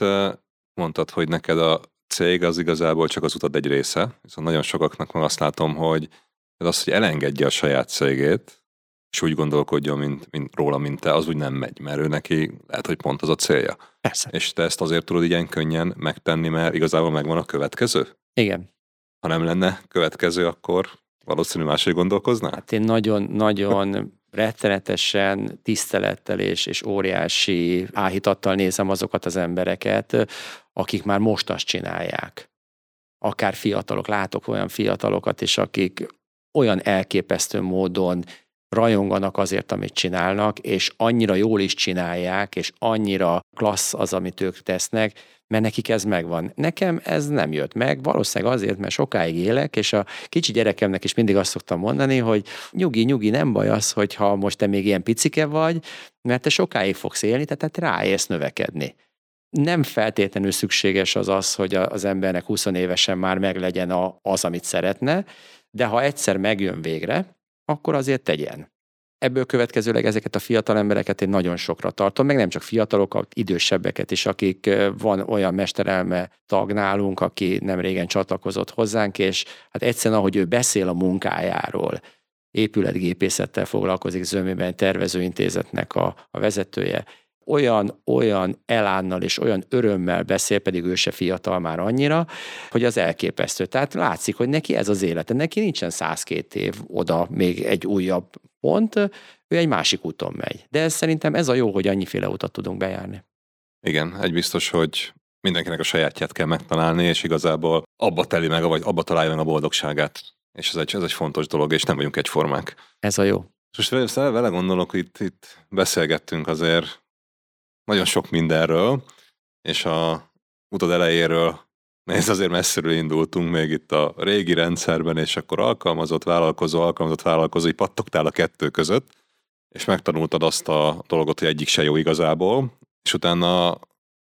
mondtad, hogy neked a cég az igazából csak az utat egy része, viszont nagyon sokaknak van azt látom, hogy ez az, hogy elengedje a saját cégét, és úgy gondolkodjon, mint, mint róla, mint te, az úgy nem megy, mert ő neki lehet, hogy pont az a célja. Persze. És te ezt azért tudod ilyen könnyen megtenni, mert igazából megvan a következő? Igen. Ha nem lenne következő, akkor valószínű máshogy gondolkoznál? Hát én nagyon-nagyon rettenetesen tisztelettel és, és óriási áhítattal nézem azokat az embereket, akik már most azt csinálják. Akár fiatalok, látok olyan fiatalokat is, akik olyan elképesztő módon rajonganak azért, amit csinálnak, és annyira jól is csinálják, és annyira klassz az, amit ők tesznek, mert nekik ez megvan. Nekem ez nem jött meg, valószínűleg azért, mert sokáig élek, és a kicsi gyerekemnek is mindig azt szoktam mondani, hogy nyugi, nyugi, nem baj az, hogyha most te még ilyen picike vagy, mert te sokáig fogsz élni, tehát te ráérsz növekedni. Nem feltétlenül szükséges az az, hogy az embernek 20 évesen már meglegyen az, amit szeretne, de ha egyszer megjön végre, akkor azért tegyen. Ebből következőleg ezeket a fiatal embereket én nagyon sokra tartom, meg nem csak fiatalokat, idősebbeket is, akik van olyan mesterelme tag nálunk, aki nem régen csatlakozott hozzánk, és hát egyszerűen ahogy ő beszél a munkájáról, épületgépészettel foglalkozik zömében tervezőintézetnek a, a vezetője, olyan, olyan elánnal és olyan örömmel beszél, pedig ő se fiatal már annyira, hogy az elképesztő. Tehát látszik, hogy neki ez az élete. Neki nincsen 102 év oda még egy újabb pont, ő egy másik úton megy. De ez szerintem ez a jó, hogy annyiféle utat tudunk bejárni. Igen, egy biztos, hogy mindenkinek a sajátját kell megtalálni, és igazából abba teli meg, vagy abba találja meg a boldogságát. És ez egy, ez egy fontos dolog, és nem vagyunk egyformák. Ez a jó. És most vele, gondolok, itt, itt beszélgettünk azért nagyon sok mindenről, és a utad elejéről ez azért messziről indultunk még itt a régi rendszerben, és akkor alkalmazott vállalkozó, alkalmazott vállalkozó, így pattogtál a kettő között, és megtanultad azt a dolgot, hogy egyik se jó igazából, és utána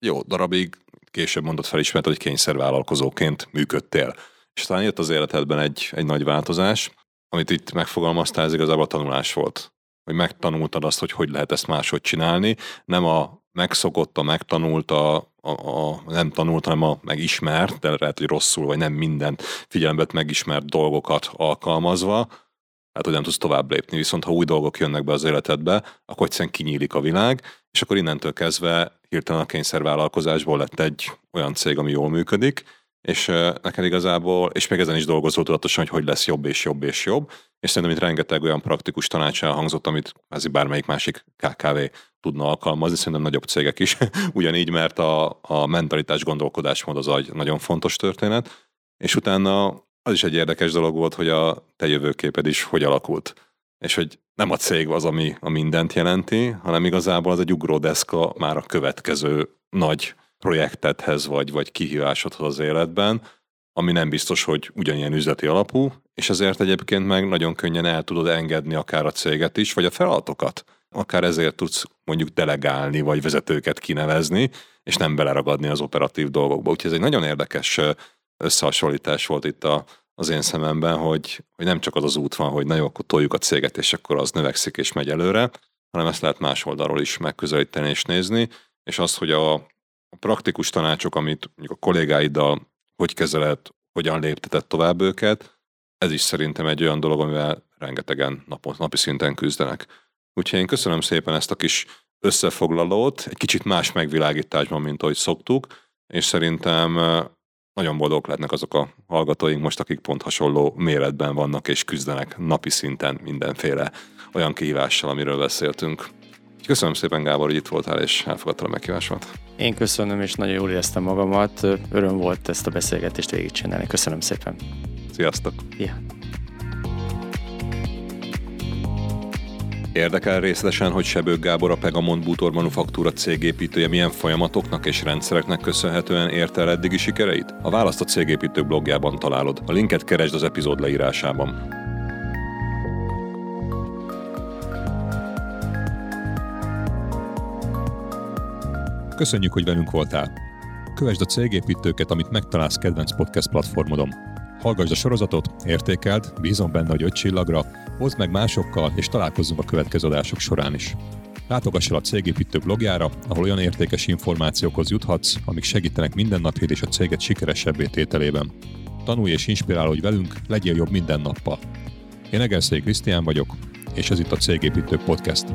jó darabig később mondott felismert, hogy kényszervállalkozóként működtél. És talán jött az életedben egy, egy nagy változás, amit itt megfogalmaztál, ez igazából a tanulás volt. Hogy megtanultad azt, hogy hogy lehet ezt máshogy csinálni, nem a megszokott, a megtanult, a, a, nem tanult, hanem a megismert, de lehet, hogy rosszul, vagy nem mindent figyelembe megismert dolgokat alkalmazva, hát hogy nem tudsz tovább lépni. Viszont ha új dolgok jönnek be az életedbe, akkor egyszerűen kinyílik a világ, és akkor innentől kezdve hirtelen a kényszervállalkozásból lett egy olyan cég, ami jól működik, és neked igazából, és még ezen is dolgozol tudatosan, hogy hogy lesz jobb és jobb és jobb, és szerintem itt rengeteg olyan praktikus tanács elhangzott, amit kvázi bármelyik másik KKV tudna alkalmazni, szerintem nagyobb cégek is. Ugyanígy, mert a, a mentalitás gondolkodásmód az egy nagyon fontos történet, és utána az is egy érdekes dolog volt, hogy a te jövőképed is hogy alakult. És hogy nem a cég az, ami a mindent jelenti, hanem igazából az egy ugródeszka már a következő nagy projektethez vagy, vagy kihívásodhoz az életben, ami nem biztos, hogy ugyanilyen üzleti alapú, és ezért egyébként meg nagyon könnyen el tudod engedni akár a céget is, vagy a feladatokat. Akár ezért tudsz mondjuk delegálni, vagy vezetőket kinevezni, és nem beleragadni az operatív dolgokba. Úgyhogy ez egy nagyon érdekes összehasonlítás volt itt a, az én szememben, hogy, hogy nem csak az az út van, hogy nagyon akkor toljuk a céget, és akkor az növekszik és megy előre, hanem ezt lehet más oldalról is megközelíteni és nézni, és az, hogy a, a praktikus tanácsok, amit mondjuk a kollégáiddal hogy kezeled, hogyan léptetett tovább őket, ez is szerintem egy olyan dolog, amivel rengetegen napot, napi szinten küzdenek. Úgyhogy én köszönöm szépen ezt a kis összefoglalót, egy kicsit más megvilágításban, mint ahogy szoktuk, és szerintem nagyon boldogok lehetnek azok a hallgatóink most, akik pont hasonló méretben vannak és küzdenek napi szinten mindenféle olyan kihívással, amiről beszéltünk. Köszönöm szépen, Gábor, hogy itt voltál és elfogadtad a meghívásomat. Én köszönöm, és nagyon jól éreztem magamat. Öröm volt ezt a beszélgetést végigcsinálni. Köszönöm szépen. Sziasztok! Ja. Érdekel részletesen, hogy Sebők Gábor a Pegamon Bútor Manufaktúra cégépítője milyen folyamatoknak és rendszereknek köszönhetően érte el eddigi sikereit? A választ a cégépítő blogjában találod. A linket keresd az epizód leírásában. Köszönjük, hogy velünk voltál. Kövesd a cégépítőket, amit megtalálsz kedvenc podcast platformodon. Hallgassd a sorozatot, értékeld, bízom benne, hogy öt csillagra, hozd meg másokkal, és találkozzunk a következő adások során is. Látogass el a Cégépítő blogjára, ahol olyan értékes információkhoz juthatsz, amik segítenek mindennapjét és a céget sikeresebbé tételében. Tanulj és inspirálódj velünk, legyél jobb minden nappal. Én Egerszék Krisztián vagyok, és ez itt a Cégépítő Podcast.